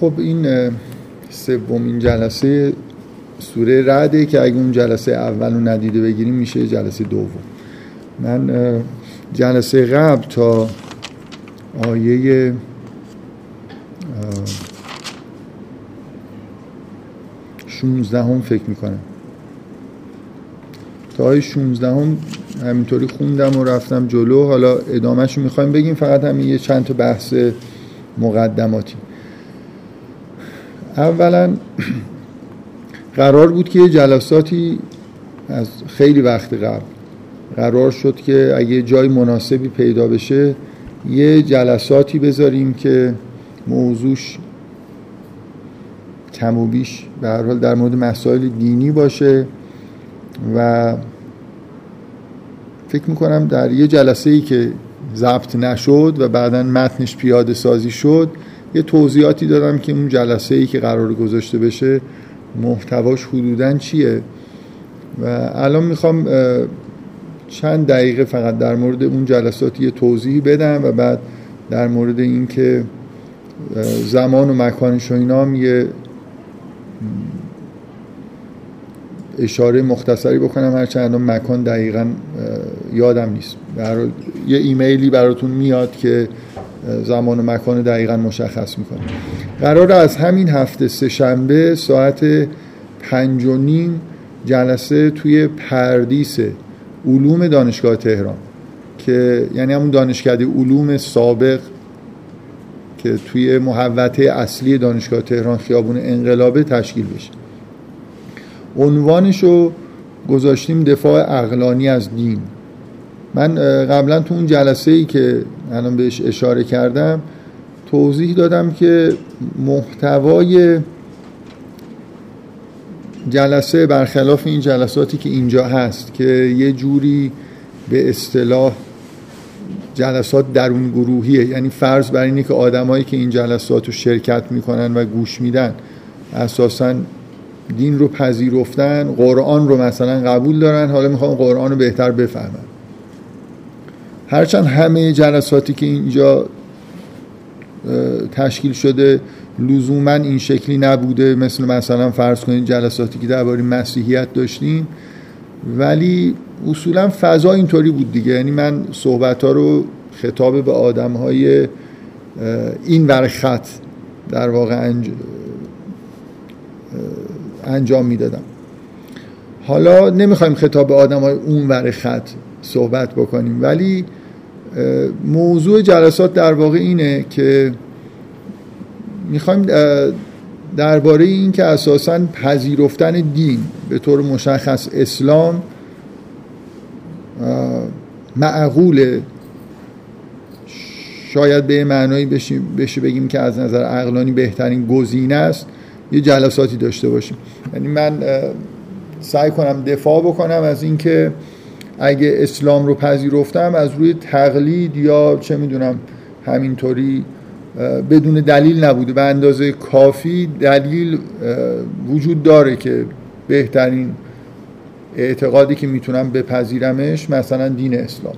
خب این سومین جلسه سوره رعده که اگه اون جلسه اول رو ندیده بگیریم میشه جلسه دوم. من جلسه قبل تا آیه شونزده هم فکر می‌کنم. تا آیه شونزده هم همینطوری خوندم و رفتم جلو. حالا ادامهش می‌خوایم بگیم فقط همین یه چند تا بحث مقدماتی. اولا قرار بود که یه جلساتی از خیلی وقت قبل قرار شد که اگه جای مناسبی پیدا بشه یه جلساتی بذاریم که موضوعش کم و بیش به هر حال در مورد مسائل دینی باشه و فکر می‌کنم در یه جلسه ای که ضبط نشد و بعدا متنش پیاده سازی شد یه توضیحاتی دادم که اون جلسه ای که قرار گذاشته بشه محتواش حدودا چیه؟ و الان می‌خوام چند دقیقه فقط در مورد اون جلسات یه توضیحی بدم و بعد در مورد اینکه زمان و مکانش و اینا هم یه اشاره مختصری بکنم. هرچند مکان دقیقا یادم نیست. یه ایمیلی براتون میاد که زمان و مکان دقیقا مشخص می‌کنه. قرار از همین هفته سهشنبه ساعت پنج و نیم جلسه توی پردیس علوم دانشگاه تهران که یعنی همون دانشکده علوم سابق که توی محوطه اصلی دانشگاه تهران خیابون انقلابه تشکیل بشه. عنوانش رو گذاشتیم دفاع اقلانی از دین. من قبلا تو اون جلسه ای که الان بهش اشاره کردم توضیح دادم که محتوای جلسه برخلاف این جلساتی که اینجا هست که یه جوری به اصطلاح جلسات درون گروهیه یعنی فرض بر اینه که آدمایی که این جلسات رو شرکت می‌کنن و گوش میدن اساسا دین رو پذیرفتن قرآن رو مثلا قبول دارن حالا می‌خوان قرآن رو بهتر بفهمن هرچند همه جلساتی که اینجا تشکیل شده لزوما این شکلی نبوده مثل مثلا فرض کنید جلساتی که درباره مسیحیت داشتیم. ولی اصولا فضا اینطوری بود دیگه. یعنی من صحبت ها رو خطاب به آدم های این ور خط در واقع انجام می‌دادم. حالا نمی‌خوایم خطاب به آدم های اون ور خط صحبت بکنیم. ولی موضوع جلسات در واقع اینه که می‌خوایم درباره این که اساسا پذیرفتن دین به طور مشخص اسلام معقوله. شاید به معنایی بشه بگیم که از نظر عقلانی بهترین گزینه است یه جلساتی داشته باشیم. یعنی من سعی کنم دفاع بکنم از اینکه اگه اسلام رو پذیرفتم از روی تقلید یا چه می‌دونم همینطوری بدون دلیل نبوده به اندازه کافی دلیل وجود داره که بهترین اعتقادی که می‌تونم بپذیرمش مثلا دین اسلام.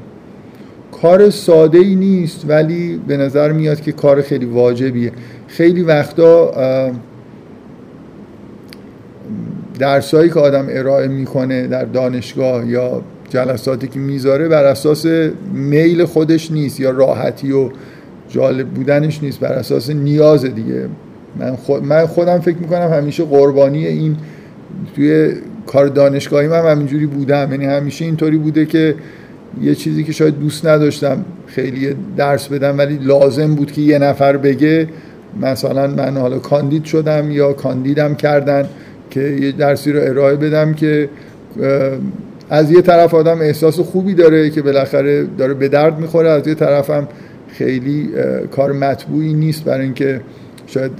کار ساده ای نیست ولی به نظر میاد که کار خیلی واجبیه. خیلی وقتا درسایی که آدم ارائه می‌کنه در دانشگاه یا جلساتی که می‌ذاره بر اساس میل خودش نیست یا راحتی و جالب بودنش نیست بر اساس نیاز دیگه. من, خود من خودم فکر می‌کنم همیشه قربانی این توی کار دانشگاهی من همینجوری بودم. یعنی همیشه اینطوری بوده که یه چیزی که شاید دوست نداشتم خیلی درس بدم ولی لازم بود که یه نفر بگه. مثلا من حالا کاندید شدم یا کاندیدم کردن که یه درسی رو ارائه بدم که از یه طرف آدم احساس خوبی داره که بالاخره داره به درد می‌خوره از یه طرف هم خیلی کار مطبوعی نیست برای اینکه شاید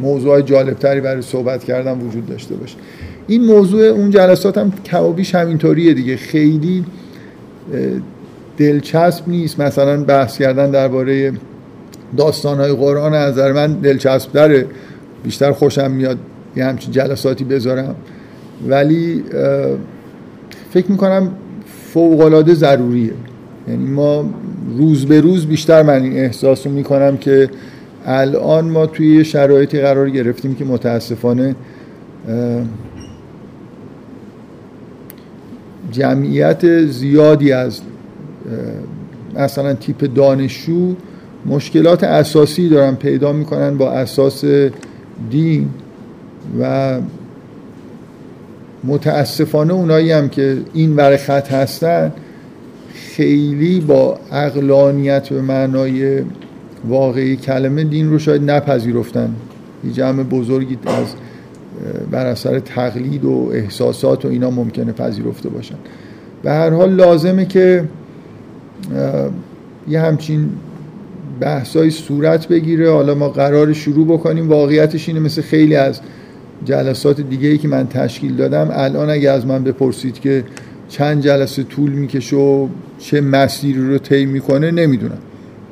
موضوع جالبتری برای صحبت کردن وجود داشته باشه. این موضوع اون جلسات هم کمابیش همینطوریه دیگه. خیلی دلچسب نیست. مثلا بحث کردن درباره داستانهای قرآن از نظر من دلچسب داره. بیشتر خوشم میاد یه همچین جلساتی بذارم. ولی فکر می‌کنم فوقالعاده ضروریه. یعنی ما روز به روز بیشتر من این احساس رو می‌کنم که الان ما توی شرایطی قرار گرفتیم که متاسفانه جمعیت زیادی از مثلا تیپ دانشجو مشکلات اساسی دارن پیدا می‌کنن با اساس دین و متاسفانه اونایی هم که این ور خط هستن خیلی با اقلانیت به معنای واقعی کلمه دین رو شاید نپذیرفتن. یه جمع بزرگی از بر اثر تقلید و احساسات و اینا ممکنه پذیرفته باشن. به هر حال لازمه که یه همچین بحثای صورت بگیره. حالا ما قرار شروع بکنیم. واقعیتش اینه مثل خیلی از جلسات دیگه ای که من تشکیل دادم الان اگه از من بپرسید که چند جلسه طول می‌کشه و چه مسیری رو طی می‌کنه نمی‌دونم.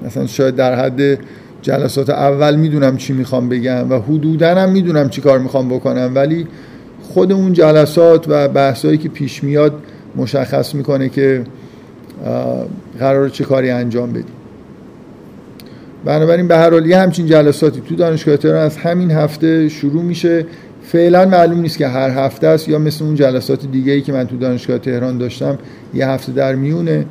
مثلا شاید در حد جلسات اول می‌دونم چی می‌خوام بگم و حدودا هم می‌دونم چی کار می‌خوام بکنم. ولی خود اون جلسات و بحثایی که پیش میاد مشخص می‌کنه که قرار چه کاری انجام بدیم. بنابراین به هر حال یه همچین جلساتی تو دانشگاه تهران از همین هفته شروع میشه. فعلا معلوم نیست که هر هفته است یا مثل اون جلسات دیگه ای که من تو دانشگاه تهران داشتم یه هفته در میونه.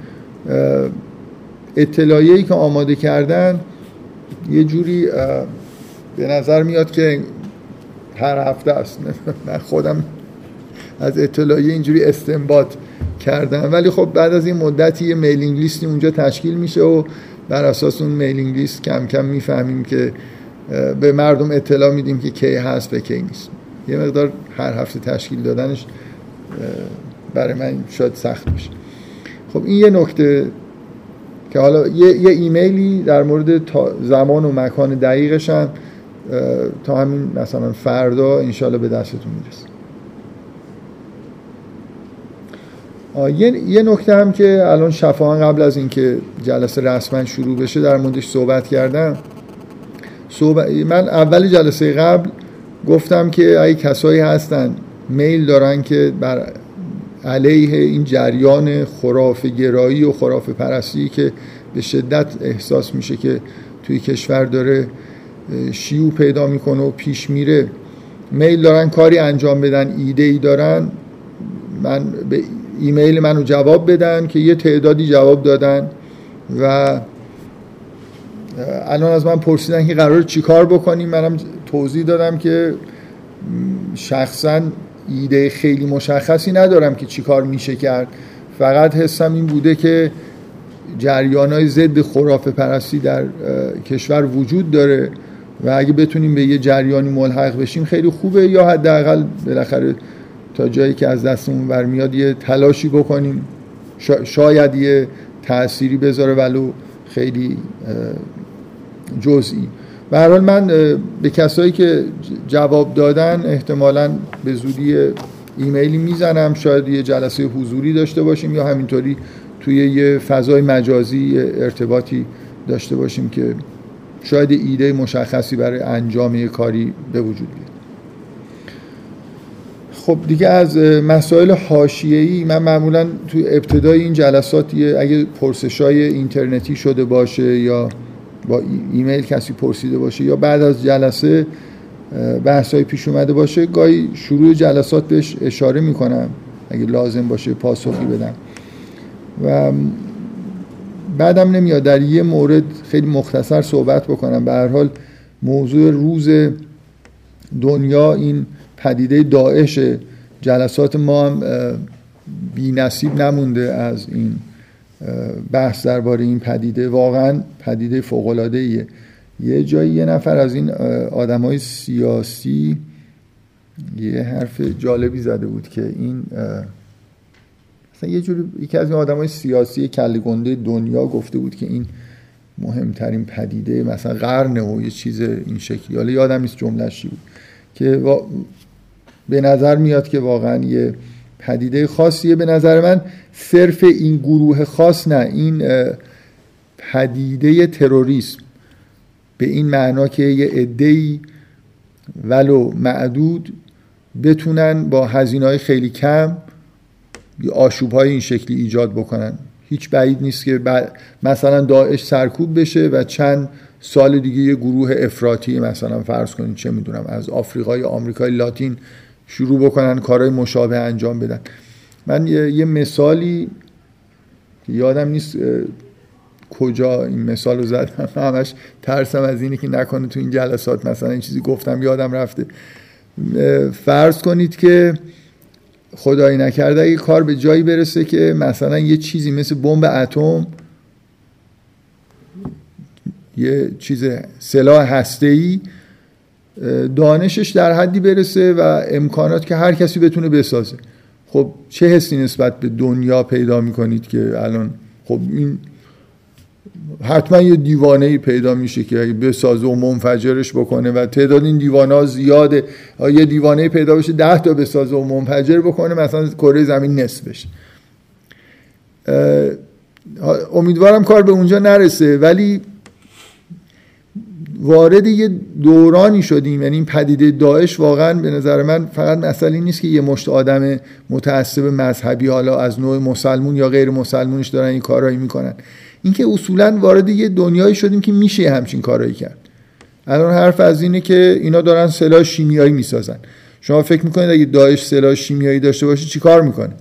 اطلاعیه که آماده کردن یه جوری به نظر میاد که هر هفته است. من خودم از اطلاعیه اینجوری استنباط کردم. ولی خب بعد از این مدتی یه میلینگ لیستی اونجا تشکیل میشه و بر اساس اون میلینگ لیست کم کم می‌فهمیم که به مردم اطلاع میدیم که کی هست و کی نیست. یه مقدار هر هفته تشکیل دادنش برای من شاید سخت میشه. خب این یه نکته که حالا یه, یه ایمیلی در مورد زمان و مکان دقیقش هم تا همین مثلا فردا انشالله به دستتون می‌رسه. یه, یه نکته هم که الان شفاهان قبل از اینکه جلسه رسما شروع بشه در موردش صحبت کردم. صحبت من اول جلسه قبل گفتم که ای کسایی هستن میل دارن که بر علیه این جریان خرافه گرایی و خرافه پرستی که به شدت احساس میشه که توی کشور داره شیوع پیدا می‌کنه و پیش میره. میل دارن کاری انجام بدن ایده ای دارن من به ایمیل منو جواب بدن که یه تعدادی جواب دادن و الان از من پرسیدن که قرار چیکار بکنیم منم توضیح دادم که شخصا ایده خیلی مشخصی ندارم که چیکار میشه کرد. فقط حسم این بوده که جریان های ضد خرافه پرستی در کشور وجود داره و اگه بتونیم به یه جریانی ملحق بشیم خیلی خوبه یا حداقل بالاخره تا جایی که از دستمون برمیاد یه تلاشی بکنیم. شاید یه تأثیری بذاره ولو خیلی جزئی. به حال من به کسایی که جواب دادن احتمالا به زودی ایمیلی می‌زنم. شاید یه جلسه حضوری داشته باشیم یا همینطوری توی یه فضای مجازی ارتباطی داشته باشیم که شاید ایده مشخصی برای انجام کاری به وجود بیاد. خب دیگه از مسائل حاشیه‌ای من معمولا تو ابتدای این جلسات اگه پرسشای اینترنتی شده باشه یا با ایمیل کسی پرسیده باشه یا بعد از جلسه بحث های پیش اومده باشه گاهی شروع جلسات بهش اشاره می‌کنم اگه لازم باشه پاسخی بدم. و بعدم نمیاد. در یه مورد خیلی مختصر صحبت بکنم. به هر حال موضوع روز دنیا این پدیده داعش جلسات ما هم بی نصیب نمونده از این بحث درباره این پدیده واقعا پدیده فوق العاده یه جایی یه نفر از این آدمای سیاسی یه حرف جالبی زده بود که این مثلا یه جوری یکی از این آدمای سیاسی کله گنده دنیا گفته بود که این مهمترین پدیده مثلا قرن و یه چیز این شکلی. حالا یادم نیست جمله‌ش بود. که به نظر میاد که واقعا یه پدیده خاصیه به نظر من. صرف این گروه خاص نه این پدیده تروریسم. به این معنا که یه عده‌ای ولو معدود بتونن با هزینه های خیلی کم آشوب های این شکلی ایجاد بکنن. هیچ بعید نیست که مثلا داعش سرکوب بشه و چند سال دیگه یه گروه افراطی مثلا فرض کنید چه می‌دونم از آفریقای آمریکای لاتین شروع بکنن کارهای مشابه انجام بدن. من یه, مثالی یادم نیست کجا این مثال رو زدم. همش ترسم از اینه که نکنه تو این جلسات مثلا این چیزی گفتم یادم رفته. فرض کنید که خدایی نکرده اگه کار به جایی برسه که مثلا یه چیزی مثل بمب اتم یه چیز سلاح هسته‌ای دانشش در حدی برسه و امکانات که هر کسی بتونه بسازه. خب چه حسی نسبت به دنیا پیدا می‌کنید که الان؟ خب این حتما یه دیوانه ای پیدا میشه که اگه بسازه و منفجرش بکنه و تعداد این دیوانه ها زیاده یه دیوانه پیدا بشه ده تا بسازه و منفجر بکنه مثلا کره زمین نصف بشه. امیدوارم کار به اونجا نرسه ولی وارد یه دورانی شدیم. یعنی این پدیده داعش واقعا به نظر من فقط مسئله نیست که یه مشت آدم متعصب مذهبی حالا از نوع مسلمون یا غیر مسلمونش دارن این کارهایی می‌کنن. اینکه اصولا وارد یه دنیایی شدیم که میشه همچین کارهایی کرد. الان حرف از اینه که اینا دارن سلاح شیمیایی می‌سازن. شما فکر می‌کنید اگه داعش سلاح شیمیایی داشته باشه چیکار می‌کنه؟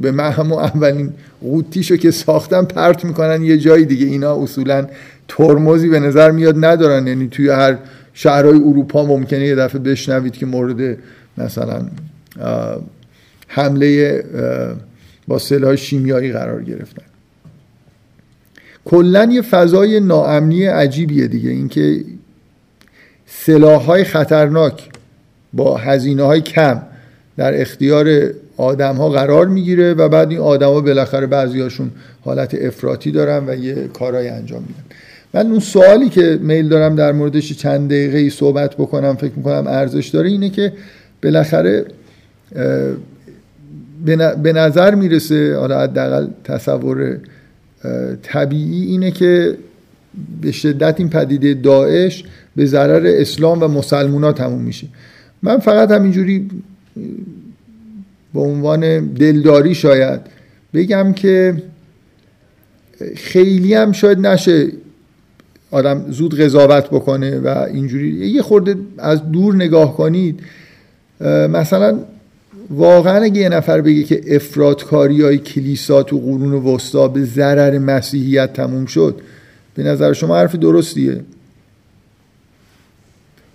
به من همون اولین قوطیشو که ساختن پرت می‌کنن یه جای دیگه. اینا اصولا ترمزی به نظر میاد ندارن. یعنی توی هر شهرهای اروپا ممکنه یه دفعه بشنوید که مورد مثلا حمله با سلاح شیمیایی قرار گرفتن. کلا یه فضای ناامنی عجیبیه دیگه. اینکه سلاح های خطرناک با هزینه های کم در اختیار آدم ها قرار می‌گیره و بعد این آدما بالاخره بعضیاشون حالت افراطی دارن و یه کارهای انجام میدن. من اون سوالی که میل دارم در موردش چند دقیقه ای صحبت بکنم فکر می‌کنم ارزش داره اینه که بالاخره به نظر می‌رسه حالا حداقل تصور طبیعی اینه که به شدت این پدیده داعش به ضرر اسلام و مسلمونا تموم میشه. من فقط همینجوری به عنوان دلداری شاید. بگم که خیلی هم شاید نشه آدم زود قضاوت بکنه و اینجوری. یه خورده از دور نگاه کنید مثلا واقعا اگه یه نفر بگه که افرادکاری های کلیسا تو قرون وسطا به ضرر مسیحیت تموم شد به نظر شما حرف درستیه؟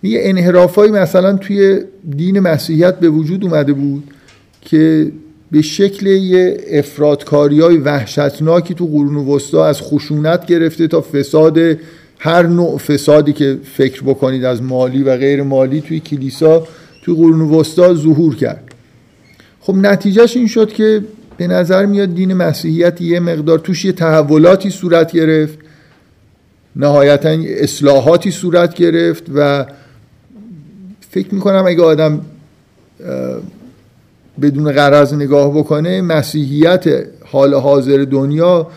یه انحراف مثلا توی دین مسیحیت به وجود اومده بود؟ که به شکل یه افرادکاری های وحشتناکی تو قرون وسطا از خشونت گرفته تا فساد هر نوع فسادی که فکر بکنید از مالی و غیر مالی توی کلیسا توی قرون وسطا ظهور کرد. خب نتیجهش این شد که به نظر میاد دین مسیحیت یه مقدار توش یه تحولاتی صورت گرفت نهایتا اصلاحاتی صورت گرفت و فکر می‌کنم اگه آدم بدون غرض نگاه بکنه مسیحیت حال حاضر دنیا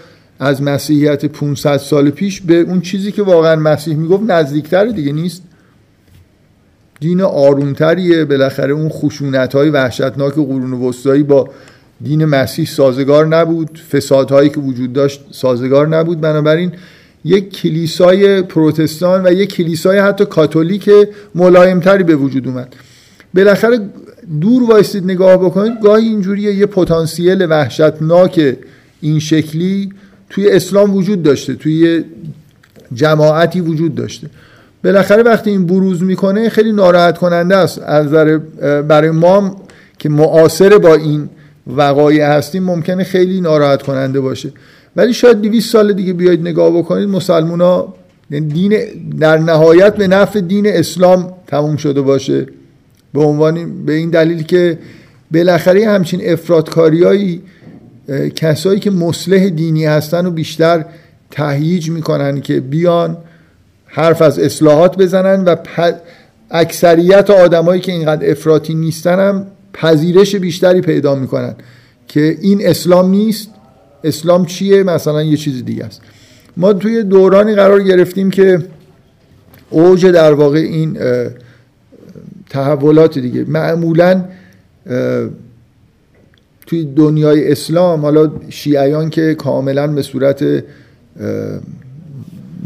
از مسیحیت 500 سال پیش به اون چیزی که واقعا مسیح می‌گفت نزدیکتر دیگه نیست. دین آرومتریه بالاخره اون خشونت های وحشتناک قرون وسطایی با دین مسیح سازگار نبود. فسادهایی که وجود داشت سازگار نبود. بنابراین یک کلیسای پروتستان و یک کلیسای حتی کاتولیک ملایمتری به وجود اومد. بالاخره دور وایستید نگاه بکنید گاهی اینجوریه یه پتانسیل وحشتناک این شکلی توی اسلام وجود داشته توی جماعتی وجود داشته. بالاخره وقتی این بروز می‌کنه خیلی ناراحت کننده است. از برای ما که معاصر با این وقایع هستیم ممکنه خیلی ناراحت کننده باشه. ولی شاید 200 سال دیگه بیاید نگاه بکنید مسلمان یعنی دین در نهایت به نفع دین اسلام تموم شده باشه. به عنوان به این دلیل که بالاخره همچین افرادکاریایی کسایی که مصلح دینی هستن و بیشتر تهییج می‌کنن که بیان حرف از اصلاحات بزنن و اکثریت آدمایی که اینقدر افراطی نیستن هم پذیرش بیشتری پیدا می‌کنن که این اسلام نیست. اسلام چیه؟ مثلا یه چیز دیگه است. ما توی دورانی قرار گرفتیم که اوج در واقع این تحولات دیگه. معمولا توی دنیای اسلام حالا شیعیان که کاملا به صورت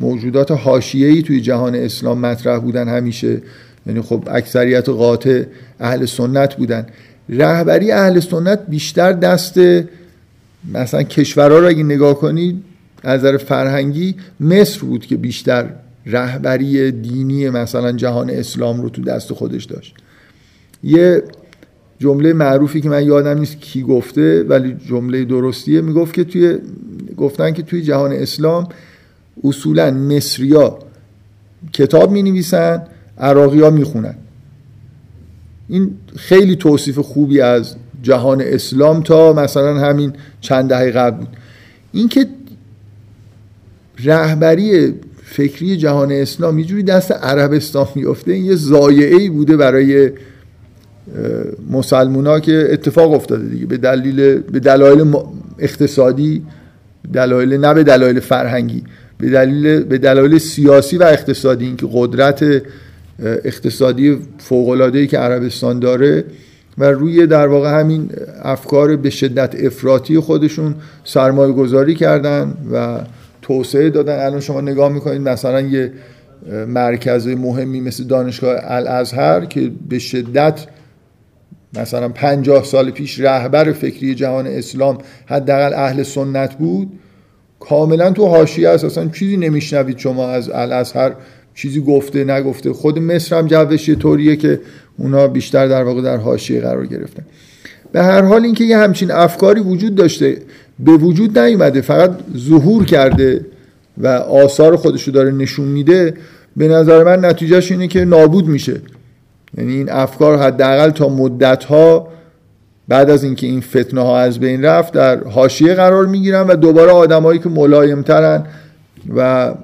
موجودات حاشیه‌ای توی جهان اسلام مطرح بودن همیشه یعنی خب اکثریت قاطع اهل سنت بودن. رهبری اهل سنت بیشتر دست مثلا کشورها رو اگه نگاه کنید از نظر فرهنگی مصر بود که بیشتر رهبری دینی مثلا جهان اسلام رو تو دست خودش داشت. یه جمله معروفی که من یادم نیست کی گفته ولی جمله درستیه. می‌گفت که توی گفتن که توی جهان اسلام اصولا مصریا کتاب می نویسن عراقی ها می خونن. این خیلی توصیف خوبی از جهان اسلام تا مثلا همین چند دهه قبل بود. اینکه رهبری فکری جهان اسلام یه جوری دست عربستان میفته این یه زایعه ای بوده برای مسلمونا که اتفاق افتاده دیگه. به دلیل به دلایل اقتصادی دلایل نه به دلایل فرهنگی به دلیل به دلایل سیاسی و اقتصادی. اینکه قدرت اقتصادی فوق العاده که عربستان داره و روی در واقع همین افکار به شدت افراطی خودشون سرمایه گذاری کردن و توسعه دادن. الان شما نگاه می‌کنید مثلا یه مرکز مهمی مثل دانشگاه الازهر که به شدت مثلا پنجاه سال پیش رهبر فکری جهان اسلام حداقل اهل سنت بود کاملا تو حاشیه اساسا چیزی نمیشنوید شما از الازهر چیزی گفته نگفته. خود مصر هم جوش طوریه که اونا بیشتر در واقع در حاشیه قرار گرفتن. به هر حال اینکه یه همچین افکاری وجود داشته به وجود نیومده فقط ظهور کرده و آثار خودشو داره نشون میده به نظر من نتیجهش اینه که نابود میشه. یعنی این افکار حداقل تا مدت ها بعد از اینکه این فتنه ها از بین رفت در حاشیه قرار می‌گیرن و دوباره آدمایی که ملایمترن و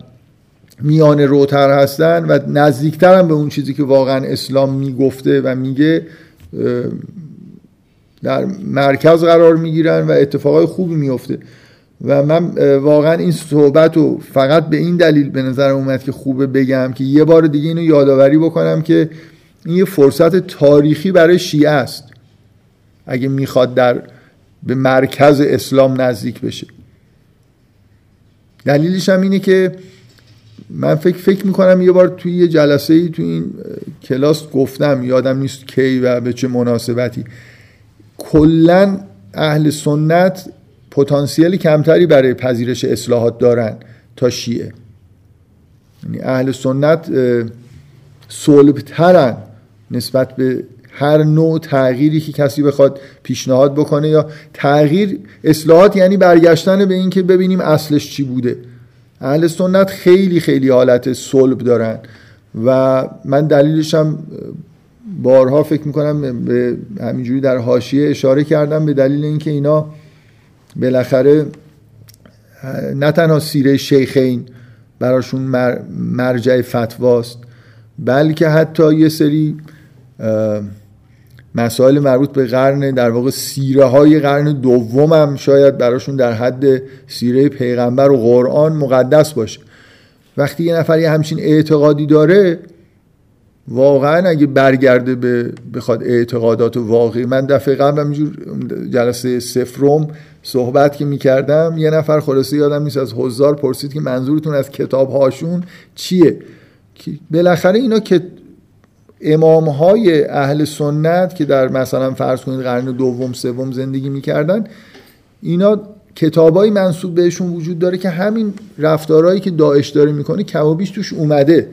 میان روتر هستن و نزدیکترن به اون چیزی که واقعا اسلام می‌گفته و میگه در مرکز قرار می‌گیرن و اتفاقای خوبی میفته و من واقعا این صحبت رو فقط به این دلیل به نظر اومد که خوبه بگم که یه بار دیگه اینو یادآوری بکنم که این یه فرصت تاریخی برای شیعه است. اگه می‌خواد در به مرکز اسلام نزدیک بشه. دلیلش هم اینه که من فکر فکر می‌کنم یه بار توی یه جلسه ای توی این کلاس گفتم یادم نیست کی و به چه مناسبتی. کلا اهل سنت پتانسیل کمتری برای پذیرش اصلاحات دارن تا شیعه. یعنی اهل سنت صلبترن نسبت به هر نوع تغییری که کسی بخواد پیشنهاد بکنه یا تغییر اصلاحات یعنی برگشتن به اینکه ببینیم اصلش چی بوده. اهل سنت خیلی خیلی حالت صلب دارن و من دلیلش هم بارها فکر می‌کنم به همینجوری در حاشیه اشاره کردم به دلیل اینکه اینا بالاخره نه تنها سیره شیخین براشون مرجع فتواست بلکه حتی یه سری مسائل مربوط به قرن در واقع سیره های قرن دوم هم شاید براشون در حد سیره پیغمبر و قرآن مقدس باشه. وقتی یه نفر یه همچین اعتقادی داره واقعا اگه برگرده به بخواد اعتقادات واقعی من دفعه قبل همینجور جلسه سفروم صحبت که می‌کردم یه نفر خلاصه یادم نیست از حضار پرسید که منظورتون از کتاب هاشون چیه بالاخره اینا که امام های اهل سنت که در مثلا فرض کنید قرن دوم سوم زندگی می‌کردن اینا کتابایی منصوب بهشون وجود داره که همین رفتارهایی که داعش داره می‌کنه کمابیش توش اومده.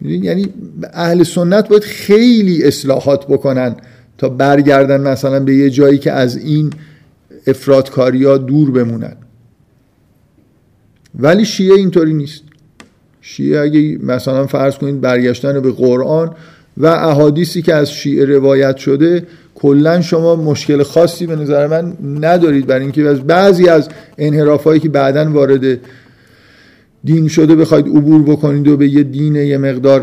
یعنی اهل سنت باید خیلی اصلاحات بکنن تا برگردن مثلا به یه جایی که از این افرادکاری ها دور بمونن. ولی شیعه اینطوری نیست. شیعه اگه مثلا فرض کنید برگشتن به قرآن و احادیثی که از شیعه روایت شده کلا شما مشکل خاصی به نظر من ندارید برای اینکه از بعضی از انحرافایی که بعدا وارد دین شده بخواید عبور بکنید و به یه دین یه مقدار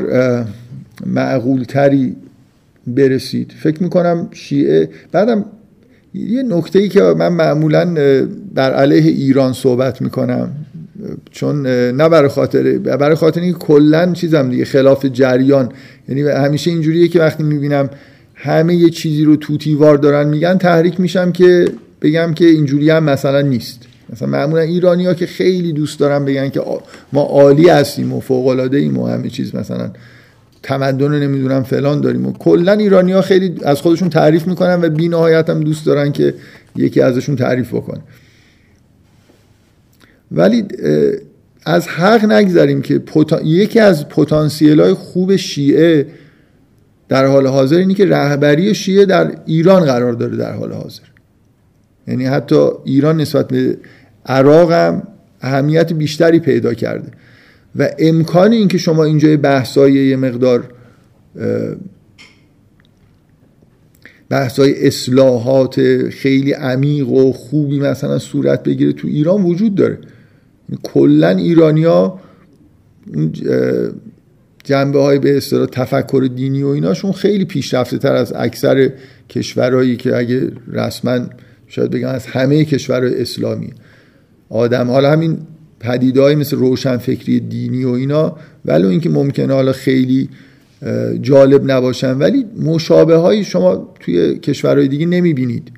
معقول تری برسید. فکر می‌کنم شیعه بعدم یه نکته ای که من معمولا در علیه ایران صحبت می‌کنم چون نه برای خاطر برای خاطر اینکه کلا چیزم دیگه خلاف جریان. یعنی همیشه اینجوریه که وقتی می‌بینم همه یه چیزی رو توتیوار دارن میگن تحریک میشم که بگم که اینجوری هم مثلا نیست. مثلا معمولا ایرانی ها که خیلی دوست دارن بگن که ما عالی هستیم و فوق العاده ایم و همه چیز مثلا تمدن نمی‌دونم فلان داریم و کلا ایرانی ها خیلی از خودشون تعریف می‌کنن و بی نهایت هم دوست دارن که یکی ازشون تعریف بکنه. ولی از حق نگذاریم که یکی از پتانسیل های خوب شیعه در حال حاضر اینی که رهبری شیعه در ایران قرار داره در حال حاضر. یعنی حتی ایران نسبت به عراق هم اهمیت بیشتری پیدا کرده. و امکان اینکه شما اینجا بحثای یه مقدار بحثای اصلاحات خیلی عمیق و خوبی مثلا صورت بگیره تو ایران وجود داره. کلا ایرانیا جنبه های به اصطلاح تفکر دینی و ایناشون خیلی پیشرفته تر از اکثر کشورهایی که اگه رسما شاید بگم از همه کشورهای اسلامی. آدم حالا همین پدیدهایی مثل روشنفکری دینی و اینا ولو اینکه ممکنه حالا خیلی جالب نباشن ولی مشابه های شما توی کشورهای دیگه نمی‌بینید.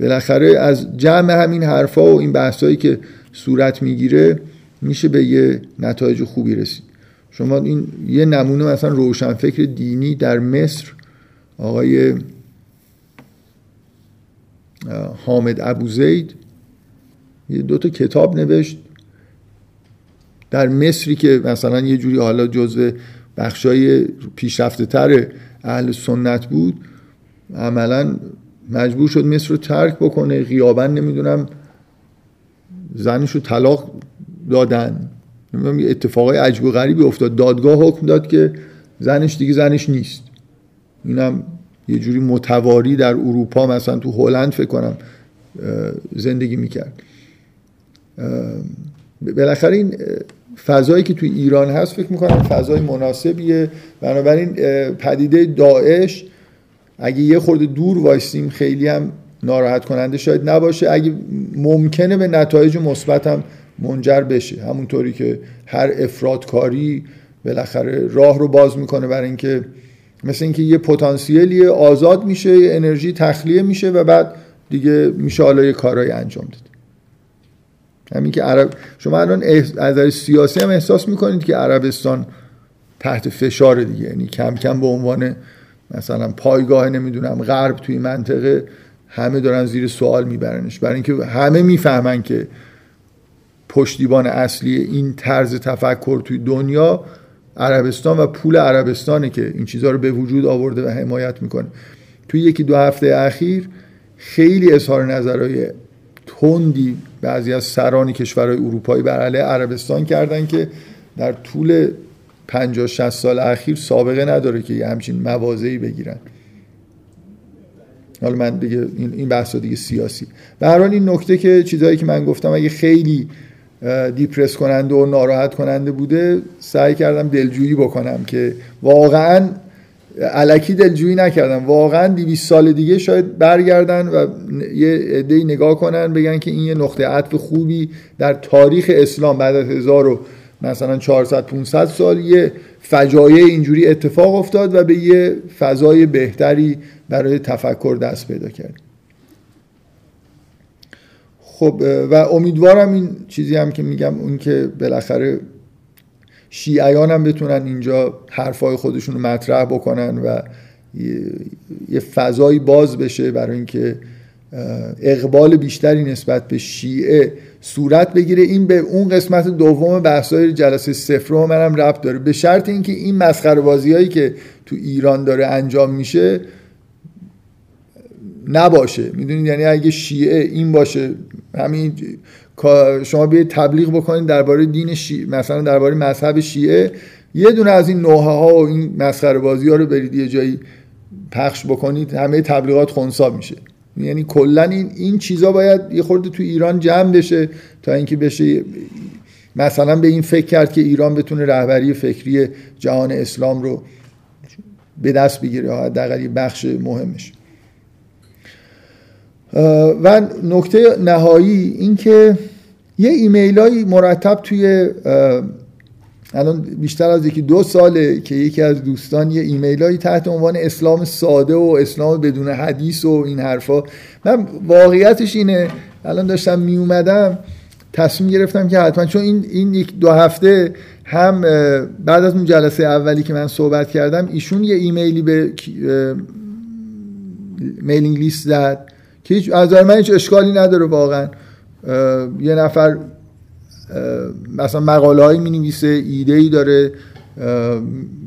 بالاخره از جمع همین حرفا و این بحثایی که صورت می‌گیره میشه به یه نتایج خوبی رسید. شما این یه نمونه مثلا روشنفکر دینی در مصر آقای حامد ابوزید یه دو تا کتاب نوشت. در مصری که مثلا یه جوری حالا جزو بخشای پیشرفته تر اهل سنت بود عملا مجبور شد مصر رو ترک بکنه غیابن نمی‌دونم زنش رو طلاق دادن. نمی‌دونم اتفاقای عجب و غریبی افتاد. دادگاه حکم داد که زنش دیگه زنش نیست. اینم یه جوری متواری در اروپا مثلا تو هلند فکر کنم زندگی می‌کرد. بالاخره این فضایی که توی ایران هست فکر می‌کنم فضای مناسبیه. بنابراین پدیده داعش اگه یه خورده دور وایستیم خیلی هم ناراحت کننده شاید نباشه. اگه ممکنه به نتایج مثبت هم منجر بشه. همونطوری که هر افرادکاری بالاخره راه رو باز می‌کنه برای اینکه مثل اینکه یه پتانسیلی آزاد میشه یه انرژی تخلیه میشه و بعد دیگه میشه حالا یه کارهای انجام داد. همین که عرب شما الان از نظر سیاسی هم احساس می‌کنید که عربستان تحت فشار دیگه. یعنی کم کم به عنوان مثلا پایگاه نمی‌دونم غرب توی منطقه همه دارن زیر سوال میبرنش. برای اینکه همه می‌فهمن که پشتیبان اصلی این طرز تفکر توی دنیا عربستان و پول عربستانه که این چیزها رو به وجود آورده و حمایت می‌کنه. توی یکی دو هفته اخیر خیلی اظهار نظرهای تندی بعضی از سران کشورهای اروپایی بر علیه عربستان کردن که در طول 50 60 سال اخیر سابقه نداره که یه همچین موازهی بگیرن. حالا من دیگه این بحث دیگه سیاسی. به هر این نکته که چیزهایی که من گفتم اگه خیلی دیپرس کننده و ناراحت کننده بوده سعی کردم دلجویی بکنم که واقعا علکی دلجویی نکردم. واقعا 200 سال دیگه شاید برگردن و یه عده نگاه کنن بگن که این یه نقطه عطف خوبی در تاریخ اسلام بعد از هزار و مثلا 400 500 سال یه فجایع اینجوری اتفاق افتاد و به یه فضای بهتری برای تفکر دست پیدا کرد. خب و امیدوارم این چیزی هم که میگم اون که بالاخره شیعیان هم بتونن اینجا حرفای خودشون رو مطرح بکنن و یه فضایی باز بشه برای اینکه اقبال بیشتری نسبت به شیعه صورت بگیره. این به اون قسمت دوم بحثای جلسه صفر منم ربط داره. به شرط اینکه این مسخره بازی هایی که تو ایران داره انجام میشه نباشه. می‌دونید یعنی اگه شیعه این باشه همین شما بیاید تبلیغ بکنید درباره دین شیعه مثلا درباره مذهب شیعه. یه دونه از این نوحه ها و این مسخره بازی ها رو برید یه جایی پخش بکنید همه تبلیغات خونسا میشه. یعنی کلا این این چیزا باید یه خورده تو ایران جمع بشه تا اینکه بشه مثلا به این فکر کرد که ایران بتونه رهبری فکری جهان اسلام رو به دست بگیره حداقل بخش مهمش. و نکته نهایی این که یه ایمیل های مرتب توی الان بیشتر از یکی دو ساله که یکی از دوستان یه ایمیل هایی تحت عنوان اسلام ساده و اسلام بدون حدیث و این حرفا. من واقعیتش اینه الان داشتم می اومدم تصمیم گرفتم که حتما چون این این یک دو هفته هم بعد از اون جلسه اولی که من صحبت کردم ایشون یه ایمیلی به میلینگ لیست زد. که هیچ از من هیچ اشکالی نداره واقعا. یه نفر مثلا مقاله هایی می نویسه ایده ای داره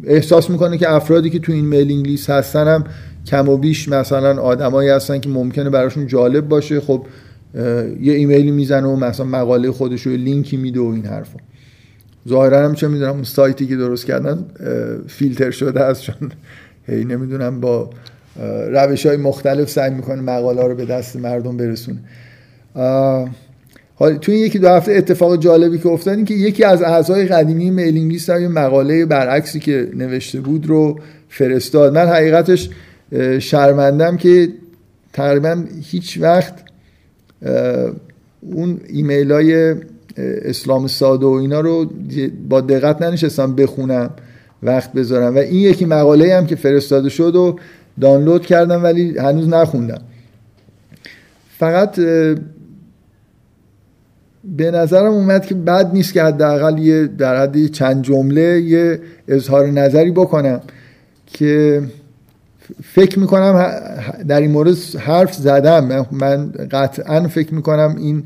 احساس می‌کنه که افرادی که تو این میلینگ لیست هستن هم کم و بیش مثلا آدمایی هستن که ممکنه براشون جالب باشه. خب یه ایمیلی می‌زنه و مثلا مقاله خودش رو لینکی میده و این حرفا. ظاهرا هم چه می‌دونم اون سایتی که درست کردن فیلتر شده است چون هی نمی‌دونم با روش های مختلف سعی می‌کنه مقاله رو به دست مردم برسونه. حالا توی یکی دو هفته اتفاق جالبی که افتاد این که یکی از اعضای قدیمی میلینگ لیست یه مقاله برعکسی که نوشته بود رو فرستاد. من حقیقتش شرمندم که تقریبا هیچ وقت اون ایمیل های اسلام ساده و اینا رو با دقت ننشستم بخونم وقت بذارم. و این یکی مقاله هم که فرستاده شد و دانلود کردم ولی هنوز نخوندم. فقط به نظرم اومد که بد نیست که حداقل یه در حد چند جمله یه اظهار نظری بکنم که فکر می‌کنم در این مورد حرف زدم. من قطعا فکر می‌کنم این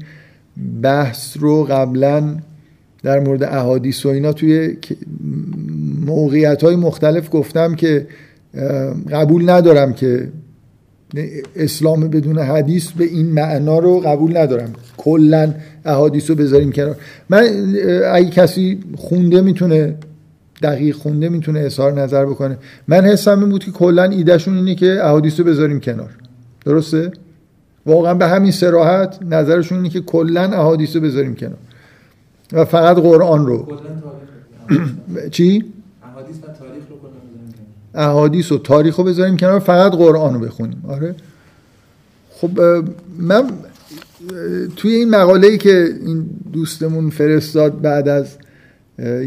بحث رو قبلا در مورد احادیث و اینا توی موقعیت های مختلف گفتم که قبول ندارم که اسلام بدون حدیث به این معنا رو قبول ندارم. کلا احادیث رو بذاریم کنار. من اگه کسی خونده می‌تونه دقیق خونده می‌تونه اظهار نظر بکنه. من حسم این بود که کلا ایدهشون اینه که احادیث رو بذاریم کنار. درسته؟ واقعا به همین سراحت نظرشون اینه که کلا احادیث رو بذاریم کنار. و فقط قرآن رو. چی؟ احادیث و تاریخ رو بذاریم کنار فقط قرآن رو بخونیم. آره. خب من توی این مقاله ای که این دوستمون فرستاد بعد از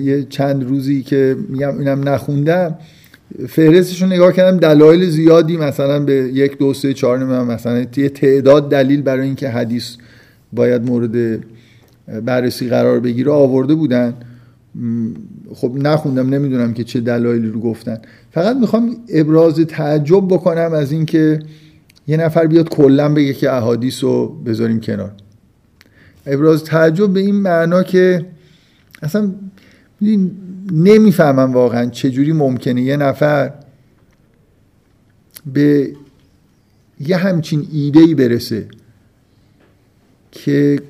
یه چند روزی که میگم اینم نخوندم فهرستش رو نگاه کردم دلایل زیادی مثلا به یک دو سه چهار مثلا یه تعداد دلیل برای اینکه حدیث باید مورد بررسی قرار بگیره آورده بودن. خب نخوندم نمی‌دونم که چه دلایلی رو گفتن. فقط می‌خوام ابراز تعجب بکنم از اینکه یه نفر بیاد کلا بگه که احادیث رو بذاریم کنار. ابراز تعجب به این معنا که اصلا نمی‌فهمم واقعا چجوری ممکنه یه نفر به یه همچین ایده برسه که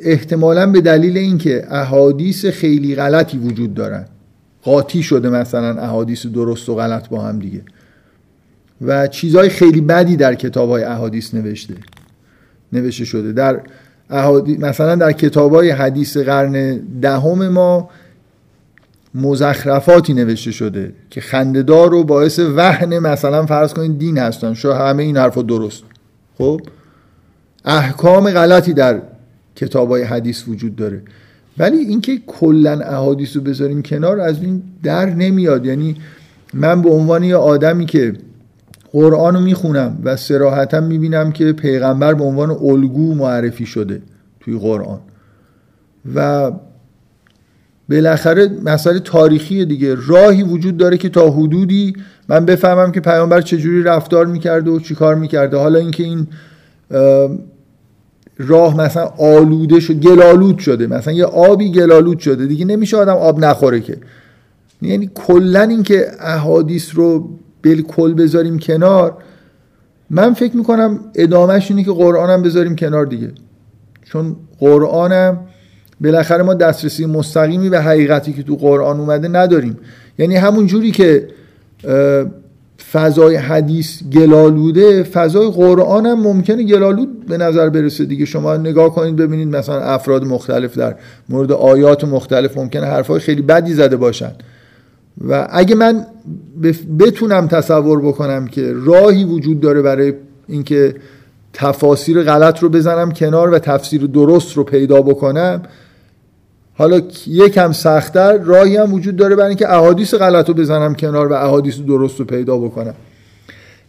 احتمالا به دلیل اینکه احادیث خیلی غلطی وجود دارن. قاطی شده مثلا احادیث درست و غلط با هم دیگه. و چیزهای خیلی بدی در کتاب های احادیث نوشته نوشته شده. در مثلا در کتاب های حدیث قرن دهم ما مزخرفاتی نوشته شده که خندهدار و باعث وهن مثلا فرض کنید دین هستن. شو همه این حرفا درست. خب؟ احکام غلطی در کتاب های حدیث وجود داره. ولی اینکه کلا احادیث رو بذاریم کنار از این در نمیاد. یعنی من به عنوان یه آدمی که قرآن رو می‌خونم و سراحتا می‌بینم که پیغمبر به عنوان الگو معرفی شده توی قرآن. و بالاخره مسئله تاریخی دیگه. راهی وجود داره که تا حدودی من بفهمم که پیامبر چجوری رفتار می‌کرده و چیکار می‌کرده حالا اینکه این راه مثلا آلوده شد گلالود شده مثلا یه آبی گلالود شده دیگه نمیشه آدم آب نخوره که. یعنی کلا اینکه احادیث رو بالکل بذاریم کنار من فکر می‌کنم ادامهش اینه که قرآنم بذاریم کنار دیگه. چون قرآنم بالاخره ما دسترسی مستقیمی به حقیقتی که تو قرآن اومده نداریم. یعنی همون جوری که فضای حدیث گلالوده فضای قرآن هم ممکنه گلالود به نظر برسه دیگه. شما نگاه کنید ببینید مثلا افراد مختلف در مورد آیات مختلف ممکنه حرفای خیلی بدی زده باشن. و اگه من بتونم تصور بکنم که راهی وجود داره برای اینکه تفاسیر غلط رو بزنم کنار و تفسیر درست رو پیدا بکنم حالا یکم سختتر راهی هم وجود داره برای اینکه احادیث غلط رو بزنم کنار و احادیث درست رو پیدا بکنم.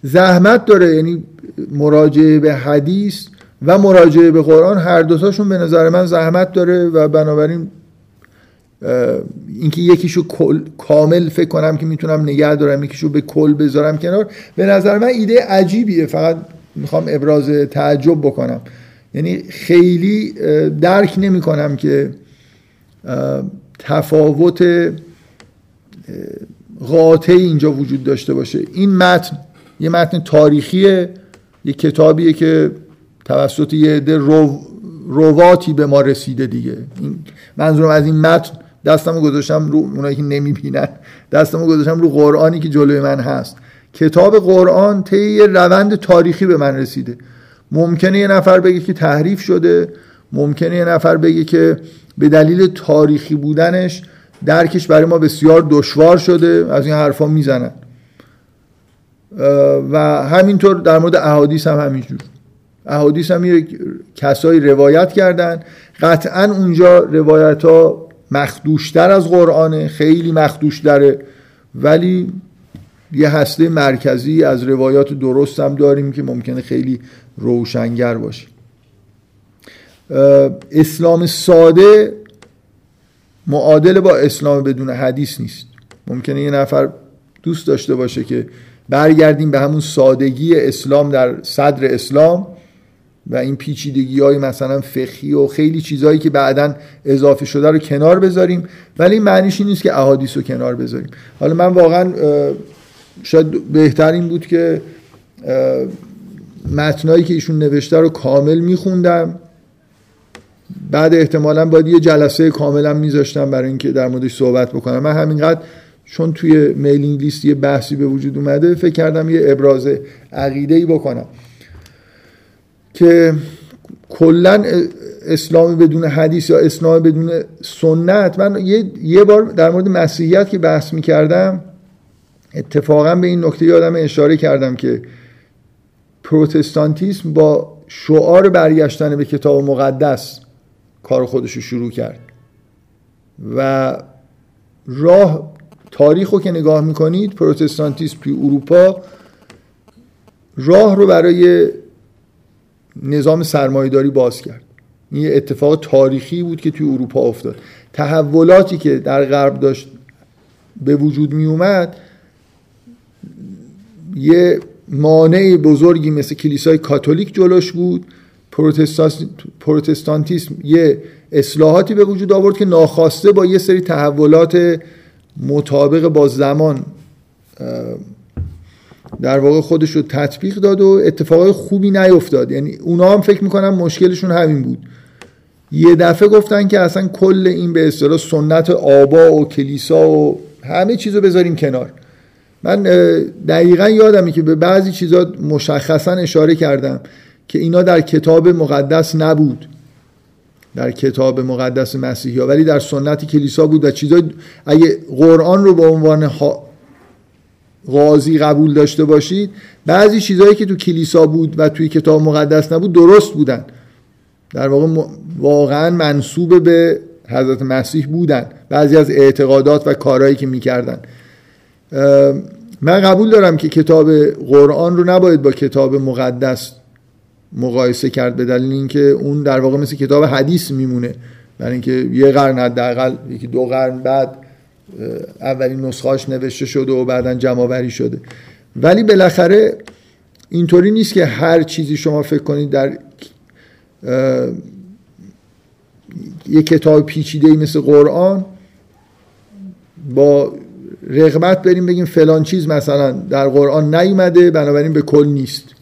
زحمت داره یعنی مراجعه به حدیث و مراجعه به قرآن هر دوتاشون به نظر من زحمت داره و بنابراین اینکه یکیشو کامل فکر کنم که می‌تونم نگه دارم یکیشو به کل بذارم کنار به نظر من ایده عجیبیه. فقط می‌خوام ابراز تعجب بکنم. یعنی خیلی درک نمی کنم که تفاوت قاطعی اینجا وجود داشته باشه. این متن یه متن تاریخیه یه کتابیه که توسط یه عده رو رواتی به ما رسیده دیگه. این منظورم از این متن دستمو گذاشتم رو اونایی که نمی‌بینن دستمو گذاشتم رو قرآنی که جلوی من هست. کتاب قرآن طی یه روند تاریخی به من رسیده. ممکنه یه نفر بگه که تحریف شده ممکنه یه نفر بگه که به دلیل تاریخی بودنش درکش برای ما بسیار دشوار شده از این حرفا می‌زنن. و همینطور در مورد احادیث هم همینجور. احادیث هم یه کسایی روایت کردن. قطعا اونجا روایت ها مخدوشتر از قرآنه خیلی مخدوشتره. ولی یه هسته مرکزی از روایات درست هم داریم که ممکنه خیلی روشنگر باشه. اسلام ساده معادل با اسلام بدون حدیث نیست. ممکنه یه نفر دوست داشته باشه که برگردیم به همون سادگی اسلام در صدر اسلام و این پیچیدگی های مثلا فقهی و خیلی چیزهایی که بعدا اضافه شده رو کنار بذاریم. ولی معنیش این نیست که احادیث رو کنار بذاریم. حالا من واقعا شاید بهترین بود که متنایی که ایشون نوشته رو کامل میخوندم. بعد احتمالا باید یه جلسه کاملا میذاشتم برای اینکه در موردش صحبت بکنم. من همینقدر چون توی میلینگ لیست یه بحثی به وجود اومده فکر کردم یه ابراز عقیده ای بکنم که کلا اسلامی بدون حدیث یا اسلام بدون سنت من یه, یه بار در مورد مسیحیت که بحث می‌کردم اتفاقا به این نکته یادم اشاره کردم که پروتستانتیسم با شعار برگشتن به کتاب مقدس کار خودش رو شروع کرد. و راه تاریخ رو که نگاه می‌کنید پروتستانتیسم توی اروپا راه رو برای نظام سرمایهداری باز کرد. این یه اتفاق تاریخی بود که توی اروپا افتاد. تحولاتی که در غرب داشت به وجود می اومد یه مانع بزرگی مثل کلیسای کاتولیک جلوش بود. پروتستانتیسم یه اصلاحاتی به وجود آورد که ناخواسته با یه سری تحولات مطابق با زمان در واقع خودش رو تطبیق داد و اتفاقای خوبی نیفتاد یعنی اونا هم فکر می‌کنم مشکلشون همین بود. یه دفعه گفتن که اصلا کل این به اصطلاح سنت آبا و کلیسا و همه چیز رو بذاریم کنار. من دقیقا یادمی که به بعضی چیزا مشخصا اشاره کردم. که اینا در کتاب مقدس نبود. در کتاب مقدس مسیحی ولی در سنت کلیسا بود و چیزای اگه قرآن رو به عنوان قاضی قبول داشته باشید بعضی چیزهایی که تو کلیسا بود و توی کتاب مقدس نبود درست بودن. در واقع واقعا منصوب به حضرت مسیح بودن. بعضی از اعتقادات و کارهایی که می‌کردن. من قبول دارم که کتاب قرآن رو نباید با کتاب مقدس مقایسه کرد به دلیل اینکه اون در واقع مثل کتاب حدیث میمونه. برای اینکه یه قرن حداقل یکی دو قرن بعد اولین نسخهاش نوشته شده و بعدا جمع شده. ولی بالاخره اینطوری نیست که هر چیزی شما فکر کنید در یه کتاب پیچیده مثل قرآن با رغبت بریم بگیم فلان چیز مثلا در قرآن نیومده بنابراین به کل نیست.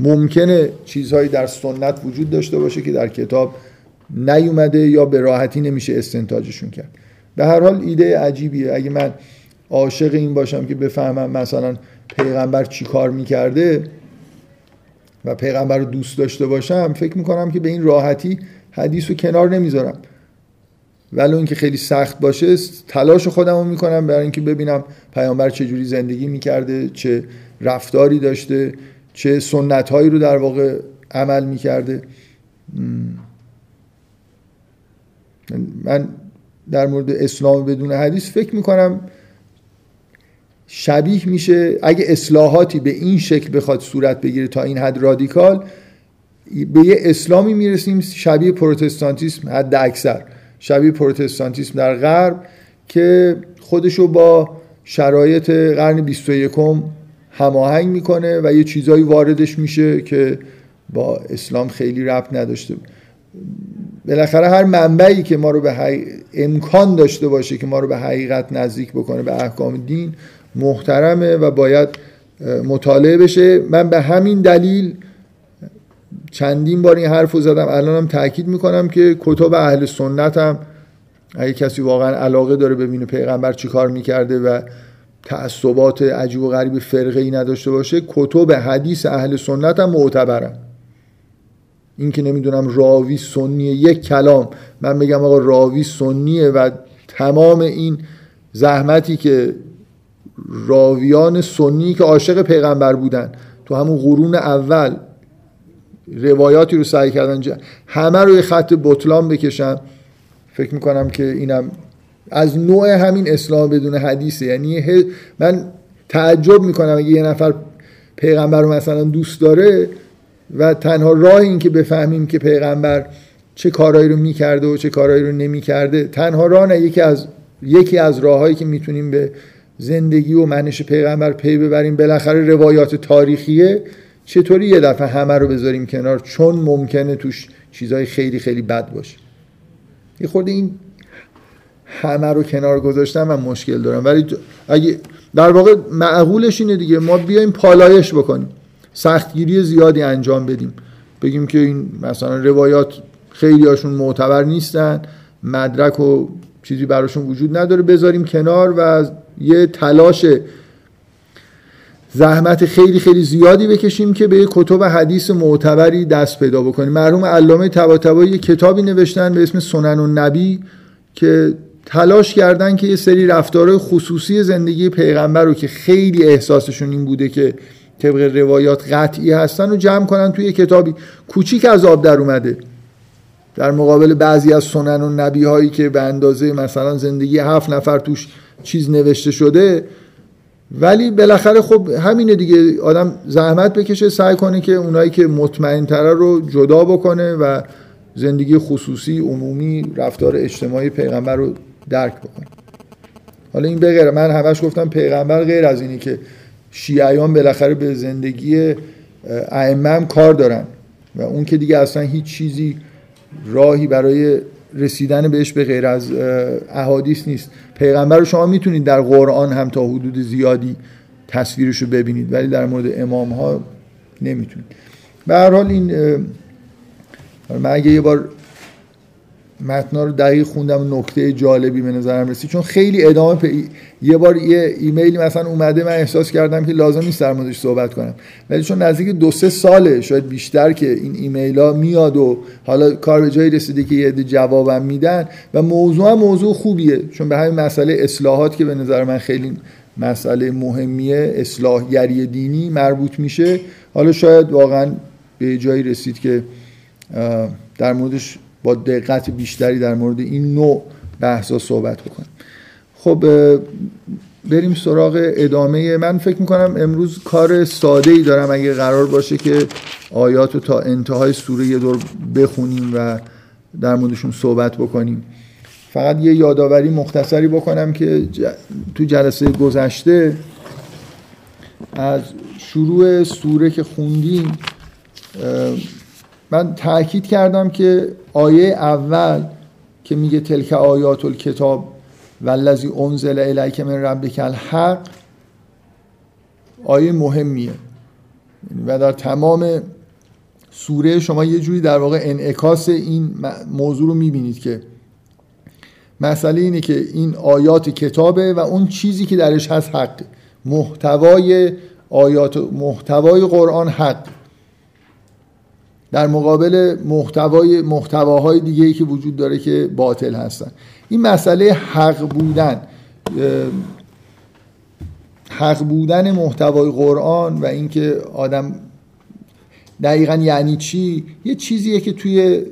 ممکنه چیزهایی در سنت وجود داشته باشه که در کتاب نیومده یا به راحتی نمیشه استنتاجشون کرد. به هر حال ایده عجیبیه. اگه من عاشق این باشم که بفهمم مثلا پیغمبر چی کار می‌کرده و پیغمبر رو دوست داشته باشم فکر می‌کنم که به این راحتی حدیث رو کنار نمی‌ذارم. ولو اینکه خیلی سخت باشه تلاش خودم رو می‌کنم برای اینکه ببینم پیامبر چه جوری زندگی می‌کرده چه رفتاری داشته. چه سنت هایی رو در واقع عمل می‌کرده. من در مورد اسلام بدون حدیث فکر می‌کنم شبیه میشه اگه اصلاحاتی به این شکل بخواد صورت بگیره تا این حد رادیکال به یه اسلامی می‌رسیم شبیه پروتستانتیسم حد اکثر. شبیه پروتستانتیسم در غرب که خودشو با شرایط قرن 21 هماهنگ می‌کنه و یه چیزایی واردش میشه که با اسلام خیلی ربط نداشته. بالاخره هر منبعی که ما رو به امکان داشته باشه که ما رو به حقیقت نزدیک بکنه به احکام دین محترمه و باید مطالعه بشه. من به همین دلیل چندین بار این حرف رو زدم. الانم تاکید می‌کنم که کتب اهل سنت هم اگه کسی واقعا علاقه داره ببینه پیغمبر چی کار می‌کرده و تعصبات عجیب و غریب فرقه ای نداشته باشه کتب حدیث اهل سنت هم معتبرن. این که نمی‌دونم راوی سنیه یک کلام. من بگم آقا راوی سنیه و تمام این زحمتی که راویان سنی که عاشق پیغمبر بودن تو همون قرون اول روایاتی رو سعی کردن همه رو یه خط بطلان بکشن. فکر می‌کنم که اینم از نوع همین اسلام بدون حدیثه. یعنی من تعجب می‌کنم اگه یه نفر پیغمبر رو مثلا دوست داره و تنها راه این که بفهمیم که پیغمبر چه کارهایی رو می‌کرده و چه کارهایی رو نمی‌کرده تنها راه نه یکی از یکی از راههایی که می‌تونیم به زندگی و منش پیغمبر پی ببریم بالاخره روایات تاریخیه. چطوری یه دفعه همه رو بذاریم کنار؟ چون ممکنه توش چیزهای خیلی خیلی بد باشه. یه خورده این همه رو کنار گذاشتم من مشکل دارم. ولی اگه در واقع معقولش اینه دیگه. ما بیایم پالایش بکنیم. سختگیری زیادی انجام بدیم. بگیم که این مثلا روایات خیلی هاشون معتبر نیستن. مدرک و چیزی براشون وجود نداره. بذاریم کنار و یه تلاش زحمت خیلی خیلی زیادی بکشیم که به کتب حدیث معتبری دست پیدا بکنیم. مرحوم علامه طباطبایی یه کتابی نوشتن به اسم سنن و نبی که تلاش کردن که یه سری رفتار خصوصی زندگی پیغمبر رو که خیلی احساسشون این بوده که طبق روایات قطعی هستن رو جمع کنن توی کتابی. کوچیک از آب در اومده. در مقابل بعضی از سنن و نبی هایی که به اندازه مثلا زندگی هفت نفر توش چیز نوشته شده ولی بالاخره خب همینه دیگه. آدم زحمت بکشه سعی کنه که اونایی که مطمئن تره رو جدا بکنه و زندگی خصوصی عمومی رفتار اجتماعی پیغمبر رو درک بکنه حالا این بغیر من همش گفتم پیغمبر غیر از اینی که شیعیان بالاخره به زندگی ائمه کار دارن و اون که دیگه اصلا هیچ چیزی راهی برای رسیدن بهش به غیر از احادیث نیست. پیغمبر رو شما می‌تونید در قرآن هم تا حدود زیادی تصویرش رو ببینید ولی در مورد امام ها نمی‌تونید. به هر حال این من اگه یه بار متنا رو دقیق خوندم نکته جالبی به نظرم رسید. چون خیلی ادامه یه بار یه ایمیلی مثلا اومده من احساس کردم که لازم نیست در موردش صحبت کنم. ولی چون نزدیک دو سه ساله شاید بیشتر که این ایمیل ها میاد و حالا کار به جایی رسیده که یه جوابم میدن. و موضوع هم موضوع خوبیه. چون به همین مسئله اصلاحات که به نظر من خیلی مسئله مهمیه اصلاحگری دینی مربوط میشه. حالا شاید واقعا به جایی رسید که در موردش با دقت بیشتری در مورد این نوع بحثا صحبت بکنیم. خب بریم سراغ ادامه. من فکر می‌کنم امروز کار ساده ای دارم اگه قرار باشه که آیات رو تا انتهای سوره یه دور بخونیم و در موردشون صحبت بکنیم. فقط یه یادآوری مختصری بکنم که تو جلسه گذشته از شروع سوره که خوندیم من تاکید کردم که آیه اول که میگه تلک آیات الکتاب والذی انزل الیک من ربک الحق آیه مهمیه. و در تمام سوره شما یه جوری در واقع انعکاس این موضوع رو می‌بینید که مسئله اینه که این آیات کتابه و اون چیزی که درش هست حق محتوای آیات محتوای قرآن حق در مقابل محتوای محتواهای دیگه ای که وجود داره که باطل هستن. این مسئله حق بودن حق بودن محتوای قرآن و اینکه آدم دقیقا یعنی چی؟ یه چیزیه که توی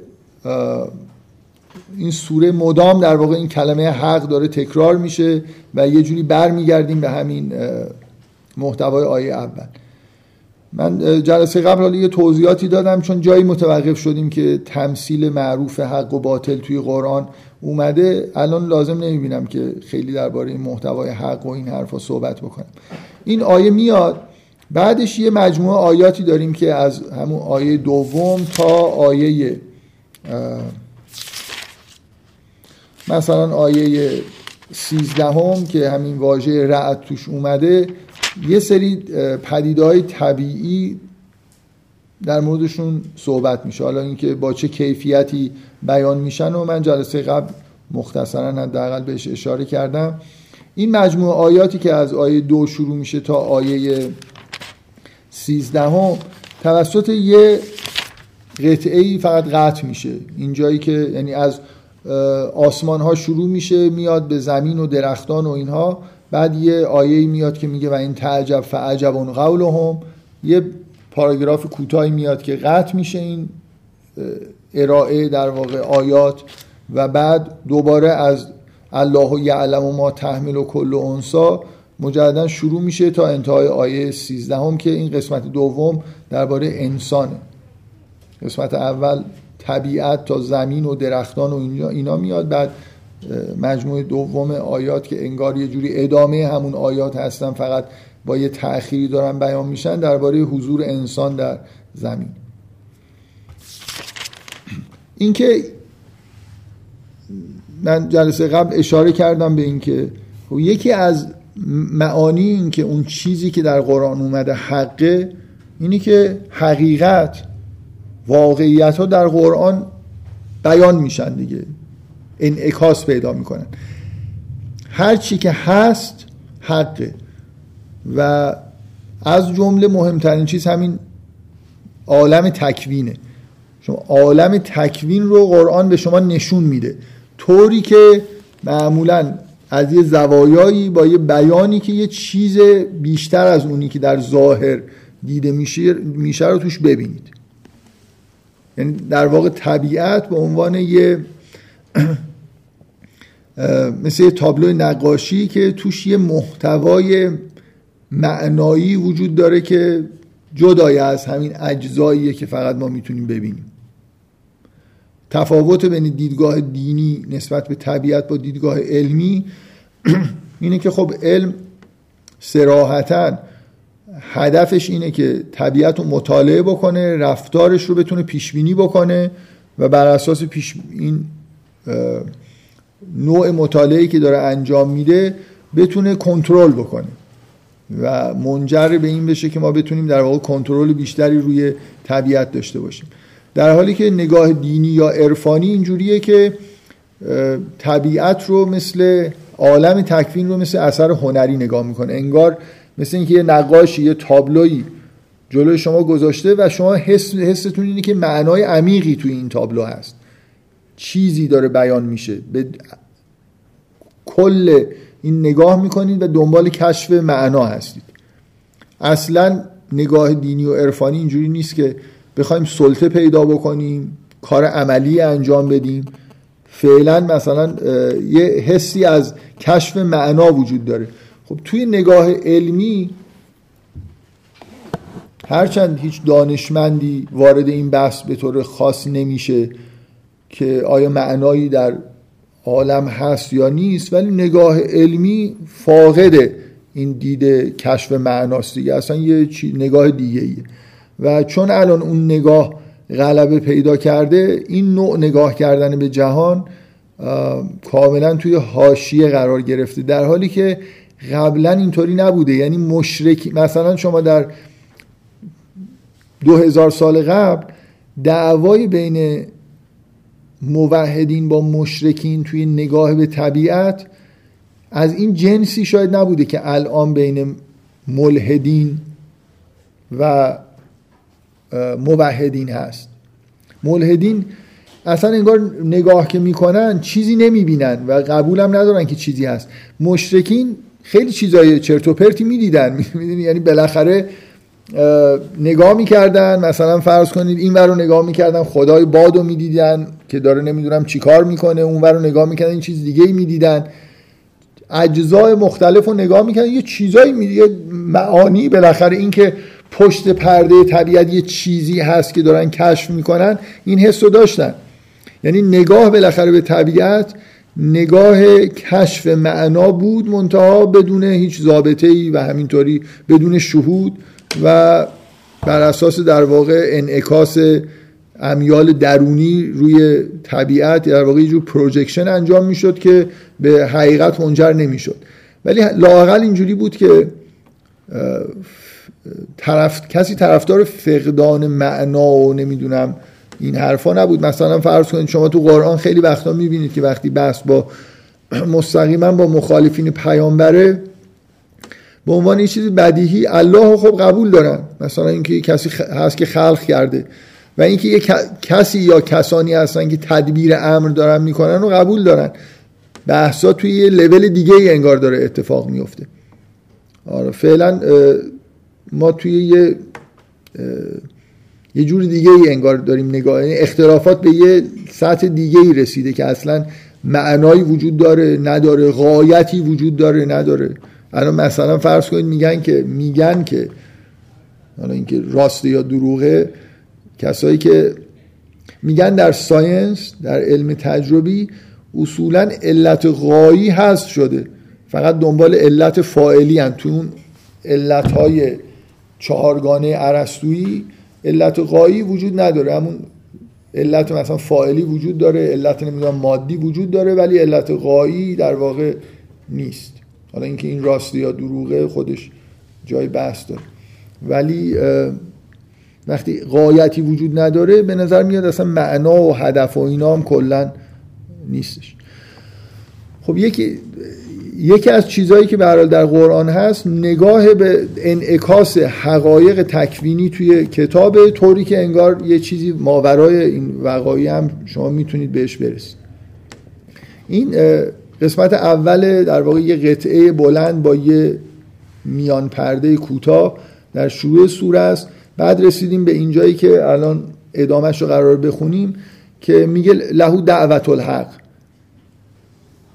این سوره مدام در واقع این کلمه حق داره تکرار میشه و یه جوری برمیگردیم به همین محتوای آیه اول. من جلسه قبل حالا یه توضیحاتی دادم چون جایی متوقف شدیم که تمثیل معروف حق و باطل توی قرآن اومده. الان لازم نمی‌بینم که خیلی درباره این محتوای حق و این حرفا صحبت بکنم. این آیه میاد بعدش یه مجموعه آیاتی داریم که از همون آیه دوم تا آیه مثلا آیه سیزدهم که همین واژه رعد توش اومده. یه سری پدیده های طبیعی در موردشون صحبت میشه. حالا اینکه با چه کیفیتی بیان میشن و من جلسه قبل مختصرا حداقل بهش اشاره کردم. این مجموعه آیاتی که از آیه دو شروع میشه تا آیه سیزدهم توسط یه قطعه ای فقط قطع میشه. اینجایی که یعنی از آسمان ها شروع میشه میاد به زمین و درختان و اینها. بعد یه آیه میاد که میگه و این تعجب فعجب اون قولهم یه پاراگراف کوتاهی میاد که قطع میشه این ارائه در واقع آیات و بعد دوباره از الله یعلم و ما تحمل و کل و انسا مجددا شروع میشه تا انتهای آیه 13 هم که این قسمت دوم درباره انسانه. قسمت اول طبیعت تا زمین و درختان و اینا میاد. بعد مجموعه دوم آیات که انگار یه جوری ادامه همون آیات هستن فقط با یه تأخیری دارن بیان میشن درباره حضور انسان در زمین. اینکه من جلسه قبل اشاره کردم به اینکه خب یکی از معانی این که اون چیزی که در قرآن اومده حقه اینی که حقیقت واقعیت ها در قرآن بیان میشن دیگه. انعکاس پیدا می‌کنن. هر چی که هست حقه. و از جمله مهمترین چیز همین عالم تکوینه. شما عالم تکوین رو قرآن به شما نشون میده. طوری که معمولا از یه زوایایی با یه بیانی که یه چیز بیشتر از اونی که در ظاهر دیده میشه میشه رو توش ببینید. یعنی در واقع طبیعت به عنوان یه مثل یه تابلو نقاشی که توش یه محتوای معنایی وجود داره که جدای از همین اجزاییه که فقط ما می‌تونیم ببینیم. تفاوت بین دیدگاه دینی نسبت به طبیعت با دیدگاه علمی اینه که خب علم سراحتا هدفش اینه که طبیعت رو مطالعه بکنه رفتارش رو بتونه پیش بینی بکنه و بر اساس پیش این نوع مطالعه که داره انجام میده بتونه کنترل بکنه و منجر به این بشه که ما بتونیم در واقع کنترل بیشتری روی طبیعت داشته باشیم. در حالی که نگاه دینی یا عرفانی اینجوریه که طبیعت رو مثل عالم تکوین رو مثل اثر هنری نگاه می‌کنه. انگار مثل اینکه یه نقاشی یه تابلویی جلوی شما گذاشته و شما حس حستون اینه که معنای عمیقی توی این تابلو هست. چیزی داره بیان میشه. به کل این نگاه می‌کنید و دنبال کشف معنا هستید. اصلا نگاه دینی و عرفانی اینجوری نیست که بخوایم سلطه پیدا بکنیم کار عملی انجام بدیم. فعلا مثلا یه حسی از کشف معنا وجود داره. خب توی نگاه علمی هرچند هیچ دانشمندی وارد این بحث به طور خاص نمیشه. که آیا معنایی در عالم هست یا نیست ولی نگاه علمی فاقد این دیده کشف معناست دیگه. اصلا یه نگاه دیگه ایه و چون الان اون نگاه غلبه پیدا کرده این نوع نگاه کردن به جهان کاملا توی حاشیه قرار گرفته. در حالی که قبلا اینطوری نبوده. یعنی مشرک مثلا شما در دو هزار سال قبل دعوای بین موحدین با مشرکین توی نگاه به طبیعت از این جنسی شاید نبوده که الان بین ملحدین و موحدین هست. ملحدین اصلا انگار نگاه که می‌کنن چیزی نمی‌بینن و قبولم ندارن که چیزی هست. مشرکین خیلی چیزای چرت و پرتی می‌دیدن. یعنی بالاخره نگاه می‌کردن. مثلا فرض کنید این رو نگاه می‌کردن خدای باد رو می‌دیدن. که داره نمی‌دونم چیکار می‌کنه اون رو نگاه می‌کنن این چیز دیگه ای می‌دیدن. اجزای مختلف رو نگاه می‌کنن یه چیزایی می معانی بالاخره این که پشت پرده طبیعت یه چیزی هست که دارن کشف می‌کنن این حس رو داشتن. یعنی نگاه بالاخره به طبیعت نگاه کشف معنا بود منتها بدون هیچ ضابطه ای و همینطوری بدون شهود و بر اساس در واقع انعکاس امیال درونی روی طبیعت در واقع یه جور انجام می‌شد که به حقیقت منجر نمی‌شد. ولی لاقل اینجوری بود که طرف کسی طرفدار فقدان معنا و نمی‌دونم این حرفا نبود. مثلا فرض کنید شما تو قرآن خیلی وقتا می‌بینید که وقتی بحث با مستقیما با مخالفین پیامبره به عنوان یه چیزی بدیهی الله خب قبول دارن. مثلا اینکه کسی هست که خلق کرده. و اینکه یه کسی یا کسانی هستن که تدبیر امر دارن می‌کنن و قبول دارن. بحثا توی یه لول دیگه ای انگار داره اتفاق میفته آره فعلا ما توی یه یه جور دیگه ای انگار داریم نگاه یعنی اختلافات به یه سطح دیگه ای رسیده که اصلا معنایی وجود داره نداره غایتی وجود داره نداره. الان مثلا فرض کنید میگن که میگن که حالا اینکه راسته یا دروغه کسایی که میگن در ساینس در علم تجربی اصولا علت غایی هست شده. فقط دنبال علت فاعلی هن. تو اون علت های چهارگانه عرستویی علت غایی وجود نداره. همون علت مثلا فاعلی وجود داره علت نمی‌دونم مادی وجود داره ولی علت غایی در واقع نیست. حالا اینکه این راستی یا دروغه خودش جای بحث داره. ولی وقتی قایتی وجود نداره به نظر میاد اصلا معنا و هدف و اینا هم کلا نیستش. خب یکی یکی از چیزهایی که برای در قرآن هست نگاه به انعکاس حقایق تکوینی توی کتاب طوری که انگار یه چیزی ماورای این وقایع هم شما می‌تونید بهش برسید. این قسمت اول در واقع یه قطعه بلند با یه میان پرده کوتاه در شروع سوره است. بعد رسیدیم به اینجایی که الان ادامهش رو قرار بخونیم که میگه لهو دعوت الحق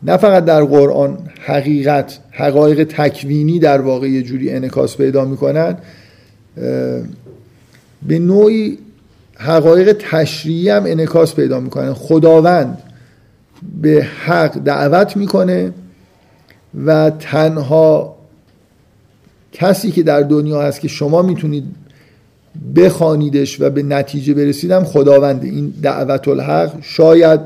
نه فقط در قرآن حقیقت حقایق تکوینی در واقع یه جوری انکاس پیدا می‌کنن به نوعی حقایق تشریعی هم انکاس پیدا می‌کنن خداوند به حق دعوت می‌کنه و تنها کسی که در دنیا هست که شما می‌تونید بخوانیدش و به نتیجه برسیدم خداوند این دعوت الحق شاید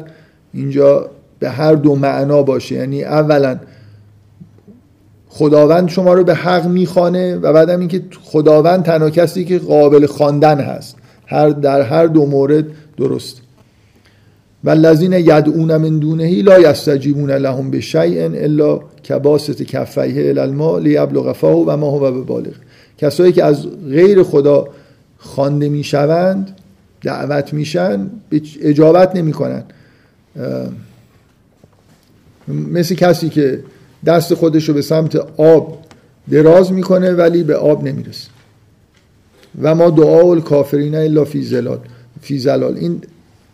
اینجا به هر دو معنا باشه. یعنی اولا خداوند شما رو به حق می‌خوانه و بعدم اینکه خداوند تنها کسی که قابل خواندن هست. هر در هر دو مورد درست. و الذین یدعون من دونهی لا یستجیبون لهم بشیء الا کباست کفیه الی الماء و ما هو ببالغ. کسایی که از غیر خدا خوانده می‌شوند دعوت میشن اجابت نمی‌کنن. مثل کسی که دست خودش رو به سمت آب دراز می‌کنه ولی به آب نمی‌رسه. و ما دعا الکافرین الا فی زلال فی زلال این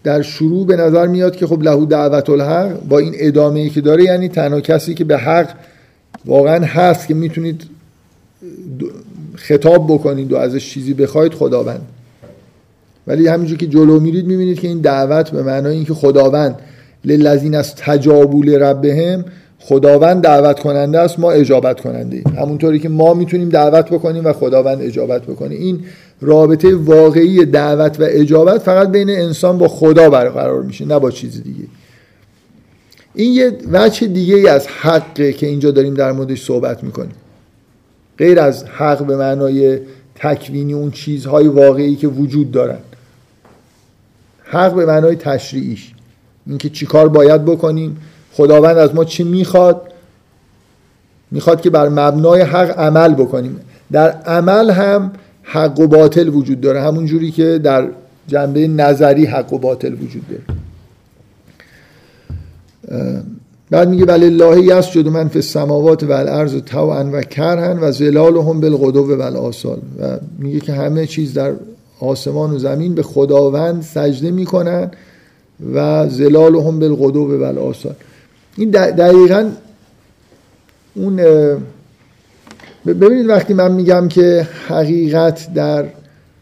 در شروع به نظر میاد که خب لهو دعوت الحق با این ادامه ای که داره یعنی تنها کسی که به حق واقعا هست که می‌تونید خطاب بکنید و ازش چیزی بخواید خداوند. ولی همینجور که جلو میرید می‌بینید که این دعوت به معنای اینکه خداوند للذین از تجابول ربهم خداوند دعوت کننده است ما اجابت کننده ایم. همونطوری که ما می‌تونیم دعوت بکنیم و خداوند اجابت بکنه. این رابطه واقعی دعوت و اجابت فقط بین انسان با خدا برقرار میشه نه با چیز دیگه. این یه وجه دیگه ای از حقه که اینجا داریم در موردش صحبت می‌کنیم. غیر از حق به معنای تکوینی اون چیزهای واقعی که وجود دارن. حق به معنای تشریعیش. اینکه چیکار باید بکنیم خداوند از ما چی می‌خواد؟ می‌خواد که بر مبنای حق عمل بکنیم. در عمل هم حق و باطل وجود داره. همون جوری که در جنبه نظری حق و باطل وجود داره. بعد میگه ولی الله یسجد من فی السماوات و الارض طوعا و کرهن و ظلالهم بالغدو و آسال و میگه که همه چیز در آسمان و زمین به خداوند سجده می‌کنن و زلال هم بالغدو و آسان این دقیقا اون ببینید وقتی من میگم که حقیقت در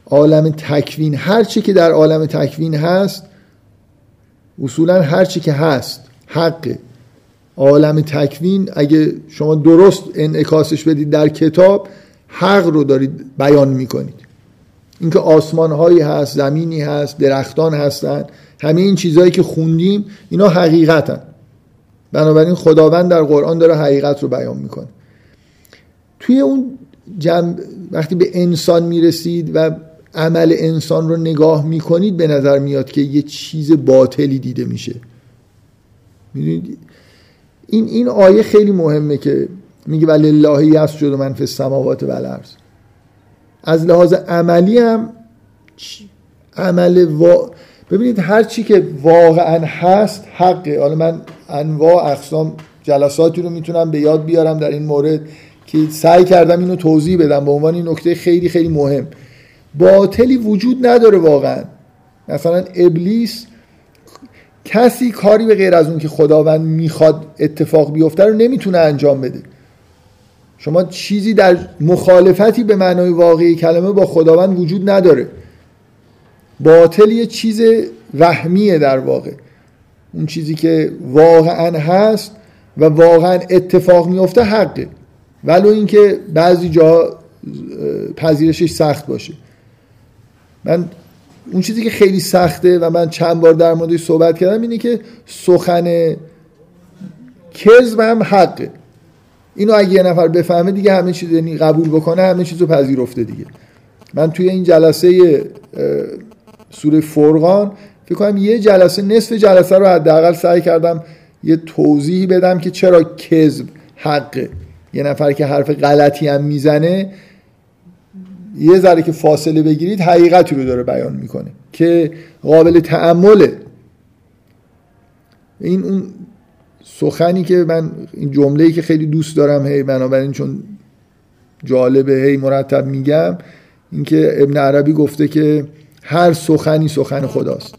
عالم تکوین هر چی که در عالم تکوین هست اصولا هر چی که هست حقه. عالم تکوین اگه شما درست انعکاسش بدید در کتاب حق رو دارید بیان می‌کنید. اینکه آسمان هایی هست زمینی هست درختان هستن همه این چیزهایی که خوندیم اینا حقیقتن. بنابراین خداوند در قرآن داره حقیقت رو بیان می‌کنه. توی اون جمع وقتی به انسان می‌رسید و عمل انسان رو نگاه می‌کنید به نظر میاد که یه چیز باطلی دیده میشه. می‌دونید؟ این این آیه خیلی مهمه که میگه ولله یسجد من فی السماوات و الارض. از لحاظ عملی هم عمل وا... ببینید هر چی که واقعا هست حقه. حالا من انواع اقسام جلساتی رو می‌تونم به یاد بیارم در این مورد که سعی کردم اینو توضیح بدم. به عنوان این نکته خیلی خیلی مهم. باطلی وجود نداره واقعا. مثلا ابلیس کسی کاری به غیر از اون که خداوند می‌خواد اتفاق بیفته رو نمی‌تونه انجام بده. شما چیزی در مخالفتی به معنای واقعی کلمه با خداوند وجود نداره. باطل یه چیز وهمیه در واقع. اون چیزی که واقعا هست و واقعا اتفاق میفته حقه. ولو اینکه بعضی جا پذیرشش سخت باشه. من اون چیزی که خیلی سخته و من چند بار در موردش صحبت کردم اینه که سخن کذب هم حقه. اینو اگه یه نفر بفهمه دیگه همه چیز یعنی قبول بکنه همه چیزو پذیرفته دیگه. من توی این جلسه سوره فرقان فکر کنم یه جلسه نصف جلسه رو حداقل سعی کردم یه توضیحی بدم که چرا کذب حقه. یه نفر که حرف غلطی هم می‌زنه یه ذره که فاصله بگیرید حقیقتی رو داره بیان می‌کنه که قابل تعمله این اون سخنی که من این جمله‌ای که خیلی دوست دارم هی بنابراین چون جالبه هی مرتب میگم اینکه ابن عربی گفته که هر سخنی سخن خداست.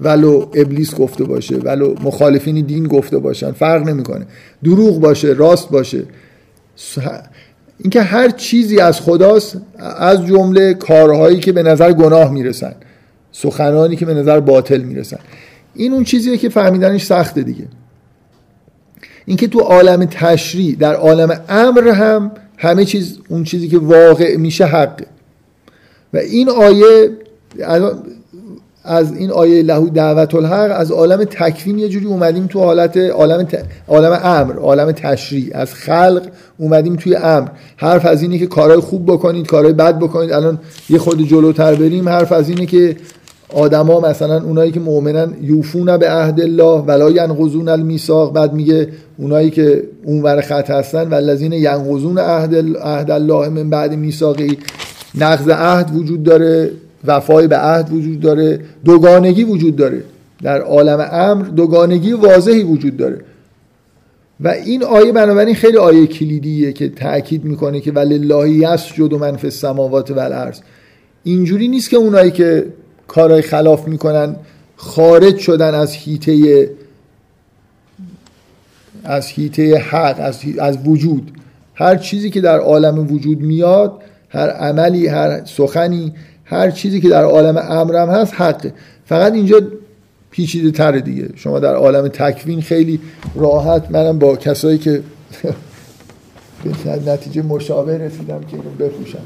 ولو ابلیس گفته باشه ولو مخالفین دین گفته باشن فرق نمی‌کنه. دروغ باشه راست باشه. اینکه هر چیزی از خداست از جمله کارهایی که به نظر گناه می‌رسن سخنانی که به نظر باطل می‌رسن. این اون چیزیه که فهمیدنش سخته دیگه. اینکه تو عالم تشریع در عالم امر هم همه چیز اون چیزی که واقع میشه حقه. و این آیه از این آیه لهو دعوت الحق از عالم تکوین یه جوری اومدیم تو حالت عالم ت... عالم امر عالم تشریع. از خلق اومدیم توی امر. حرف از اینه که کارهای خوب بکنید کارهای بد بکنید. الان یه خود جلوتر بریم حرف از اینه که آدما مثلا اونایی که مؤمنن یوفون به عهد الله ولا ینقضون المیثاق. بعد میگه اونایی که اونور خط هستن والذین ینقضون عهد عهد الله من بعد میثاقی. نقض عهد وجود داره. وفای به عهد وجود داره دوگانگی وجود داره. در عالم امر دوگانگی واضحی وجود داره. و این آیه بنابراین خیلی آیه کلیدیه که تاکید می‌کنه که ولله یسجد من فی السماوات والارض اینجوری نیست که اونایی که کارهای خلاف می‌کنن خارج شدن از هیته از هیته حق از, از وجود. هر چیزی که در عالم وجود میاد هر عملی هر سخنی هر چیزی که در عالم امرم هست حقه. فقط اینجا پیچیده تره دیگه. شما در عالم تکوین خیلی راحت. منم با کسایی که به نتیجه مشابه رسیدم که اینو بپوشم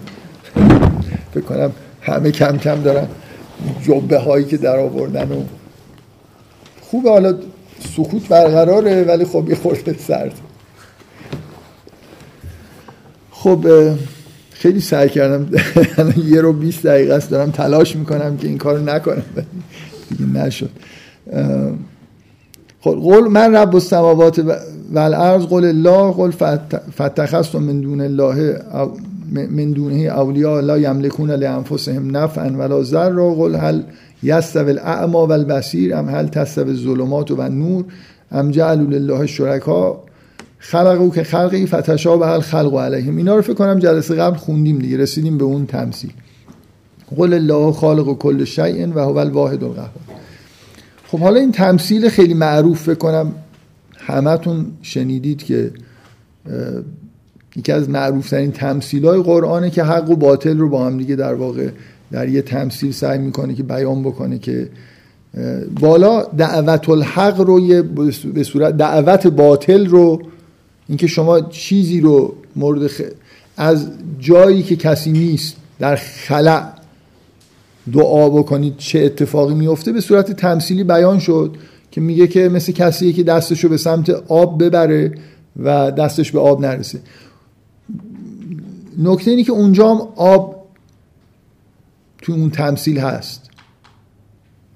فکر همه کم کم دارن جبه هایی که در آوردن و خوبه. حالا سکوت برقراره ولی خب یه خورده سرد. خب خیلی سعی کردم یه رو 20 دقیقه است دارم تلاش می‌کنم که این کارو نکنم دیگه نشد. خب قول من رب السماوات و الارض قول الله قول فتخستم من دون الله من دونه اولیاء لا یملکون لانفسهم نفعا ولا ضرا قل هل یستوی الاعما و البصیر ام هل تستوی الظلمات و نور ام جعلوا لله شرکا خلقو که خلقی فتشا به خلق علیهم. اینا رو فکر کنم جلسه قبل خوندیم دیگه رسیدیم به اون تمثیل. قل الله خالق کل شیء و هو الواحد القهار. خب حالا این تمثیل خیلی معروف فکر کنم همتون شنیدید که یکی از معروف ترین تمثیل های قرآنه که حق و باطل رو با هم دیگه در واقع در یه تمثیل سعی می‌کنه که بیان بکنه که بالا دعوت الحق رو به صورت دعوت باطل رو اینکه شما چیزی رو مورد از جایی که کسی نیست در خلع دعا بکنید چه اتفاقی میفته به صورت تمثیلی بیان شد که میگه که مثل کسی که دستش رو به سمت آب ببره و دستش به آب نرسه. نکته اینه که اونجا هم آب تو اون تمثیل هست.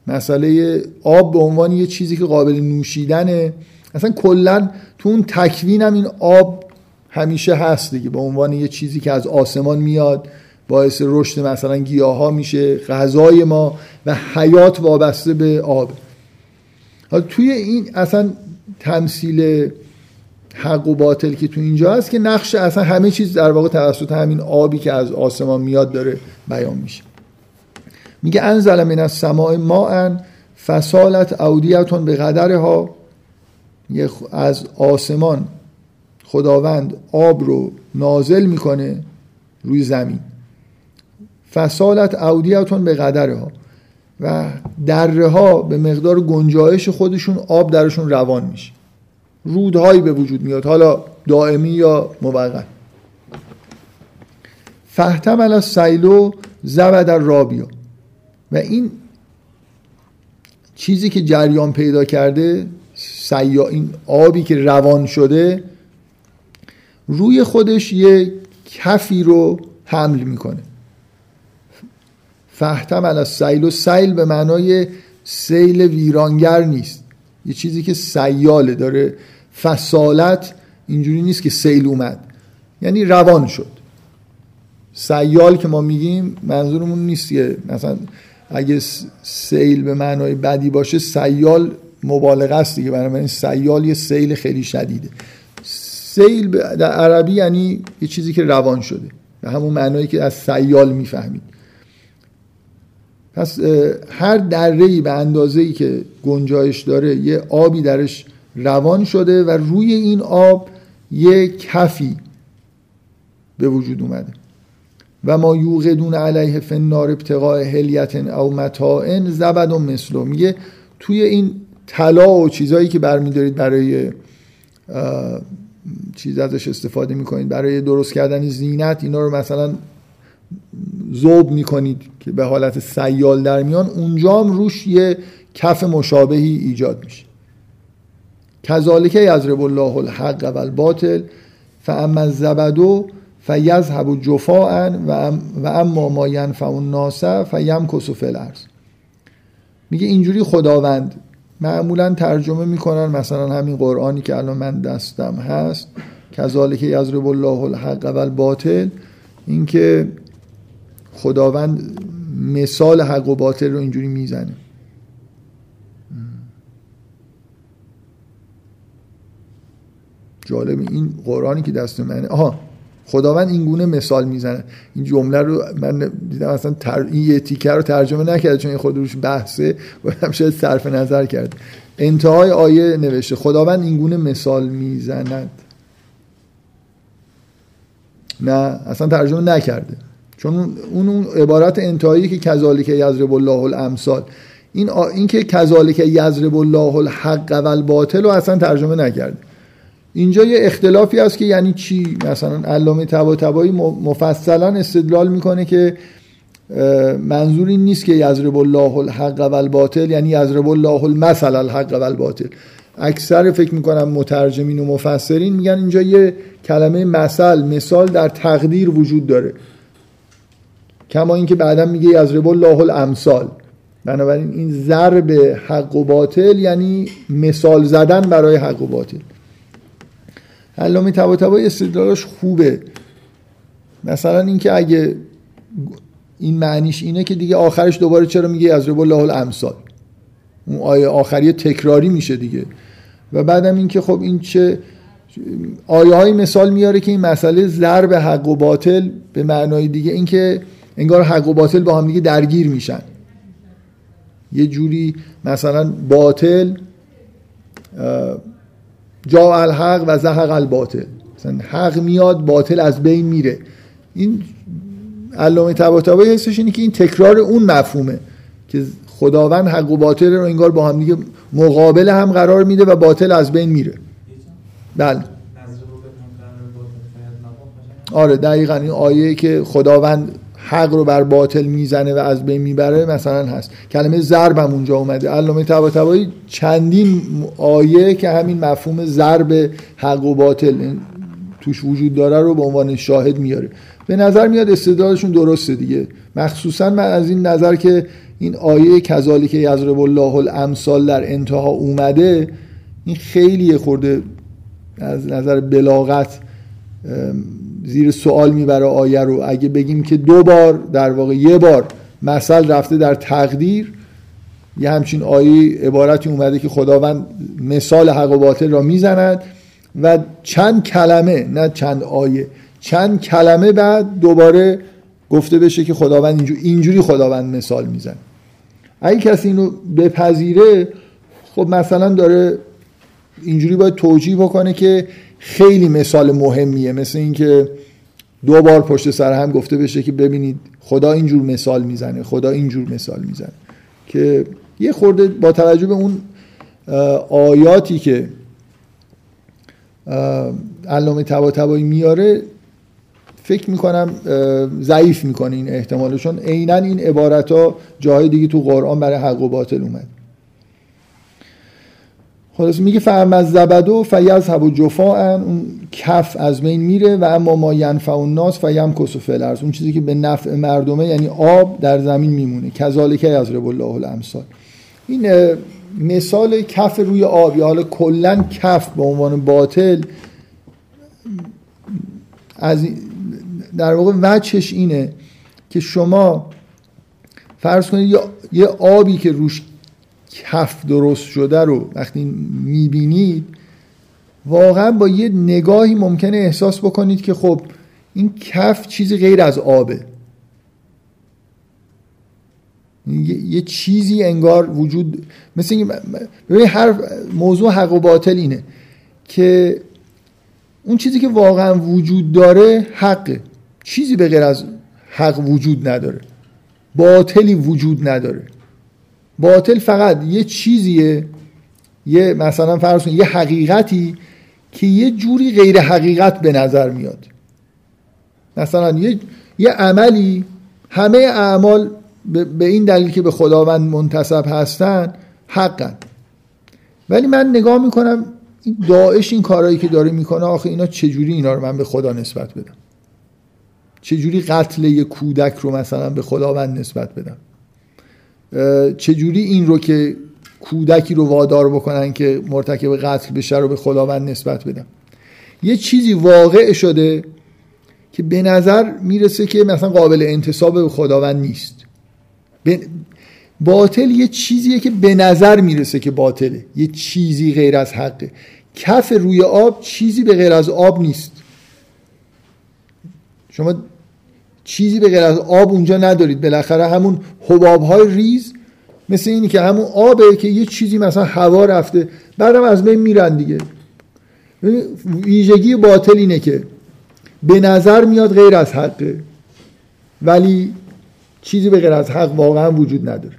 مسئله آب به عنوان یه چیزی که قابل نوشیدنه. اصلا کلا تو اون تکوین هم این آب همیشه هست دیگه به عنوان یه چیزی که از آسمان میاد باعث رشد مثلا گیاه ها میشه غذای ما و حیات وابسته به آب. حالا توی این اصلا تمثیل حق و باطل که تو اینجا هست که نقش اصلا همه چیز در واقع توسط همین آبی که از آسمان میاد داره بیان میشه. میگه انزل من از سماع ما فسالت اودیتون به قدرها. از آسمان خداوند آب رو نازل می‌کنه روی زمین. فسالت اودیتون به قدرها و دره ها به مقدار گنجایش خودشون آب درشون روان میشه. رودهایی به وجود میاد حالا دائمی یا موقت. فهتم از سیلو زبد رابیا و این چیزی که جریان پیدا کرده سیا این آبی که روان شده روی خودش یه کفی رو حمل می‌کنه. فهتم از سیل و سیل به معنای سیل ویرانگر نیست. یه چیزی که سیاله داره فسالت اینجوری نیست که سیل اومد. یعنی روان شد. سیال که ما میگیم منظورمون نیست که مثلا اگه سیل به معنای بدی باشه سیال مبالغه است دیگه. برای سیال یه سیل خیلی شدیده. سیل در عربی یعنی یه چیزی که روان شده. به همون معنایی که از سیال می‌فهمید. پس هر دره به اندازه ای که گنجایش داره یه آبی درش روان شده و روی این آب یه کفی به وجود اومده. و ما یوقدون علیه فنار ابتقاء هلیت او متاع زبد و مثلو. میگه توی این طلا و چیزهایی که برمیدارید برای چیز ازش استفاده می‌کنید برای درست کردن زینت اینا رو مثلا زوب می‌کنید که به حالت سیال در میان اونجا هم روش یه کف مشابهی ایجاد میشه. کذالک یضرب الله الحق و الباطل فاما الزبدو فیذهب جفاء و اما ما ینفع الناس فیمکث فی الارض. میگه اینجوری خداوند معمولا ترجمه می‌کنن مثلا همین قرآنی که الان من دستم هست کذالک یضرب الله الحق و الباطل اینکه خداوند مثال حق و باطل رو اینجوری می‌زنه. جالب این قرآنی که دست منه. آها خداوند این گونه مثال می‌زنه. این جمله رو من دیدم اصلا تر... این یه رو ترجمه نکرده چون این خود روش بحثه و شاید صرف نظر کرد انتهای آیه نوشته خداوند این گونه مثال می‌زند. نه اصلا ترجمه نکرده. چون اون اون عبارت انتهایی که کذالک یضرب الله الامثال این این که کذالک یضرب الله الحق و الباطل رو اصلا ترجمه نکرده. اینجا یه اختلافی هست که یعنی چی؟ مثلا علامه طباطبایی مفصلا استدلال می‌کنه که منظور این نیست که یضرب الله الحق و الباطل یعنی یضرب الله المثل الحق و الباطل اکثر فکر می‌کنم مترجمین و مفسرین میگن اینجا یه کلمه مثل مثال در تقدیر وجود داره. کما اینکه بعدا میگه یضرب الله الامثال. بنابراین این ضرب حق و باطل یعنی مثال زدن برای حق و باطل. علامه طباطبایی استدلالش خوبه. مثلا اینکه اگه این معنیش اینه که دیگه آخرش دوباره چرا میگه از رب الله الامثال؟ اون آیه آخری تکراری میشه دیگه. و بعدم اینکه خب این چه آیه های مثال میاره که این مسئله ضرب حق و باطل به معنای دیگه اینکه انگار حق و باطل با هم دیگه درگیر میشن. یه جوری مثلا باطل جا الحق و زهق الباطل. مثلا حق میاد باطل از بین میره. این علامه طباطبایی حسش اینه که این تکرار اون مفهومه که خداوند حق و باطل رو انگار با هم دیگه مقابل هم قرار میده و باطل از بین میره. بله. آره دقیقا این آیه که خداوند حق رو بر باطل می‌زنه و از بین می‌بره مثلا هست. کلمه ضرب هم اونجا اومده. علامه طباطبایی چندین آیه که همین مفهوم ضرب حق و باطل توش وجود داره رو به عنوان شاهد میاره. به نظر میاد استدلالشون درسته دیگه. مخصوصا من از این نظر که این آیه کذالی که یضرب الله الامثال در انتها اومده این خیلی خورده از نظر بلاغت زیر سوال می‌بره آیه رو. اگه بگیم که دو بار در واقع یه بار مثل رفته در تقدیر یه همچین آیه عبارتی اومده که خداوند مثال حق و باطل را می‌زند و چند کلمه نه چند آیه چند کلمه بعد دوباره گفته بشه که خداوند اینجوری خداوند مثال میزن اگه کسی اینو بپذیره خب مثلا داره اینجوری باید توجیه بکنه که خیلی مثال مهمیه مثل اینکه دو بار پشت سر هم گفته بشه که ببینید خدا اینجور مثال می‌زنه خدا اینجور مثال می‌زنه. که یه خورده با توجه به اون آیاتی که علامه تبا میاره فکر می‌کنم ضعیف می‌کنه این احتمالشون. عینا این عبارت ها جاهای دیگه تو قرآن برای حق و باطل اومد. خلاص میگه فهم از زبدو فیذهب و جفاء اون کف از بین میره و اما ما ینفع الناس فیم کس و فلرز اون چیزی که به نفع مردمه یعنی آب در زمین میمونه. کذالک یضرب الله الامثال. این مثال کف روی آب یا حالا کلا کف به عنوان باطل از در واقع وجهش اینه که شما فرض کنید یه آبی که روش کف درست شده رو وقتی می‌بینید واقعا با یه نگاهی ممکنه احساس بکنید که خب این کف چیزی غیر از آبه. یه چیزی انگار وجود مثل اینکه هر موضوع حق و باطل اینه که اون چیزی که واقعا وجود داره حقه. چیزی به غیر از حق وجود نداره. باطلی وجود نداره. باطل فقط یه چیزیه یه مثلا فرض یه حقیقتی که یه جوری غیر حقیقت به نظر میاد. مثلا یه, یه عملی همه اعمال به این دلیل که به خداوند منتصب هستن حقن. ولی من نگاه می‌کنم این داعش این کارهایی که داره می‌کنه آخه اینا چجوری اینا رو من به خدا نسبت بدم؟ چجوری قتل یه کودک رو مثلا به خداوند نسبت بدم؟ چجوری این رو که کودکی رو وادار بکنن که مرتکب قتل بشه رو به خداوند نسبت بدم یه چیزی واقع شده که به نظر می‌رسه که مثلا قابل انتصاب به خداوند نیست. باطل یه چیزیه که به نظر می‌رسه که باطله. یه چیزی غیر از حقه. کف روی آب چیزی به غیر از آب نیست. شما چیزی به غیر از آب اونجا ندارید. بالاخره همون حباب های ریز مثل اینی که همون آبه که یه چیزی مثلا هوا رفته بعدم از بین میرن دیگه. ویژگی باطل اینه که به نظر میاد غیر از حقه ولی چیزی به غیر از حق واقعا وجود نداره.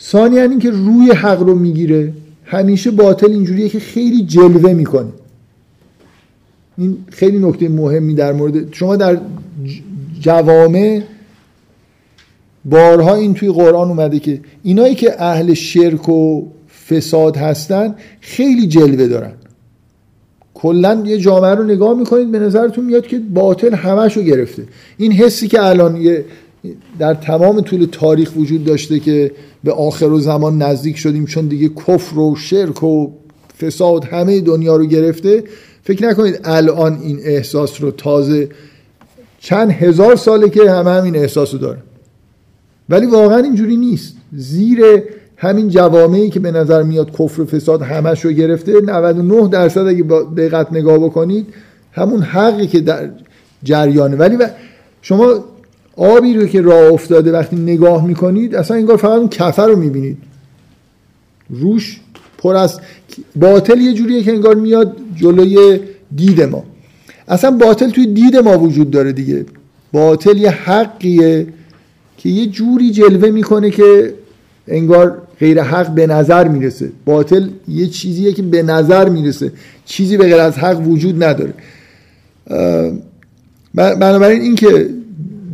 ثانیا این که روی حق رو می‌گیره همیشه باطل اینجوریه که خیلی جلوه می‌کنه. این خیلی نکته مهمی در مورد شما در جوامع بارها این توی قرآن اومده که اینایی که اهل شرک و فساد هستن خیلی جلوه دارن. کلا یه جامعه رو نگاه می‌کنید به نظرتون میاد که باطل همش رو گرفته. این حسی که الان در تمام طول تاریخ وجود داشته که به آخر و زمان نزدیک شدیم چون دیگه کفر و شرک و فساد همه دنیا رو گرفته فکر نکنید الان این احساس رو تازه چند هزار ساله که همه همین احساس رو دارن ولی واقعا اینجوری نیست. زیر همین جوامعی که به نظر میاد کفر و فساد همش رو گرفته 99 درصد اگه دقت نگاه بکنید همون حقی که در جریانه. ولی شما آبی رو که راه افتاده وقتی نگاه می‌کنید اصلا انگار فقط اون کفه رو می‌بینید. روش پر از باطل یه جوریه که انگار میاد جلوی دید ما. اصلا باطل توی دید ما وجود داره دیگه. باطل یه حقیه که یه جوری جلوه می‌کنه که انگار غیر حق به نظر می‌رسه. باطل یه چیزیه که به نظر می‌رسه. چیزی به غیر از حق وجود نداره. بنابراین اینکه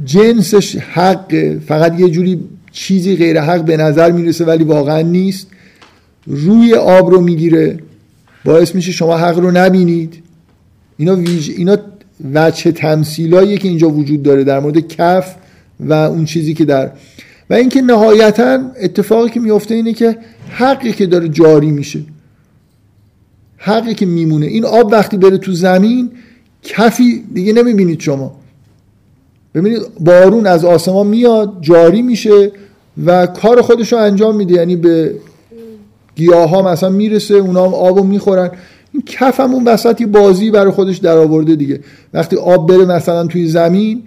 جنسش حق فقط یه جوری چیزی غیر حق به نظر می‌رسه ولی واقعا نیست روی آب رو می‌گیره. باعث میشه شما حق رو نبینید. اینا, ویج... اینا وچه تمثیلاییه که اینجا وجود داره در مورد کف و اون چیزی که در و اینکه نهایتا اتفاقی که میفته اینه که حقی که داره جاری میشه. حقی که میمونه. این آب وقتی بره تو زمین کفی دیگه نمی‌بینید شما. ببینید بارون از آسمان میاد جاری میشه و کار خودش رو انجام میده. یعنی به گیاه ها مثلا می‌رسه اونا هم آب رو می‌خورن. این کف هم اون وسط بازی برای خودش در آورده دیگه. وقتی آب بره مثلا توی زمین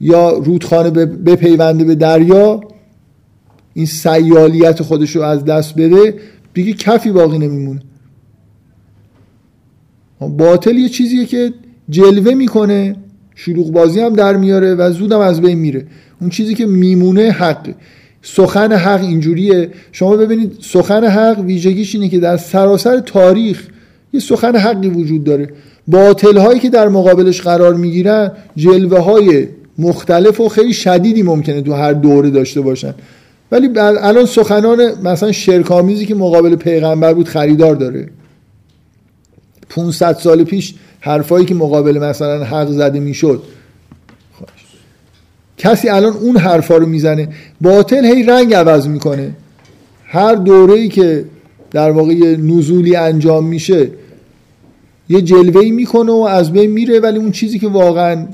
یا رودخانه بپیونده به دریا این سیالیت خودش رو از دست بده دیگه کفی باقی نمیمونه. باطل یه چیزیه که جلوه می‌کنه شلوغ بازی هم در میاره و زودم از بین میره. اون چیزی که میمونه حق. سخن حق اینجوریه. شما ببینید سخن حق ویژگیش اینه که در سراسر تاریخ یه سخن حقی وجود داره. باطل هایی که در مقابلش قرار می‌گیرن جلوه های مختلف و خیلی شدیدی ممکنه تو هر دوره داشته باشن. ولی الان سخنان مثلا شرکامیزی که مقابل پیغمبر بود خریدار داره. 500 سال پیش حرفایی که مقابل مثلا حق زده می‌شد. کسی الان اون حرفا رو می‌زنه. باطل هی رنگ عوض می‌کنه. هر دوره ای که در واقع نزولی انجام میشه یه جلوه می‌کنه و از بین میره ولی اون چیزی که واقعا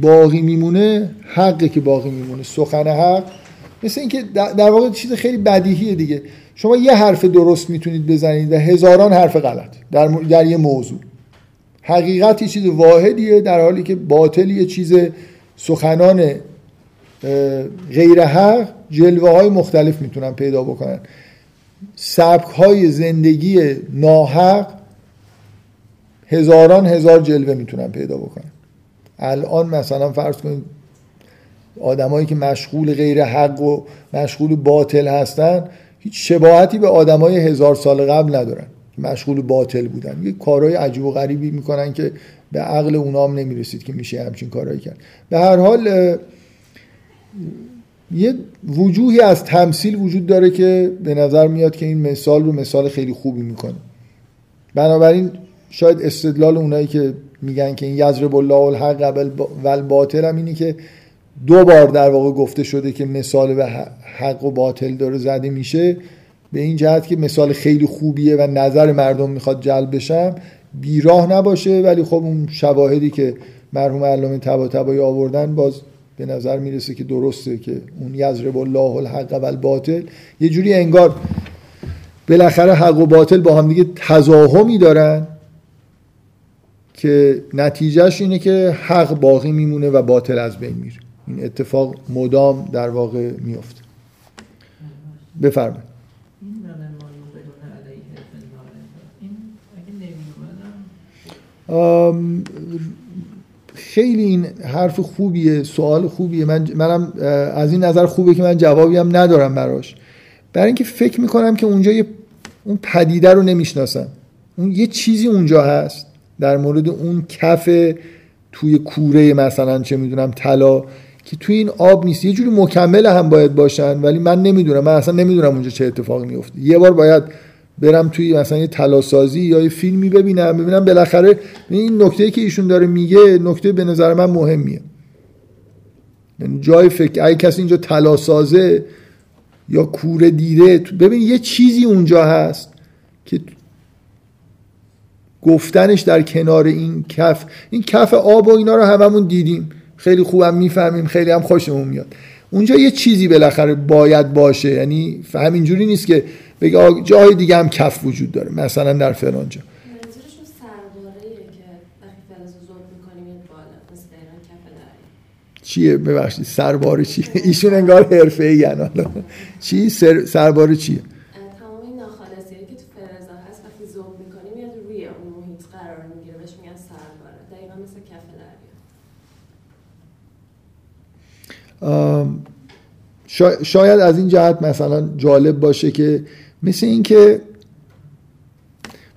باقی میمونه حقه که باقی میمونه سخن حق. مثل اینکه در واقع چیز خیلی بدیهیه دیگه. شما یه حرف درست می‌تونید بزنید و هزاران حرف غلط در, در یه موضوع. حقیقت یه چیز واحدیه در حالی که باطل یه چیز سخنان غیر حق جلوه های مختلف می‌تونن پیدا بکنن. سبک های زندگی ناحق هزاران هزار جلوه می‌تونن پیدا بکنن. الان مثلا فرض کنید آدمایی که مشغول غیر حق و مشغول باطل هستن هیچ شباهتی به آدمای هزار سال قبل ندارن مشغول باطل بودن. یه کارهای عجیب و غریبی می‌کنن که به عقل اونا هم نمی‌رسید که میشه همچین کارهایی کرد. به هر حال یه وجوهی از تمثیل وجود داره که به نظر میاد که این مثال رو مثال خیلی خوبی می‌کنه. بنابراین شاید استدلال اونایی که میگن که این یضرب الله الحق و الباطل هم اینی که دو بار در واقع گفته شده که مثال به حق و باطل داره زده میشه. به این جهت که مثال خیلی خوبیه و نظر مردم می‌خواد جلب بشم. بیراه نباشه ولی خب اون شواهدی که مرحوم علامه طباطبایی آوردن باز به نظر می‌رسه که درسته که اون یضرب الله الحق و الباطل یه جوری انگار بالاخره حق و باطل با هم دیگه تزاهمی دارن که نتیجهش اینه که حق باقی میمونه و باطل از بین میره. این اتفاق مدام در واقع میفته بفرمایید. خیلی این حرف خوبیه سوال خوبیه. من منم از این نظر خوبه که من جوابی هم ندارم براش. برای اینکه فکر می‌کنم که اونجا یه اون پدیده رو نمی‌شناسم. اون یه چیزی اونجا هست. در مورد اون کف توی کوره مثلا چه می‌دونم طلا که توی این آب نیست. یه جوری مکمل هم باید باشن ولی من نمی‌دونم. من اصلا نمی‌دونم اونجا چه اتفاقی میفته یه بار باید برم توی مثلا یه تلاسازی یا یه فیلمی ببینم ببینم بالاخره این نکته که ایشون داره میگه نکته به نظر من مهمیه. یعنی جای فکر اگه کسی اینجا تلاسازه یا کوره دیده ببین یه چیزی اونجا هست که گفتنش در کنار این کف این کف آب و اینا رو هممون دیدیم. خیلی خوبم می‌فهمیم خیلی هم خوشمون میاد. اونجا یه چیزی بالاخره باید باشه یعنی همینجوری نیست که بگه جای دیگه هم کف وجود داره مثلا در فرانجا چیه؟ ببخشید سربار چیه ایشون انگار حرفه ای حالا چی؟ سر... سربار چیه؟ تمام این ناخالصی که تو فرزا هست وقتی زوم می‌کنی میاد روی اون محیط قرار می‌گیره بهش میگن سرباره. دقیقا مثل کف دریا. شاید از این جهت مثلا جالب باشه که مثل اینکه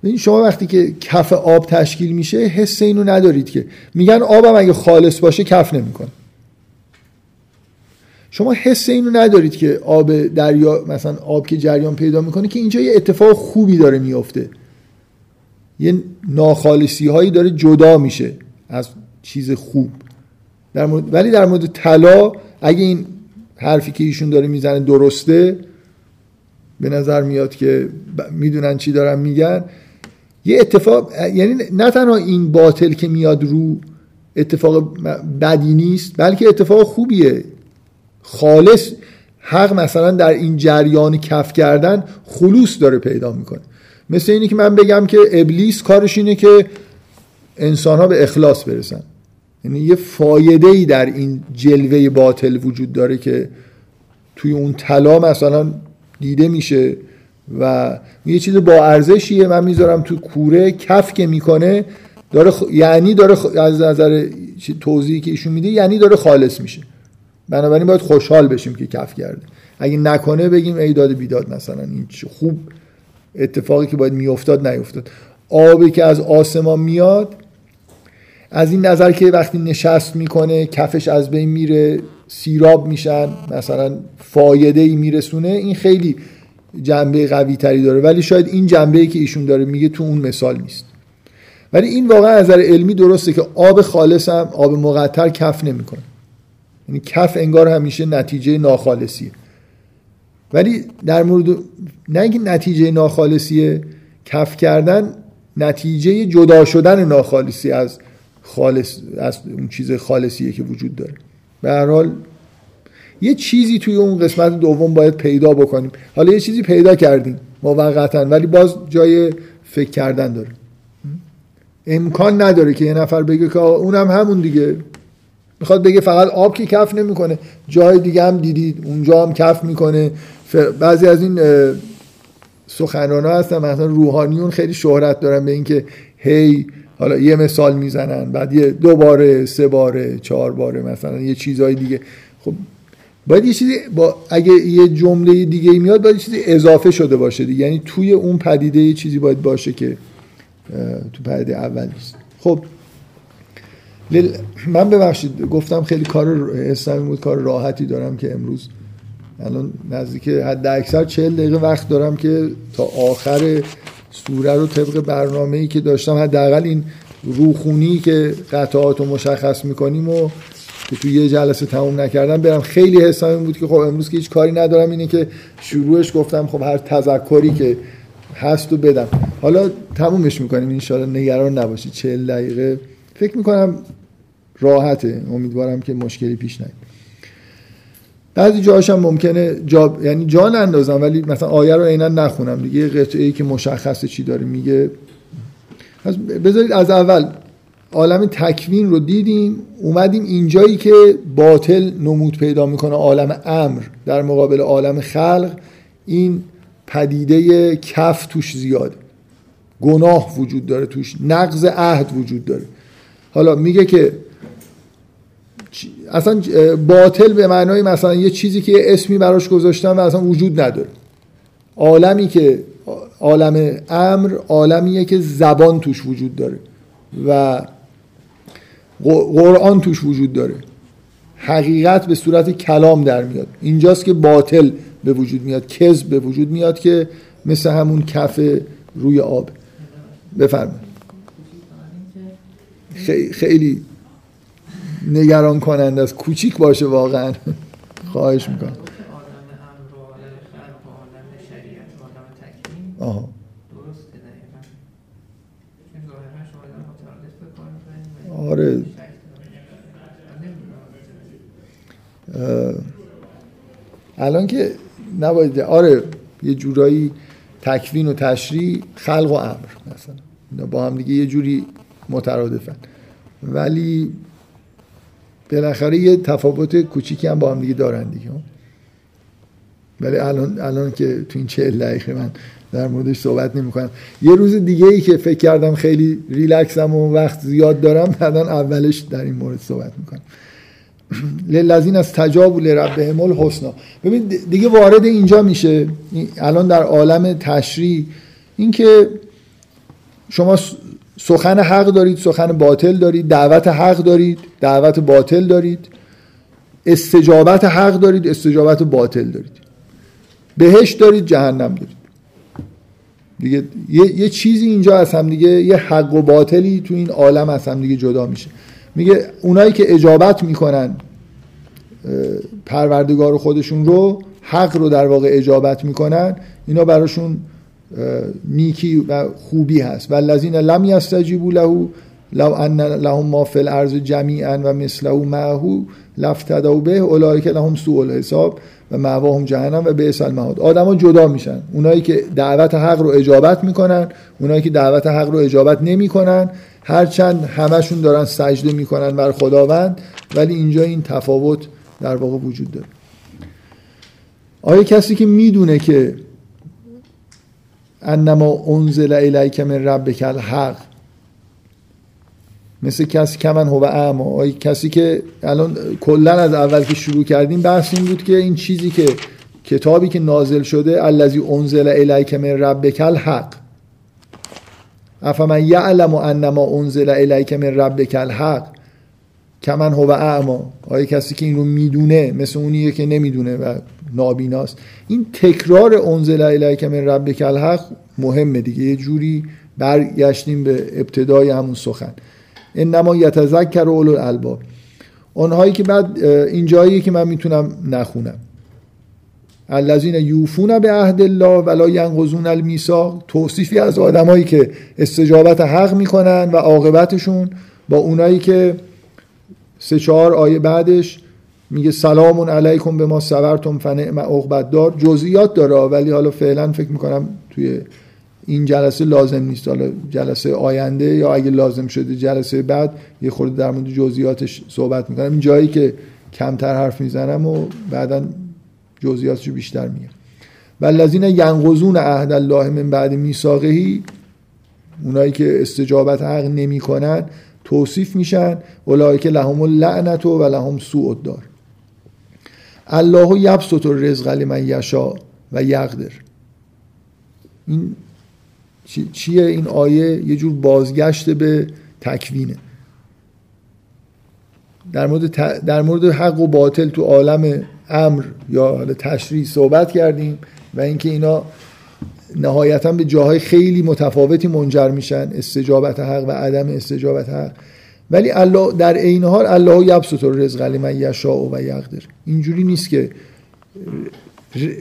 ببین شما وقتی که کف آب تشکیل میشه حس اینو ندارید که. میگن آبم اگه خالص باشه کف نمی‌کنه. شما حس اینو ندارید که آب دریا مثلا آب که جریان پیدا می‌کنه که اینجا یه اتفاق خوبی داره میافته. یه ناخالصی هایی داره جدا میشه از چیز خوب. در مورد... ولی در مورد طلا اگه این حرفی که ایشون داره می‌زنه درسته به نظر میاد که می‌دونن چی دارن میگن. یه اتفاق یعنی نه تنها این باطل که میاد رو اتفاق بدی نیست بلکه اتفاق خوبیه. خالص حق مثلا در این جریان کف کردن خلوص داره پیدا می‌کنه. مثل اینی که من بگم که ابلیس کارش اینه که انسان ها به اخلاص برسن. یعنی یه فایده ای در این جلوه باطل وجود داره که توی اون طلا مثلا دیده میشه و یه چیز با ارزشیه. من می‌ذارم تو کوره کف که می‌کنه داره یعنی داره از نظر توضیحی که ایشون میده یعنی داره خالص میشه. بنابراین باید خوشحال بشیم که کف کرده. اگه نکنه بگیم ای داد بیداد مثلا این خوب اتفاقی که باید میافتاد نیفتاد آبی که از آسمان میاد از این نظر که وقتی نشست می‌کنه کفش از بین میره. سیراب میشن مثلا فایده ای میرسونه این خیلی جنبه قوی تری داره. ولی شاید این جنبه ای که ایشون داره میگه تو اون مثال نیست. ولی این واقعا از نظر علمی درسته که آب خالص هم آب مقطر کف نمی‌کنه. یعنی کف انگار همیشه نتیجه ناخالصیه. ولی در مورد نه اینکه نتیجه ناخالصیه کف کردن نتیجه جدا شدن ناخالصی از خالص از اون چیز خالصیه که وجود داره. به هر حال یه چیزی توی اون قسمت دوم باید پیدا بکنیم. حالا یه چیزی پیدا کردیم موقتا ولی باز جای فکر کردن داره. امکان نداره که یه نفر بگه که اونم همون دیگه. می‌خواد بگه فقط آب که کف نمی‌کنه. جای دیگه هم دیدید اونجا هم کف می‌کنه. بعضی از این سخنران ها هستن مثلا روحانیون خیلی شهرت دارن به اینکه هی حالا یه مثال می‌زنن بعد یه دو باره سه باره چهار باره مثلا یه چیزهای دیگه. خب باید یه چیزی با اگه یه جمله دیگه میاد باید یه چیزی اضافه شده باشه دیگه. یعنی توی اون پدیده یه چیزی باید باشه که تو پدیده اول نیست. خب من ببخشید گفتم خیلی کار اسلامی بود کار راحتی دارم که امروز الان نزدیک حد اکثر چهل دقیقه وقت دارم که تا آخر سوره رو طبق برنامه ای که داشتم حداقل این روخونی که قطعات رو مشخص می‌کنیم و که توی یه جلسه تموم نکردم برم خیلی حسام بود که خب امروز که هیچ کاری ندارم اینه که شروعش گفتم خب هر تذکری که هست و بدم. حالا تمومش می‌کنیم انشالله نگران نباشید. چهل دقیقه. فکر می‌کنم راحته. امیدوارم که مشکلی پیش نیاد. بعضی جاهاش هم ممکنه جا یعنی جا نندازم ولی مثلا آیه رو عینا نخونم. دیگه یه قطعه ای که مشخصه چی داره میگه. بذارید از اول. عالم تکوین رو دیدیم اومدیم اینجایی که باطل نمود پیدا می‌کنه. عالم امر در مقابل عالم خلق. این پدیده کف توش زیاده گناه وجود داره توش. نقض عهد وجود داره. حالا میگه که اصلا باطل به معنای مثلا یه چیزی که اسمی براش گذاشتن و اصلا وجود نداره. عالمی که عالم امر عالمیه که زبان توش وجود داره و قرآن توش وجود داره. حقیقت به صورت کلام در میاد. اینجاست که باطل به وجود میاد. کذب به وجود میاد که مثل همون کف روی آب. بفرمایید. خیلی نگران کننده است کوچیک باشه واقعا. خواهش می‌کنم. آها. آره. الان که نباید آره یه جورایی تکوین و تشریع خلق و امر مثلا. با هم دیگه یه جوری مترادفن. ولی بالاخره یه تفاوت کوچیکی هم با هم دیگه دارن دیگه. ولی الان الان که تو این چهل دقیقه من در موردش صحبت نمی کنم یه روز دیگه ای که فکر کردم خیلی ریلکسم و وقت زیاد دارم بعدا اولش در این مورد صحبت می‌کنم. للذین از تجاب لربهم الحسنا ببین دیگه وارد اینجا میشه. الان در عالم تشریع اینکه شما سخن حق دارید سخن باطل دارید دعوت حق دارید دعوت باطل دارید. استجابت حق دارید استجابت باطل دارید. بهش دارید جهنم دارید. دیگه یه, یه چیزی اینجا از هم دیگه یه حق و باطلی تو این عالم از هم دیگه جدا میشه. میگه اونایی که اجابت می‌کنن پروردگار خودشون رو حق رو در واقع اجابت می‌کنن اینا براشون نیکی و خوبی هست. و الذین لم یستجیبوا له لو ان لهم ما فی الارض جمیعا و مثله معه لفتدوا به اولئک لهم سوء الحساب و مأواهم جهنم و بئس المهاد. آدما جدا میشن. اونایی که دعوت حق رو اجابت می‌کنن اونایی که دعوت حق رو اجابت نمی‌کنن هرچند همشون دارن سجده می‌کنن بر خداوند ولی اینجا این تفاوت در واقع وجود داره. آیا کسی که می‌دونه که انما انزل الیک من ربک الحق. مثل کسی که من هو اعما. کسی که الان کلا از اول که شروع کردیم بحث این بود که این چیزی که کتابی که نازل شده الذی انزل الیک من ربک الحق. افمن یعلم انما انزل الیک من ربک الحق. کمن هو اعما. آیا کسی که این رو می‌دونه مثل اونیه که نمی‌دونه. و نابیناست. این تکرار انزل الیک من ربک الحق مهمه دیگه. یه جوری برگشتیم به ابتدای همون سخن. انما یتذکر اولو الالباب. اونهایی که بعد این جایی که من می‌تونم نخونم. الذین یوفون به عهد الله ولا ینقضون المیثاق. توصیفی از آدمایی که استجابت حق می‌کنن و عاقبتشون با اونایی که سه چهار آیه بعدش میگه سلام علیکم به ما صبرتم فنعم عقبت دار جزئیات داره ولی حالا فعلا فکر می‌کنم توی این جلسه لازم نیست. حالا جلسه آینده یا اگه لازم شده جلسه بعد یه خورده در مورد جزئیاتش صحبت می‌کنم. این جایی که کمتر حرف می‌زنم و بعدا جزئیاتش بیشتر میگم. والذین ینقضون عهد الله من بعد میثاقه اونایی که استجابت حق نمی‌کنن توصیف میشن که لهم اللعنت و لهم سوء الدار. الله یبسط الرزق لمن یشا و یقدر این چیه این آیه یه جور بازگشت به تکوینه در مورد, در مورد حق و باطل تو عالم امر یا تشریع صحبت کردیم و اینکه اینا نهایتا به جاهای خیلی متفاوتی منجر میشن استجابت حق و عدم استجابت حق ولی الله در عین حال الله یبسط الرزق لمن یشاء و یقدر. اینجوری نیست که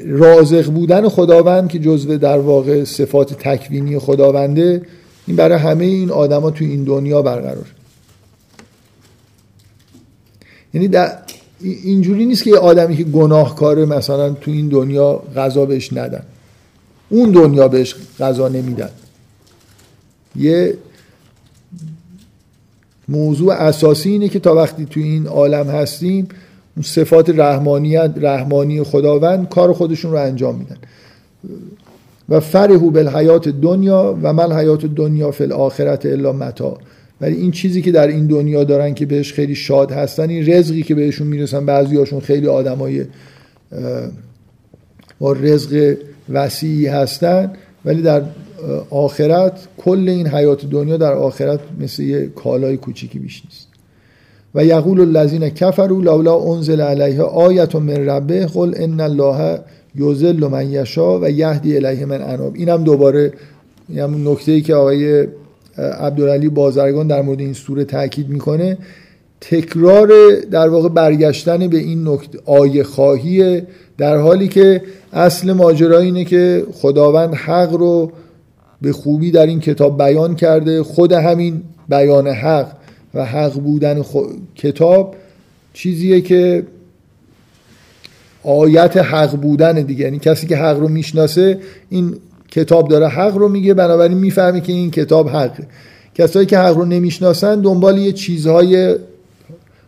رازق بودن خداوند که جزو در واقع صفات تکوینی خداونده این برای همه این آدما تو این دنیا برقرار. یعنی در اینجوری نیست که یه آدمی که گناهکاره مثلا تو این دنیا غذا بهش ندن. اون دنیا بهش غذا نمیدن. یه موضوع اساسی اینه که تا وقتی تو این عالم هستیم اون صفات رحمانیت رحمانی خداوند کار خودشون رو انجام میدن. و فرهو بالحیات دنیا و مل حیات دنیا فی الاخرت الا متا. ولی این چیزی که در این دنیا دارن که بهش خیلی شاد هستن این رزقی که بهشون می‌رسن بعضی هاشون خیلی آدمای با رزق وسیعی هستن. ولی در آخرت کل این حیات دنیا در آخرت مثل یه کالای کوچیکی بیش نیست. و یقول الذین کفروا لولا انزل علیه آیت من ربه قل ان الله یذل من یشا و یهدی الیه من اناب. اینم دوباره همون نکته ای که آقای عبدالعلی بازرگان در مورد این سوره تاکید می‌کنه. تکرار در واقع برگشتن به این نکته آیه خواهیه در حالی که اصل ماجرا اینه که خداوند حق رو به خوبی در این کتاب بیان کرده خود همین بیان حق و حق بودن کتاب چیزیه که آیت حق بودن دیگه. یعنی کسی که حق رو می‌شناسه این کتاب داره حق رو میگه بنابراین می‌فهمه که این کتاب حقه. کسایی که حق رو نمی‌شناسن دنبال یه چیزهای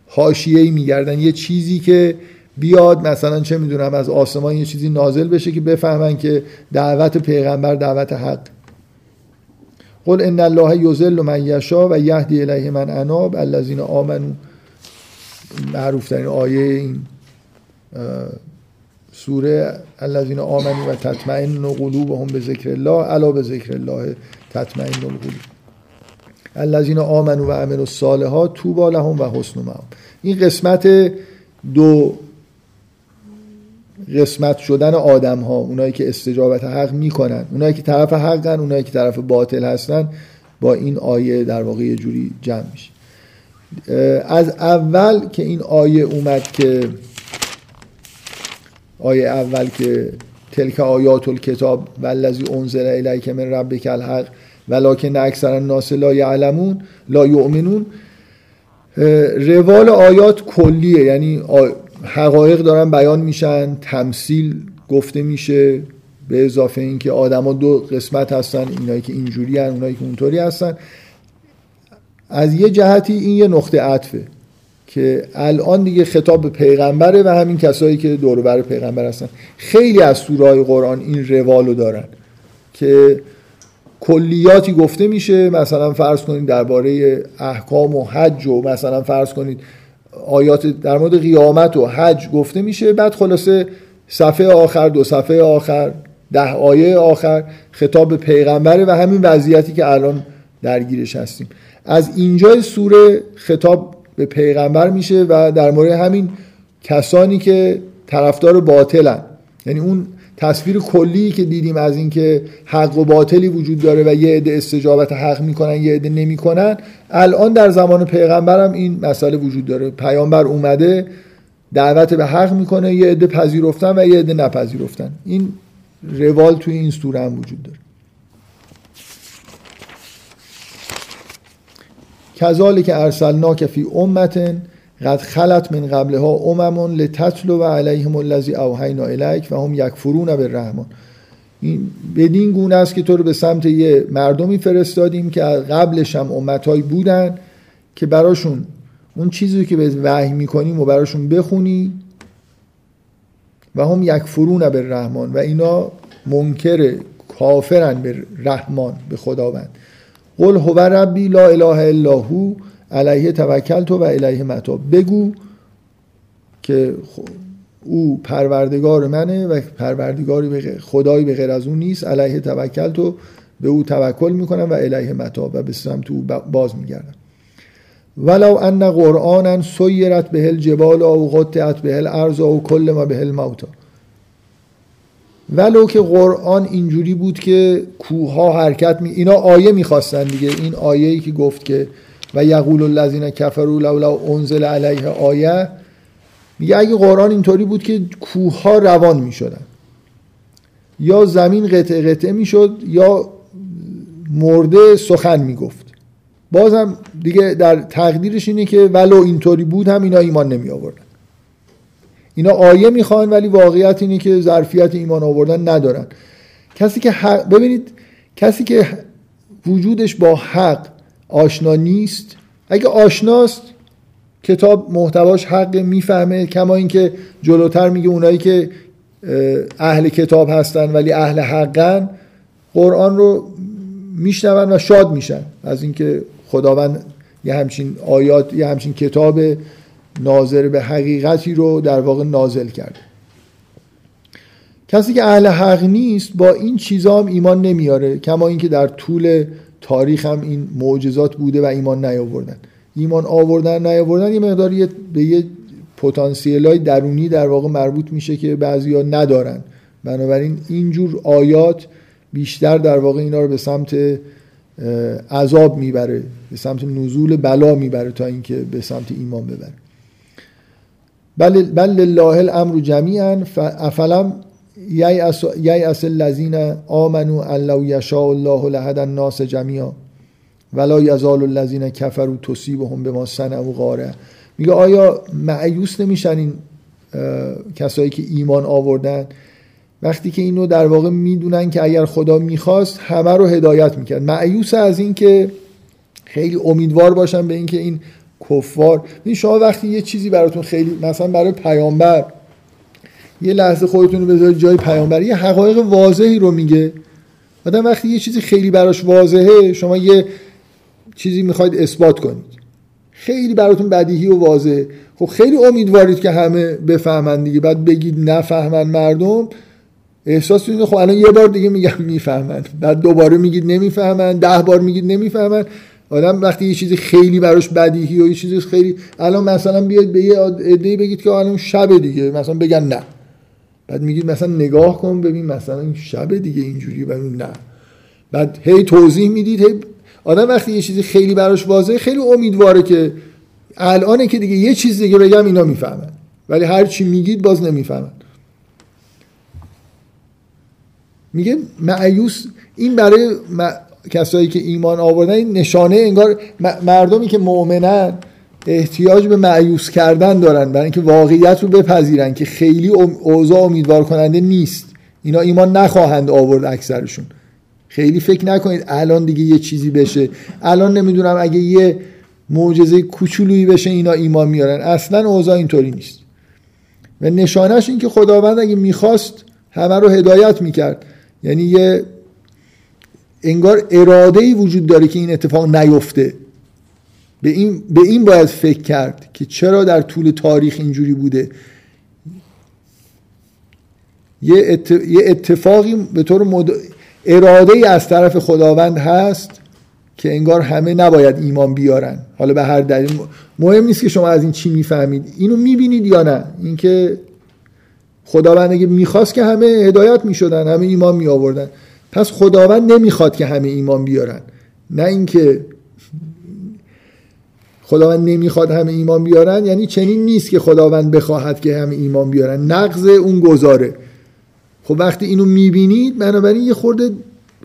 حاشیه‌ای میگردن. یه چیزی که بیاد مثلا چه می‌دونم از آسمان یه چیزی نازل بشه که بفهمن که دعوت پیغمبر دعوت حق. قل ان الله یذل من یشا و یهدی الیه من اناب. الذین آمنو معروف ترین آیه این سوره. الذین آمنو و تطمئن قلوبهم به ذکر الله الا به ذکر الله تطمئن القلوب. الذین آمنو و عملوا الصالحات طوبى لهم و حسن مآب این قسمت دو قسمت شدن آدم ها اونایی که استجابت حق می‌کنن اونایی که طرف حقن اونایی که طرف باطل هستن با این آیه در واقع یه جوری جمع میشه. از اول که این آیه اومد که آیه اول که تلک آیات الکتاب والذی انزل الیک من ربک الحق ولکن اکثر الناس لا یعلمون لا یؤمنون. روال آیات کلیه یعنی حقایق دارن بیان میشن تمثیل گفته میشه به اضافه اینکه آدما دو قسمت هستن اینایی که اینجوری هستن اونایی که اونطوری هستن. از یه جهتی این یه نقطه عطفه که الان دیگه خطاب به پیغمبره و همین کسایی که دور بر پیغمبر هستن. خیلی از سورهای قرآن این روالو دارن که کلیاتی گفته میشه. مثلا فرض کنید درباره احکام و حج و مثلا فرض کنید آیات در مورد قیامت و حج گفته میشه. بعد خلاصه صفحه آخر دو صفحه آخر ده آیه آخر خطاب به پیغمبره و همین وضعیتی که الان درگیرش هستیم. از اینجای سوره خطاب به پیغمبر میشه و در مورد همین کسانی که طرفدار باطلن. یعنی اون تصویر کلی که دیدیم از اینکه حق و باطلی وجود داره و یه عده استجابت حق می‌کنن یه عده نمی‌کنن الان در زمان پیغمبرم این مسئله وجود داره. پیامبر اومده دعوت به حق می‌کنه یه عده پذیرفتن و یه عده نپذیرفتن. این روال توی این سوره هم وجود داره. کذالک ارسلناک فی امتن قد خلت من قبلها امم لتتلو و علیهم الذی اوحینا الیک و هم یکفرون بالرحمن. این بدین گونه است که تو رو به سمت یه مردمی فرستادیم که قبلش هم امتهایی بودن که براشون اون چیزی که به وحی می‌کنیم و براشون بخونی و هم یکفرون بالرحمن و اینا منکر کافرن به رحمان به خداوند. قل هو ربی لا اله الا هو. علیه توکل تو و علیه متا بگو که او پروردگار منه و پروردگاری به خدایی به غیر از اون نیست. علیه توکل تو به او توکل می‌کنم و علیه متا و به سمت او باز میگردم. ولو ان قرآنا سیرت به الجبال او قطعت به الارض او کل ما به الموتا ولو که قرآن اینجوری بود که کوه حرکت می اینا آیه می‌خواستن دیگه. این آیه ای که گفت که و یقول الذین کفروا لولا انزل علیه آیه. میگه اگه قرآن اینطوری بود که کوه ها روان می‌شدن یا زمین قطعه قطعه می‌شد یا مرده سخن می‌گفت. بازم دیگه در تقدیرش اینه که ولو اینطوری بود هم اینا ایمان نمی آوردن اینا آیه می‌خوان ولی واقعیت اینه که ظرفیت ایمان آوردن ندارن. کسی که حق ببینید کسی که وجودش با حق آشنا نیست. اگه آشناست کتاب محتواش حق می‌فهمه کما اینکه جلوتر میگه اونایی که اهل کتاب هستن ولی اهل حقن قرآن رو میشنون و شاد میشن. از اینکه خداوند یه همچین آیات یه همچین کتاب ناظر به حقیقتی رو در واقع نازل کرده. کسی که اهل حق نیست با این چیزا هم ایمان نمیاره کما اینکه در طول تاریخ هم این معجزات بوده و ایمان نیاوردن. ایمان آوردن نیاوردن یه مقدار به یه پتانسیل های درونی در واقع مربوط میشه که بعضیا ندارن. بنابراین اینجور آیات بیشتر در واقع اینا رو به سمت عذاب می‌بره به سمت نزول بلا می‌بره تا اینکه به سمت ایمان ببره. بل, بل لله الامر جمیعا افلم ییأس الذین آمنوا ان لو یشاء الله لهدى الناس جمیعا ولا یزال الذین کفروا تصیبهم بما صنعوا غاره میگه آیا معیوس نمیشن این کسایی که ایمان آوردن؟ وقتی که اینو در واقع می‌دونن که اگر خدا می‌خواست همه رو هدایت می‌کرد. معیوس از این که خیلی امیدوار باشن به اینکه این کفار این شما وقتی یه چیزی براتون خیلی مثلا برای پیامبر یه لحظه خودتون رو بذارید جای پیامبر. یه حقایق واضحی رو میگه. آدم وقتی یه چیزی خیلی براش واضحه شما یه چیزی می‌خواید اثبات کنید. خیلی براتون بدیهی و واضحه. خب خیلی امیدوارید که همه بفهمن دیگه. بعد بگید نفهمن مردم. احساس اینه خب الان یه بار دیگه میگم می‌فهمن. بعد دوباره میگید نمی‌فهمن. ده بار میگید نمی‌فهمن. آدم وقتی یه چیزی خیلی براش بدیهی و یه چیزی خیلی الان مثلا بیاید به یه عده‌ای بگید که الان شب دیگه. مثلا بگن نه. بعد میگید مثلا نگاه کن ببین مثلا این شب دیگه اینجوری ببین نه. بعد هی توضیح می‌دید هی آدم وقتی یه چیزی خیلی براش واضحه خیلی امیدواره که الانه که دیگه یه چیز دیگه بگم اینا می‌فهمن. ولی هر چی میگید باز نمی‌فهمن. میگه معیوس این برای کسایی که ایمان آوردن نشانه انگار مردمی که مؤمنن احتیاج به معیوس کردن دارن برای اینکه واقعیت رو بپذیرن که خیلی اوضاع امیدوار کننده نیست. اینا ایمان نخواهند آورد اکثرشون. خیلی فکر نکنید الان دیگه یه چیزی بشه. الان نمی‌دونم اگه یه معجزه کوچولویی بشه اینا ایمان میارن. اصلا اوضاع اینطوری نیست. و نشانش این که خداوند اگه می‌خواست همه رو هدایت می‌کرد. یعنی یه انگار اراده ای وجود داره که این اتفاق نیفته. به این, به این باید فکر کرد که چرا در طول تاریخ اینجوری بوده. یه, اتفاقی به طور مد... اراده ای از طرف خداوند هست که انگار همه نباید ایمان بیارن. حالا به هر دلیل مهم نیست که شما از این چی می‌فهمید. اینو می‌بینید یا نه؟ اینکه خداوند اگه می‌خواست که همه هدایت می‌شدن همه ایمان می آوردن پس خداوند نمی‌خواد که همه ایمان بیارن. نه اینکه خداوند نمی‌خواد همه ایمان بیارن یعنی چنین نیست که خداوند بخواهد که همه ایمان بیارن. نقض اون گذاره خب وقتی اینو می‌بینید بنابراین یه خورده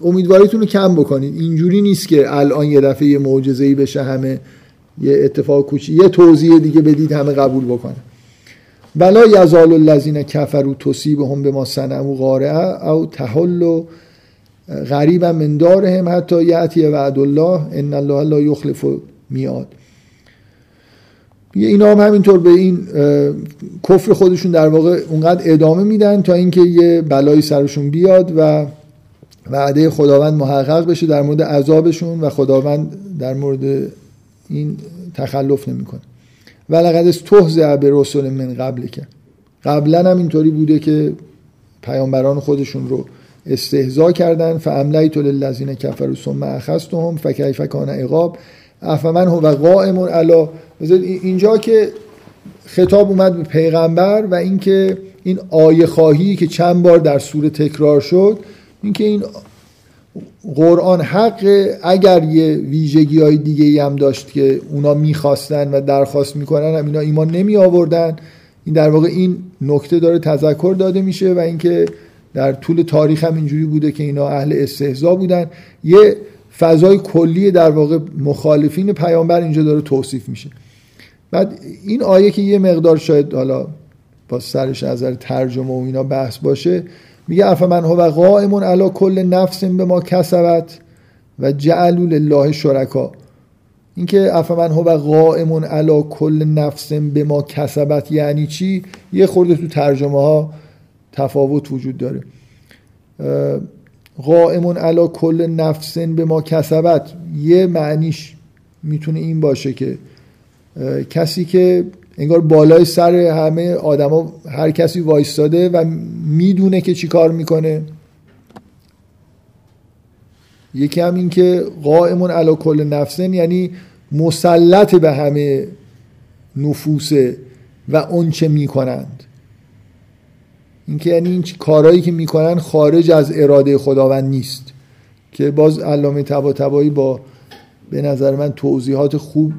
امیدواریتون رو کم بکنید. اینجوری نیست که الان یه دفعه یه معجزه‌ای بشه همه یه اتفاق کوچی یه توضیح دیگه بدید همه قبول بکنن. ولا یزال الذین کفروا تصیبهم بما صنعوا قارعه او تحل غریبا من دارهم حتی یاتی وعد الله ان الله لا یخلف میاد. اینا هم همینطور به این کفر خودشون در واقع اونقدر ادامه میدن تا اینکه یه بلایی سرشون بیاد و وعده خداوند محقق بشه در مورد عذابشون و خداوند در مورد این تخلف نمی‌کنه. ولقد استهزئ به رسول من قبل که. قبلا هم اینطوری بوده که پیامبران خودشون رو استهزا کردن. فاملیت للذین کفروا ثم اخذتهم فکیف کان عقاب. افمن هو قائم علی اینجا که خطاب اومد به پیغمبر و اینکه این آیه خواهی که چند بار در سوره تکرار شد اینکه این قرآن حق اگر یه ویژگی های دیگه هم داشت که اونا می‌خواستن و درخواست می‌کنن هم اینا ایمان نمی آوردن این در واقع این نکته داره تذکر داده میشه و اینکه در طول تاریخ هم اینجوری بوده که اینا اهل استهزا بودن. یه فضای کلی در واقع مخالفین پیامبر اینجا داره توصیف میشه. بعد این آیه که یه مقدار شاید حالا با سرش از ترجمه و اینا بحث باشه میگه افمن هو قائم علی کل نفس به ما کسبت و جعلوا لله شرکا. اینکه افمن هو قائم علی کل نفس به ما کسبت یعنی چی؟ یه خورده تو ترجمه ها تفاوت وجود داره. قائم علی کل نفس به ما کسبت یه معنیش می‌تونه این باشه که کسی که انگار بالای سر همه آدما هر کسی وایستاده و می‌دونه که چی کار می‌کنه. یکی هم این که قائمون علا کل نفسن یعنی مسلط به همه نفوسه و اون چه می‌کنند. اینکه یعنی این کارهایی که می‌کنن خارج از اراده خداوند نیست. که باز علامه تبا با به نظر من توضیحات خوب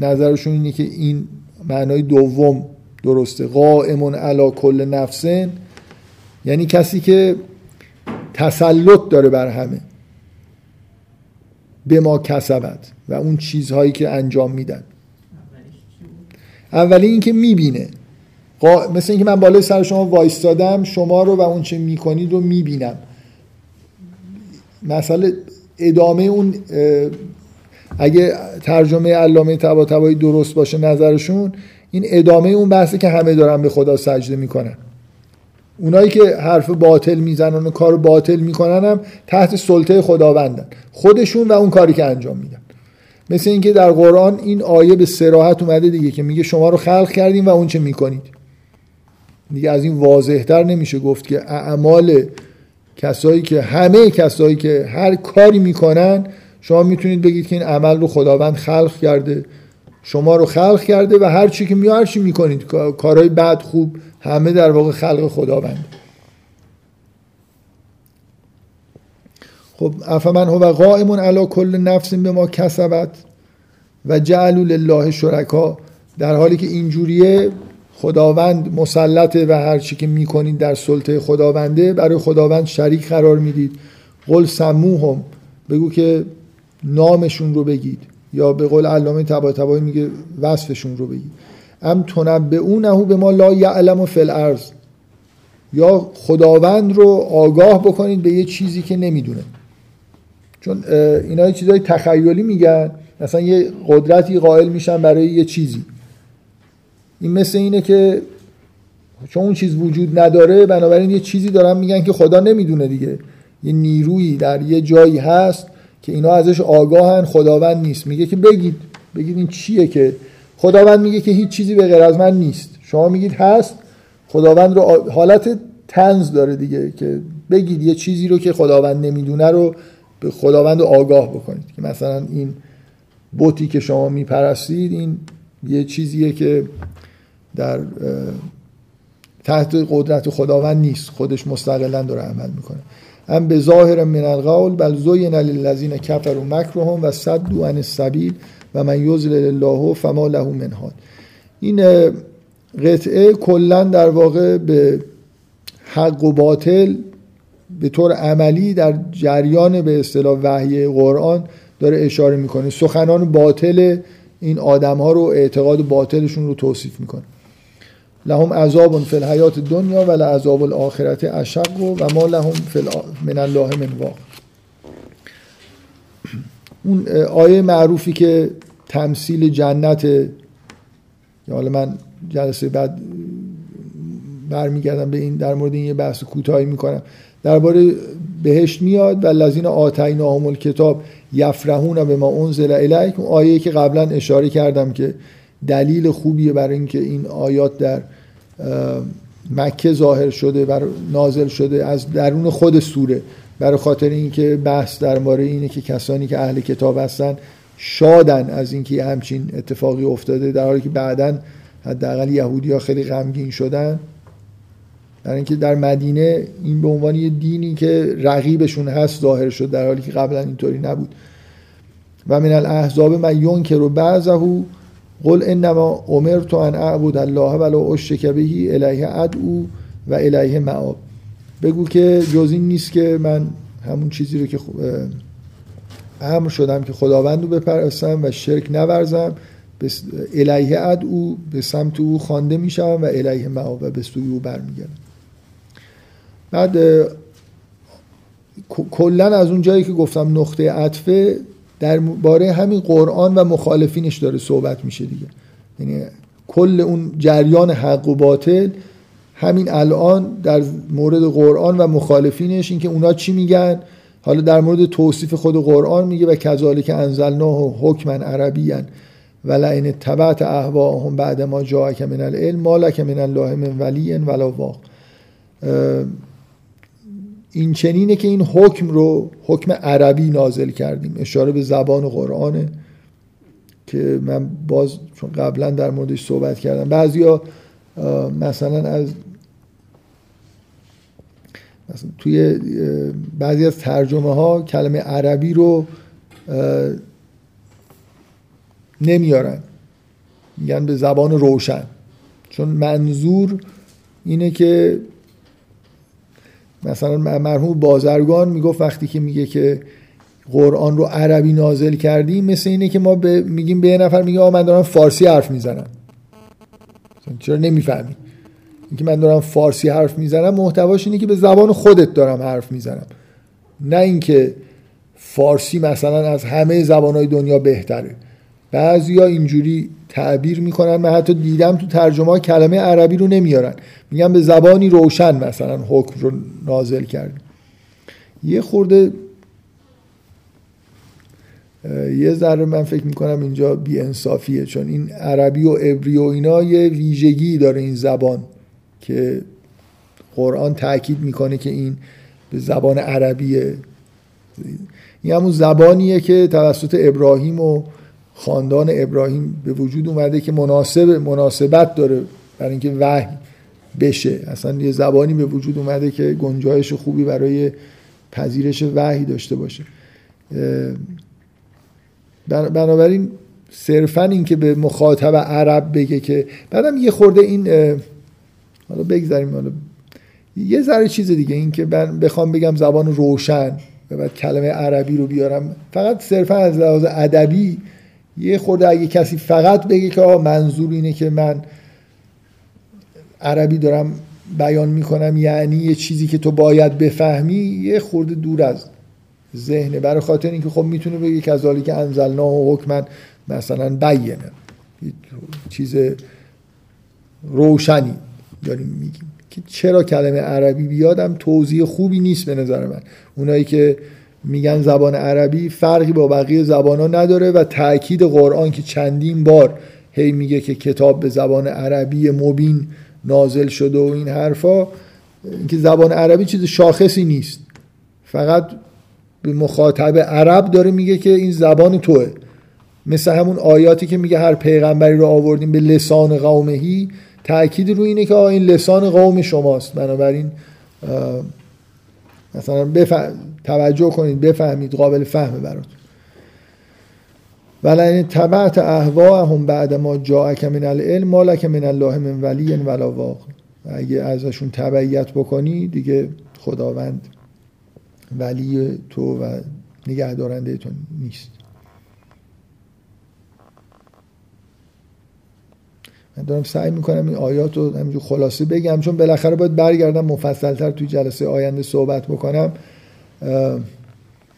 نظرشون اینه که این معنای دوم درسته. قائمون علا کل نفسن یعنی کسی که تسلط داره بر همه. به ما کسبت و اون چیزهایی که انجام میدن. اولی اینکه می‌بینه. مثل اینکه من بالای سر شما وایستادم شما رو و اون چه می‌کنید رو می‌بینم. مثلا ادامه اون اگه ترجمه علامه طباطبایی درست باشه نظرشون این ادامه اون بحثه که همه دارن به خدا سجده می‌کنن. اونایی که حرف باطل می‌زنن و کار باطل می‌کنن هم تحت سلطه خداوندن. خودشون و اون کاری که انجام میدن. مثل اینکه در قرآن این آیه به سراحت اومده دیگه که میگه شما رو خلق کردیم و اون چه می‌کنید. دیگه از این واضحتر نمیشه گفت که اعمال کسایی که همه کسایی که هر کاری می‌کنن شما می‌تونید بگید که این عمل رو خداوند خلق کرده شما رو خلق کرده و هر چی که می هر چی می‌کنید کارهای بد خوب همه در واقع خلق خداوند. خب افمن هو قائم علی کل نفس به ما کسبت و جعلوا لله شرکا. در حالی که اینجوریه خداوند مسلطه و هر چی که می‌کنید در سلطه خداونده برای خداوند شریک قرار می‌دید. قل سموهم. بگو که نامشون رو بگید. یا به قول علامه طباطبایی میگه وصفشون رو بگید. ام اون به ما لا یعلم و فل ارز یا خداوند رو آگاه بکنید به یه چیزی که نمی‌دونه. چون اینا چیزای تخیلی میگن. مثلا یه قدرتی قائل میشن برای یه چیزی. این مثل اینه که چون اون چیز وجود نداره بنابراین یه چیزی دارن میگن که خدا نمی‌دونه دیگه. یه نیرویی در یه جایی هست که اینا ازش آگاهن خداوند نیست. میگه که بگید. بگید این چیه که؟ خداوند میگه که هیچ چیزی به غیر از من نیست. شما میگید هست. خداوند رو حالت تنز داره دیگه که بگید یه چیزی رو که خداوند نمی‌دونه رو به خداوند آگاه بکنید. که مثلا این بوتی که شما میپرستید این یه چیزیه که در تحت قدرت خداوند نیست. خودش مستقلا داره عمل می‌کنه. هم به ظاهر من القول بل زین للذین کفروا مکرهم و صدوا عن السبیل و من یضلل الله فما له من هاد این قطعه کلا در واقع به حق و باطل به طور عملی در جریان به اصطلاح وحی قرآن داره اشاره می‌کنه. سخنان باطل این آدم ها رو اعتقاد باطلشون رو توصیف می‌کنه. لهم عذاب فی الحیات دنیا و لعذاب الاخرت اشق و ما لهم من الله من واق. اون آیه معروفی که تمثیل جنت یا حالا من جلسه بعد برمیگردم به این در مورد این یه بحث کوتاهی می‌کنم. درباره بهشت میاد و لذین آتینا کتاب یفرحون به ما انزل الیک. اون آیه که قبلا اشاره کردم که دلیل خوبیه برای اینکه این آیات در مکه ظاهر شده بر نازل شده از درون خود سوره. برای خاطر اینکه بحث در مورد اینه که کسانی که اهل کتاب هستن شادن از اینکه همچین اتفاقی افتاده در حالی که بعدا حداقل یهودی ها خیلی غمگین شدن. در اینکه در مدینه این به عنوان یه دینی که رقیبشون هست ظاهر شد در حالی که قبلا اینطوری نبود. و من الاحزاب من ینکر و بعضه قل انما امرت ان اعبد الله ولا اشرک به الیه ادعو و الیه معاب. بگو که جز این نیست که من همون چیزی رو که امر شدم که خداوند رو بپرستم و شرک نورزم به الیه ادعو به سمت او خوانده میشم و الیه معاب و به سوی او برمیگردم. بعد کلا از اون جایی که گفتم نقطه عطفه در باره همین قرآن و مخالفینش داره صحبت میشه دیگه. یعنی کل اون جریان حق و باطل همین الان در مورد قرآن و مخالفینش اینکه اونا چی میگن؟ حالا در مورد توصیف خود قرآن میگه و کذالک انزلناه حکما عربیا و لئن تبعت اهواهم بعد ما جاءک من العلم ما لک من الله من ولی ولا واق. این چنینه که این حکم رو حکم عربی نازل کردیم اشاره به زبان قرآنه که من باز چون قبلا در موردش صحبت کردم. بعضیا مثلا از مثلا توی بعضی از ترجمه ها کلمه عربی رو نمیارن. میگن به زبان روشن. چون منظور اینه که مثلا مرحوم بازرگان می‌گفت وقتی که میگه که قرآن رو عربی نازل کردیم مثل اینه که ما میگیم به نفر میگه آ من دارم فارسی حرف می‌زنم. چرا نمی‌فهمی؟ اینکه من دارم فارسی حرف می‌زنم محتواش اینه که به زبان خودت دارم حرف می‌زنم. نه اینکه فارسی مثلا از همه زبانهای دنیا بهتره. بعضی ها اینجوری تعبیر می‌کنن من حتی دیدم تو ترجمه کلمه عربی رو نمیارن. میگن به زبانی روشن مثلا حکم رو نازل کرد یه خورده یه ذره من فکر می‌کنم اینجا بی انصافیه چون این عربی و عبری و اینا یه ویژگی داره این زبان که قرآن تاکید می‌کنه که این به زبان عربیه. این همون زبانیه که توسط ابراهیم و خاندان ابراهیم به وجود اومده که مناسب مناسبت داره برای اینکه وحی بشه. اصلا یه زبانی به وجود اومده که گنجایش خوبی برای پذیرش وحی داشته باشه. بنابراین صرفا این که به مخاطب عرب بگه که بعدم یه خورده این حالا بگذاریم حالا یه ذره چیز دیگه این که من بخوام بگم زبان روشن و بعد کلمه عربی رو بیارم. فقط صرفا از لحاظ ادبی یه خورده اگه کسی فقط بگه که منظور اینه که من عربی دارم بیان می‌کنم یعنی یه چیزی که تو باید بفهمی یه خورده دور از ذهنه. برای خاطر اینکه خب می‌تونه بگه کذالی که انزلنا و حکمن مثلا بیانه. چیز روشنی داریم میگیم. که چرا کلمه عربی بیادم توضیح خوبی نیست به نظر من. اونایی که میگن زبان عربی فرقی با بقیه زبان ها نداره و تاکید قرآن که چندین بار هی میگه که کتاب به زبان عربی مبین نازل شده و این حرفا اینکه زبان عربی چیز شاخصی نیست. فقط به مخاطب عرب داره میگه که این زبان توه. مثل همون آیاتی که میگه هر پیغمبری رو آوردیم به لسان قومهی تاکید رو اینه که این لسان قوم شماست. بنابراین مثلا بفهم توجه کنید بفهمید قابل فهم براتون ولئن تبعت اهواهم بعد ما جاءک من العلم ما لك من الله من ولی ولا واق. اگه ازشون تبعیت بکنی دیگه خداوند ولی تو و نگهدارنده تو نیست. من دارم سعی می‌کنم این آیات رو همینجور خلاصه بگم چون بالاخره باید برگردم مفصلتر توی جلسه آینده صحبت بکنم.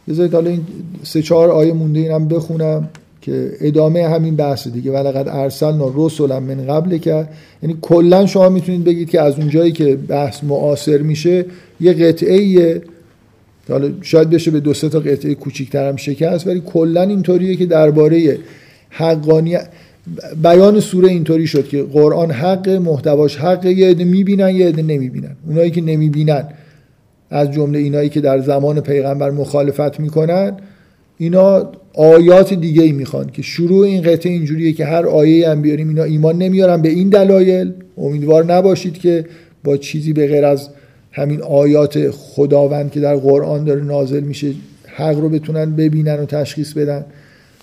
بذارید حالا این سه چهار آیه مونده اینم بخونم که ادامه همین بحث دیگه. ولقد ارسلنا رسولا من قبل که یعنی کلا شما می‌تونید بگید که از اونجایی که بحث معاصر میشه یه قطعه حالا شاید بشه به دو سه تا قطعه کوچیک‌تر هم شکست ولی کلا اینطوریه که درباره حقانیت بیان سوره اینطوری شد که قرآن حق محتواش حق یه عده می‌بینن یه عده نمی‌بینن. اونایی که نمی‌بینن از جمله اینایی که در زمان پیغمبر مخالفت می‌کنن اینا آیات دیگه ای می‌خوان که شروع این قطعه اینجوریه که هر آیه هم بیاریم اینا ایمان نمیارن به این دلایل. امیدوار نباشید که با چیزی به غیر از همین آیات خداوند که در قرآن داره نازل میشه حق رو بتونن ببینن و تشخیص بدن.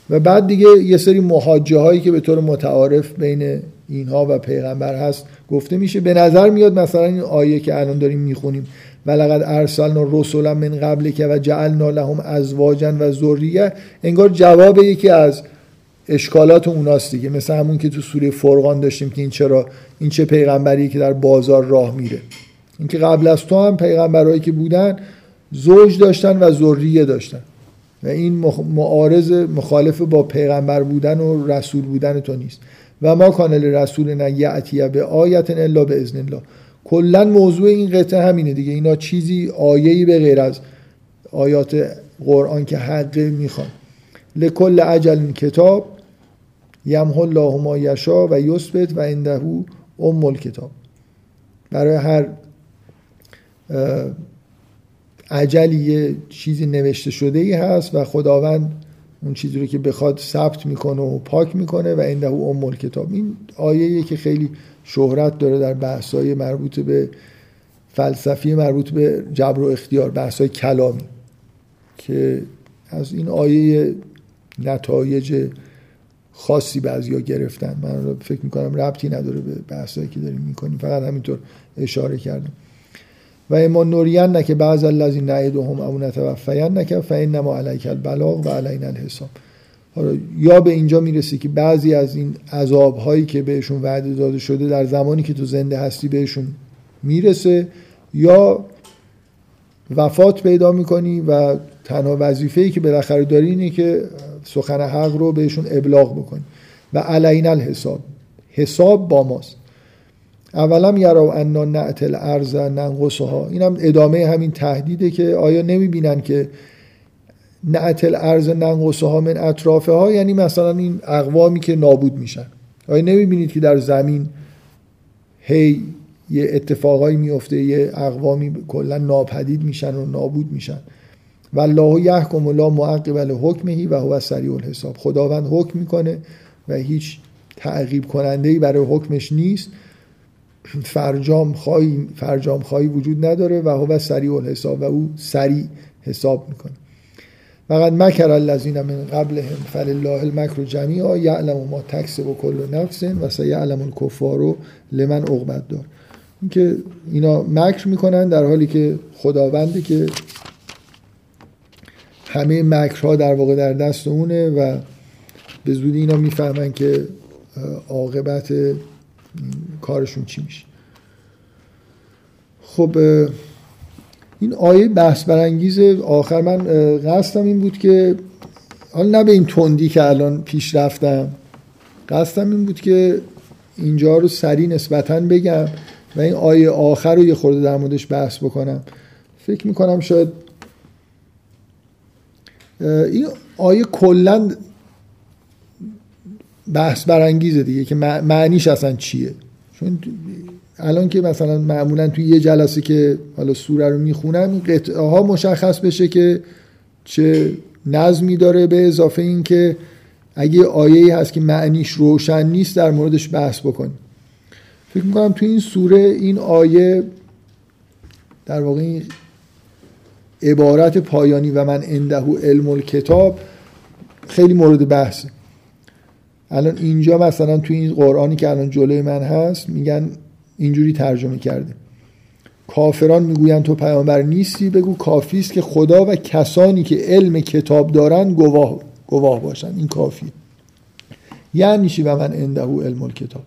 و بعد دیگه یه سری محاجه هایی که به طور متعارف بین اینها و پیغمبر هست گفته میشه. به نظر میاد مثلا این آیه که الان داریم می‌خونیم ولقد ارسلنا رسولا من قبل که و جعلنا لهم ازواجا و ذریه انگار جواب یکی از اشکالات اوناست دیگه. مثل همون که تو سوره فرقان داشتیم که این چرا این چه پیغمبری که در بازار راه میره. اینکه قبل از تو هم پیغمبرایی که بودن زوج داشتن و ذریه داشتن. و این معارض مخالف با پیغمبر بودن و رسول بودن تو نیست. و ما کانل رسول نه یعتیه به آیت الا به ازن الله. کلا موضوع این قطعه همینه دیگه. اینا چیزی آیه‌ای به غیر از آیات قرآن که حقه می‌خوان. لکل عجل کتاب یمحو الله ما یشا و یثبت و عنده ام الکتاب. برای هر عجلی یه چیزی نوشته شده ای هست و خداوند اون چیزی رو که بخواد ثبت می‌کنه و پاک می‌کنه و عنده ام کتاب این آیه که خیلی شهرت داره در بحثای مربوط به فلسفی مربوط به جبر و اختیار بحثای کلامی که از این آیه نتایج خاصی بعضیا گرفتن. من فکر می‌کنم ربطی نداره به بحثایی که داریم می‌کنیم. فقط همینطور اشاره کردم. و اما نورین نکه بعض الذین نعیدهم او نتوفین نکه فانما علیک البلاغ و علینا الحساب. حالا یا به اینجا می‌رسی که بعضی از این عذاب هایی که بهشون وعده داده شده در زمانی که تو زنده هستی بهشون می‌رسه یا وفات پیدا می‌کنی و تنها وظیفه ای که بالاخره داری اینه که سخن حق رو بهشون ابلاغ بکنی. و علین الحساب. حساب با ماست. اولم یرا انا نعت الارض ننقصها. اینم ادامه همین تهدیده که آیا نمی‌بینن که نعت الارض ننقصها من اطرافها؟ یعنی مثلا این اقوامی که نابود میشن. آیا نمی‌بینید که در زمین هی یه اتفاقایی میفته یه اقوامی کلا ناپدید میشن و نابود میشن؟ و الله یحکم لا معقب لحکمه و هو سریع الحساب. خداوند حکم می‌کنه و هیچ تعقیب کننده ای برای حکمش نیست. فرجام خواهی فرجام خواهی وجود نداره و هو سریع الحساب و او سریع حساب می‌کنه. فقط مکر الذین من قبلهم فلله المکر جمیعا یعلم ما تکسب و کل نفس و سیعلم الکفار لمن عقبت دار. اینکه اینا مکر می‌کنن در حالی که خداونده که همه مکرها در واقع در دست اونه و به زودی اینا می‌فهمن که عاقبت کارشون چی میشه. خب این آیه بحث برانگیز آخر من قصدم این بود که حالا نه به این تندی که الان پیش رفتم قصدم این بود که اینجا رو سریع نسبتا بگم و این آیه آخر رو یه خورده در موردش بحث بکنم. فکر می‌کنم شاید این آیه کلا بحث برانگیزه دیگه که معنیش اصلا چیه؟ چون الان که مثلا معمولا توی یه جلسه که حالا سوره رو می‌خونم قطعه ها مشخص بشه که چه نظمی داره به اضافه این که اگه آیه هست که معنیش روشن نیست در موردش بحث بکنیم فکر می‌کنم توی این سوره این آیه در واقع این عبارت پایانی و من اندهو علم الکتاب خیلی مورد بحثه. الان اینجا مثلا توی این قرآنی که الان جلوی من هست میگن اینجوری ترجمه کرده. کافران می‌گویند تو پیامبر نیستی بگو کافی است که خدا و کسانی که علم کتاب دارن گواه گواه باشن. این کافی یعنی چی؟ و من اندهو علم الکتاب.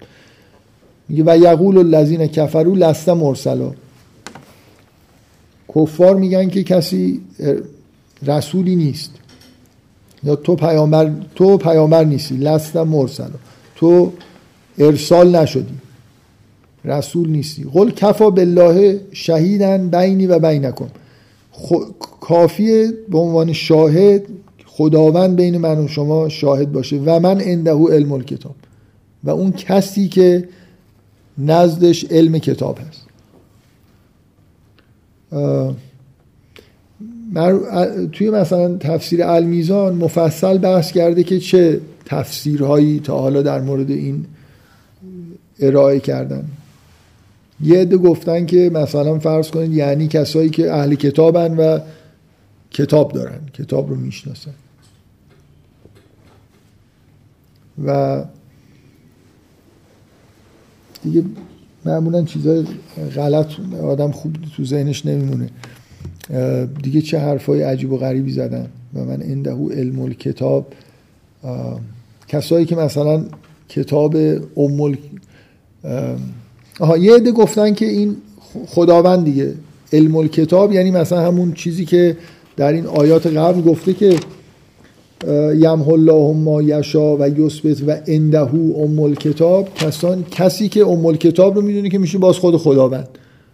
میگه و یقول الذین کفروا لست مرسلا. کفار میگن که کسی رسولی نیست. یا تو پیامبر تو پیامبر نیستی لست مرسلا تو ارسال نشدی. رسول نیستی. قل کفا بالله شهیدن بینی و بینکم. خ... کافیه به عنوان شاهد خداوند بین من و شما شاهد باشه. و من عنده علم الکتاب. و اون کسی که نزدش علم کتاب هست. توی مثلا تفسیر المیزان مفصل بحث کرده که چه تفسیرهایی تا حالا در مورد این ارائه کردن. یه عده گفتن که مثلا فرض کنید یعنی کسایی که اهل کتابن و کتاب دارن کتاب رو می‌شناسن. و دیگه معمولا چیزای غلط آدم خوب تو ذهنش نمیمونه. دیگه چه حرفای عجیب و غریبی زدن. و من اندهو علم الکتاب کسایی که مثلا کتاب ام آها یه عده گفتن که این خداوند دیگه. علم الکتاب یعنی مثلا همون چیزی که در این آیات قبل گفته که یم الله ما یشا و یثبت و اندهو ام الکتاب. کسان کسی که ام الکتاب رو می‌دونه که میشه باز خود خداوند.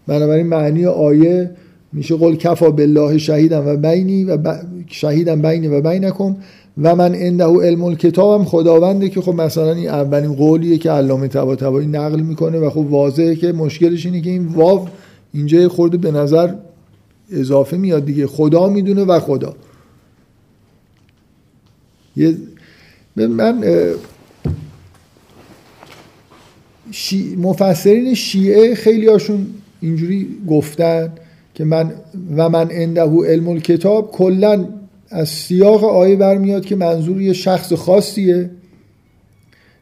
بنابراین معنی آیه میشه قول کفا بالله شهیدم و بینی و ب... شهیدم بینی و بینکم و من عنده علم الکتاب هم خداونده که خب مثلا این اولین قولیه که علامه طباطبایی نقل می‌کنه و خب واضحه که مشکلش اینه که این واو اینجا خورده به نظر اضافه میاد دیگه. خدا می‌دونه و خدا. یه من شی... مفسرین شیعه خیلی هاشون اینجوری گفتن که من و من عنده علم الکتاب کلا از سیاق آیه برمیاد که منظور یه شخص خاصیه.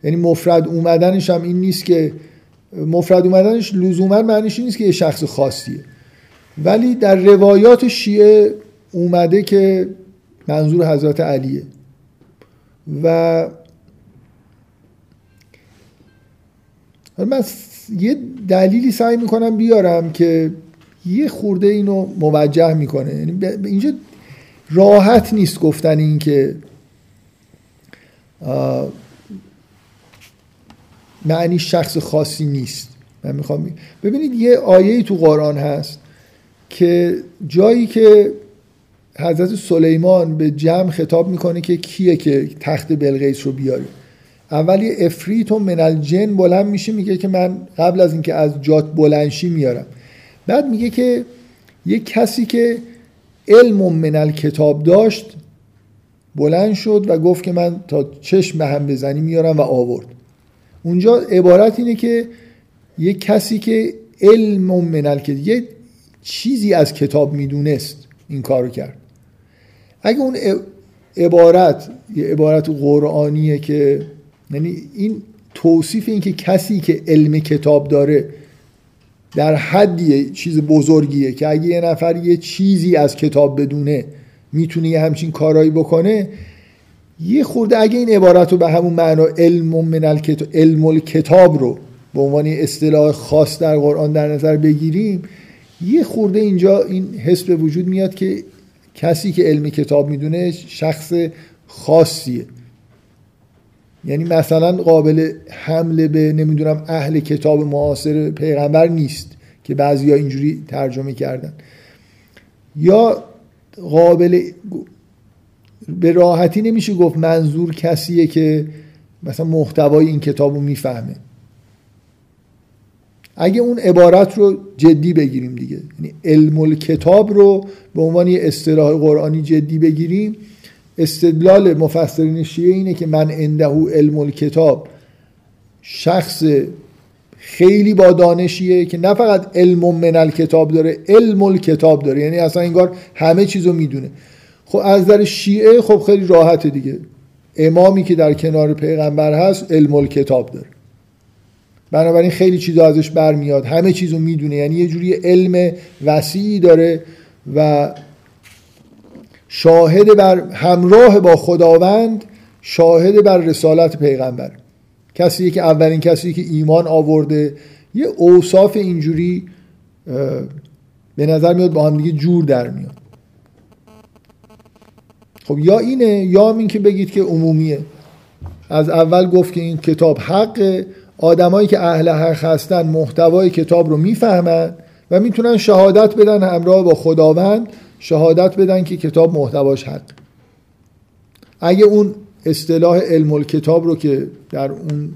یعنی مفرد اومدنش هم این نیست که مفرد اومدنش لزوما معنیش نیست که یه شخص خاصیه. ولی در روایات شیعه اومده که منظور حضرت علیه. و من یه دلیلی سعی می‌کنم بیارم که یه خورده اینو موجه می‌کنه. یعنی اینجا راحت نیست گفتن این که معنی شخص خاصی نیست. من می‌خوام ببینید یه آیه تو قرآن هست که جایی که حضرت سلیمان به جمع خطاب می‌کنه که کیه که تخت بلقیس رو بیاره. اول یه افریت و من الجن بلند میشه میگه که من قبل از اینکه از جات بلنشی میارم بعد میگه که یه کسی که علم و من کتاب داشت بلند شد و گفت که من تا چشم به هم بزنی میارم و آورد. اونجا عبارت اینه که یه کسی که علم من یه چیزی از کتاب می‌دونست این کارو کرد. اگه اون عبارت یه عبارت قرآنیه که یعنی این توصیف این که کسی که علم کتاب داره در حدی چیز بزرگیه که اگه یه نفر یه چیزی از کتاب بدونه می‌تونه یه همچین کارایی بکنه. یه خورده اگه این عبارت رو به همون معنا علم من الکتاب علم الکتاب رو به عنوان اصطلاح خاص در قرآن در نظر بگیریم یه خورده اینجا این حس به وجود میاد که کسی که علم کتاب می‌دونه شخص خاصیه. یعنی مثلا قابل حمله به نمی‌دونم اهل کتاب معاصر پیغمبر نیست که بعضیا اینجوری ترجمه کردن. یا قابل به راحتی نمیشه گفت منظور کسیه که مثلا محتوای این کتاب رو می‌فهمه. اگه اون عبارت رو جدی بگیریم دیگه یعنی علم الکتاب رو به عنوان یه اصطلاح قرآنی جدی بگیریم استدلال مفسرین شیعه اینه که من انده علم الکتاب شخص خیلی با دانشیه که نه فقط علم من الکتاب داره علم الکتاب داره. یعنی اصلا انگار همه چیزو می‌دونه. خب از در شیعه خب خیلی راحته دیگه. امامی که در کنار پیغمبر هست علم الکتاب داره. بنابراین خیلی چیزا ازش برمیاد. همه چیزو می‌دونه. یعنی یه جوری علم وسیعی داره و شاهد بر همراه با خداوند شاهد بر رسالت پیغمبر. کسی که اولین کسی که ایمان آورده یه اوصاف اینجوری به نظر میاد با هم دیگه جور در میاد. خب یا اینه یا این که بگید که عمومیه. از اول گفت که این کتاب حق آدمایی که اهل حق هستن محتوای کتاب رو می‌فهمن و می‌تونن شهادت بدن همراه با خداوند. شهادت بدن که کتاب محتواش حق. اگه اون اصطلاح علم الکتاب رو که در اون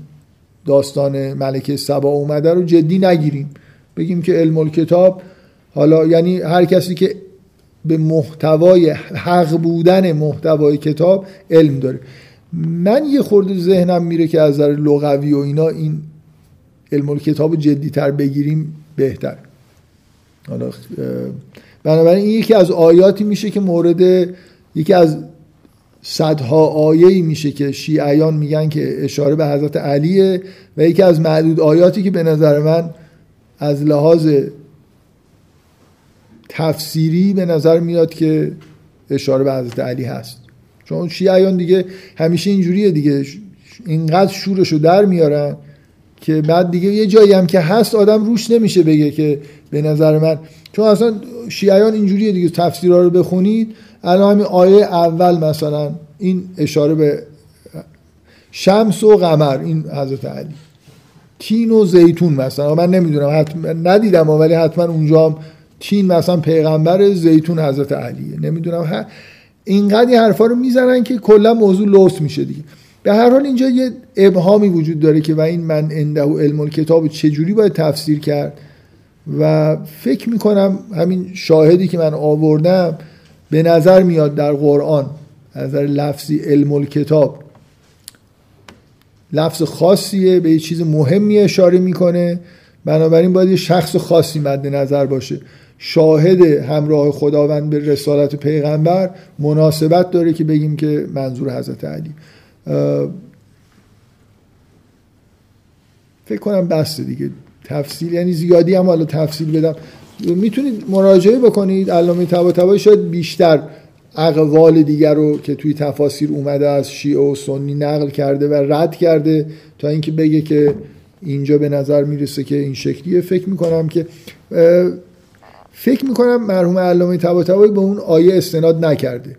داستان ملکه سبا اومده رو جدی نگیریم. بگیم که علم الکتاب حالا یعنی هر کسی که به محتوای حق بودن محتوای کتاب علم داره. من یه خورده ذهنم میره که از نظر لغوی و اینا این علم الکتاب جدی تر بگیریم بهتر. حالا بنابراین این یکی از آیاتی میشه که مورد یکی از صدها آیه میشه که شیعیان میگن که اشاره به حضرت علیه و یکی از معدود آیاتی که به نظر من از لحاظ تفسیری به نظر میاد که اشاره به حضرت علی هست. چون شیعیان دیگه همیشه اینجوریه دیگه. اینقدر شورشو در میارن که بعد دیگه یه جایی هم که هست آدم روش نمیشه بگه که به نظر من. چون اصلا شیعیان اینجوریه دیگه تفسیرها رو بخونید. الان همین آیه اول مثلا این اشاره به شمس و قمر این حضرت علی. تین و زیتون مثلا. من نمی‌دونم حتما ندیدم ولی حتما اونجا هم تین مثلا پیغمبر زیتون حضرت علیه. نمی‌دونم اینقدر این حرفا رو می‌زنن که کلا موضوع لوس میشه دیگه. به هر حال اینجا یه ابهامی وجود داره که و این من انده علم الکتاب چجوری باید تفسیر کرد. و فکر می‌کنم همین شاهدی که من آوردم به نظر میاد در قرآن نظر لفظی علم الکتاب لفظ خاصیه به یه چیز مهمی اشاره می‌کنه. بنابراین باید یه شخص خاصی مد نظر باشه. شاهد همراه خداوند به رسالت پیغمبر مناسبت داره که بگیم که منظور حضرت علی. فکر کنم بسته دیگه. تفصیل یعنی زیادی هم حالا تفصیل بدم. می‌تونید مراجعه بکنید. علامه طباطبایی شاید بیشتر اقوال دیگر رو که توی تفاسیر اومده از شیعه و سنی نقل کرده و رد کرده تا اینکه بگه که اینجا به نظر می‌رسه که این شکلیه. فکر می‌کنم که فکر می‌کنم مرحوم علامه طباطبایی به اون آیه استناد نکرده.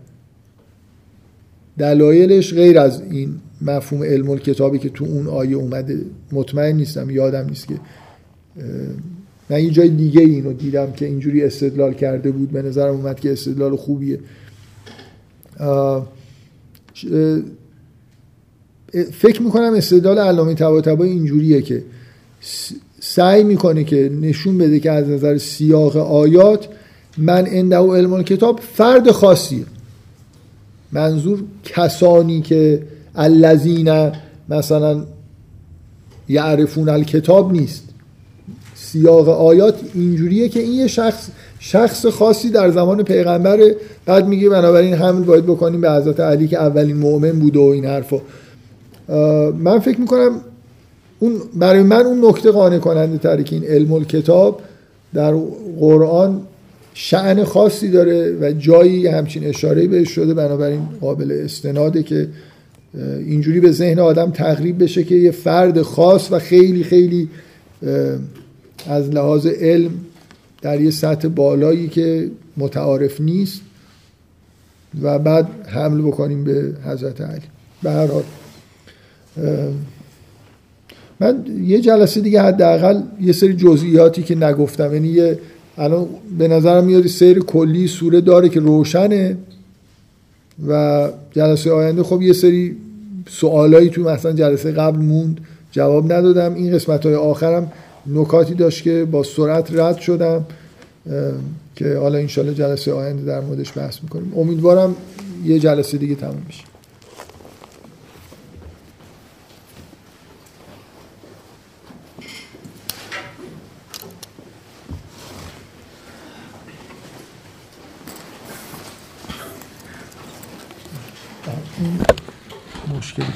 دلایلش غیر از این مفهوم علم کتابی که تو اون آیه اومده مطمئن نیستم یادم نیست که من یه جای دیگه اینو دیدم که اینجوری استدلال کرده بود. به نظرم اومد که استدلال خوبیه. فکر می‌کنم استدلال علامه طباطبایی اینجوریه که سعی می‌کنه که نشون بده که از نظر سیاق آیات من انده علم کتاب فرد خاصیه. منظور کسانی که الذین مثلا یعرفون الکتاب نیست. سیاق آیات اینجوریه که این یه شخص شخص خاصی در زمان پیغمبر بعد میگه بنابراین حمل باید بکنیم به حضرت علی که اولین مؤمن بوده و این حرفا. من فکر می‌کنم اون برای من اون نکته قانع کننده تره که این علم کتاب در قرآن شعن خاصی داره و جایی همچین اشاره بهش شده بنابراین قابل استناده که اینجوری به ذهن آدم تقریب بشه که یه فرد خاص و خیلی خیلی از لحاظ علم در یه سطح بالایی که متعارف نیست و بعد حمل بکنیم به حضرت علی. به هر حال من یه جلسه دیگه حداقل یه سری جزئیاتی که نگفتم یعنی یه الان به نظرم میاد سیر کلی سوره داره که روشنه و جلسه آینده خب یه سری سوالایی تو مثلا جلسه قبل موند جواب ندادم. این قسمت های آخرم نکاتی داشت که با سرعت رد شدم که حالا انشالله جلسه آینده در موردش بحث می‌کنیم. امیدوارم یه جلسه دیگه تموم بشه. مشکلی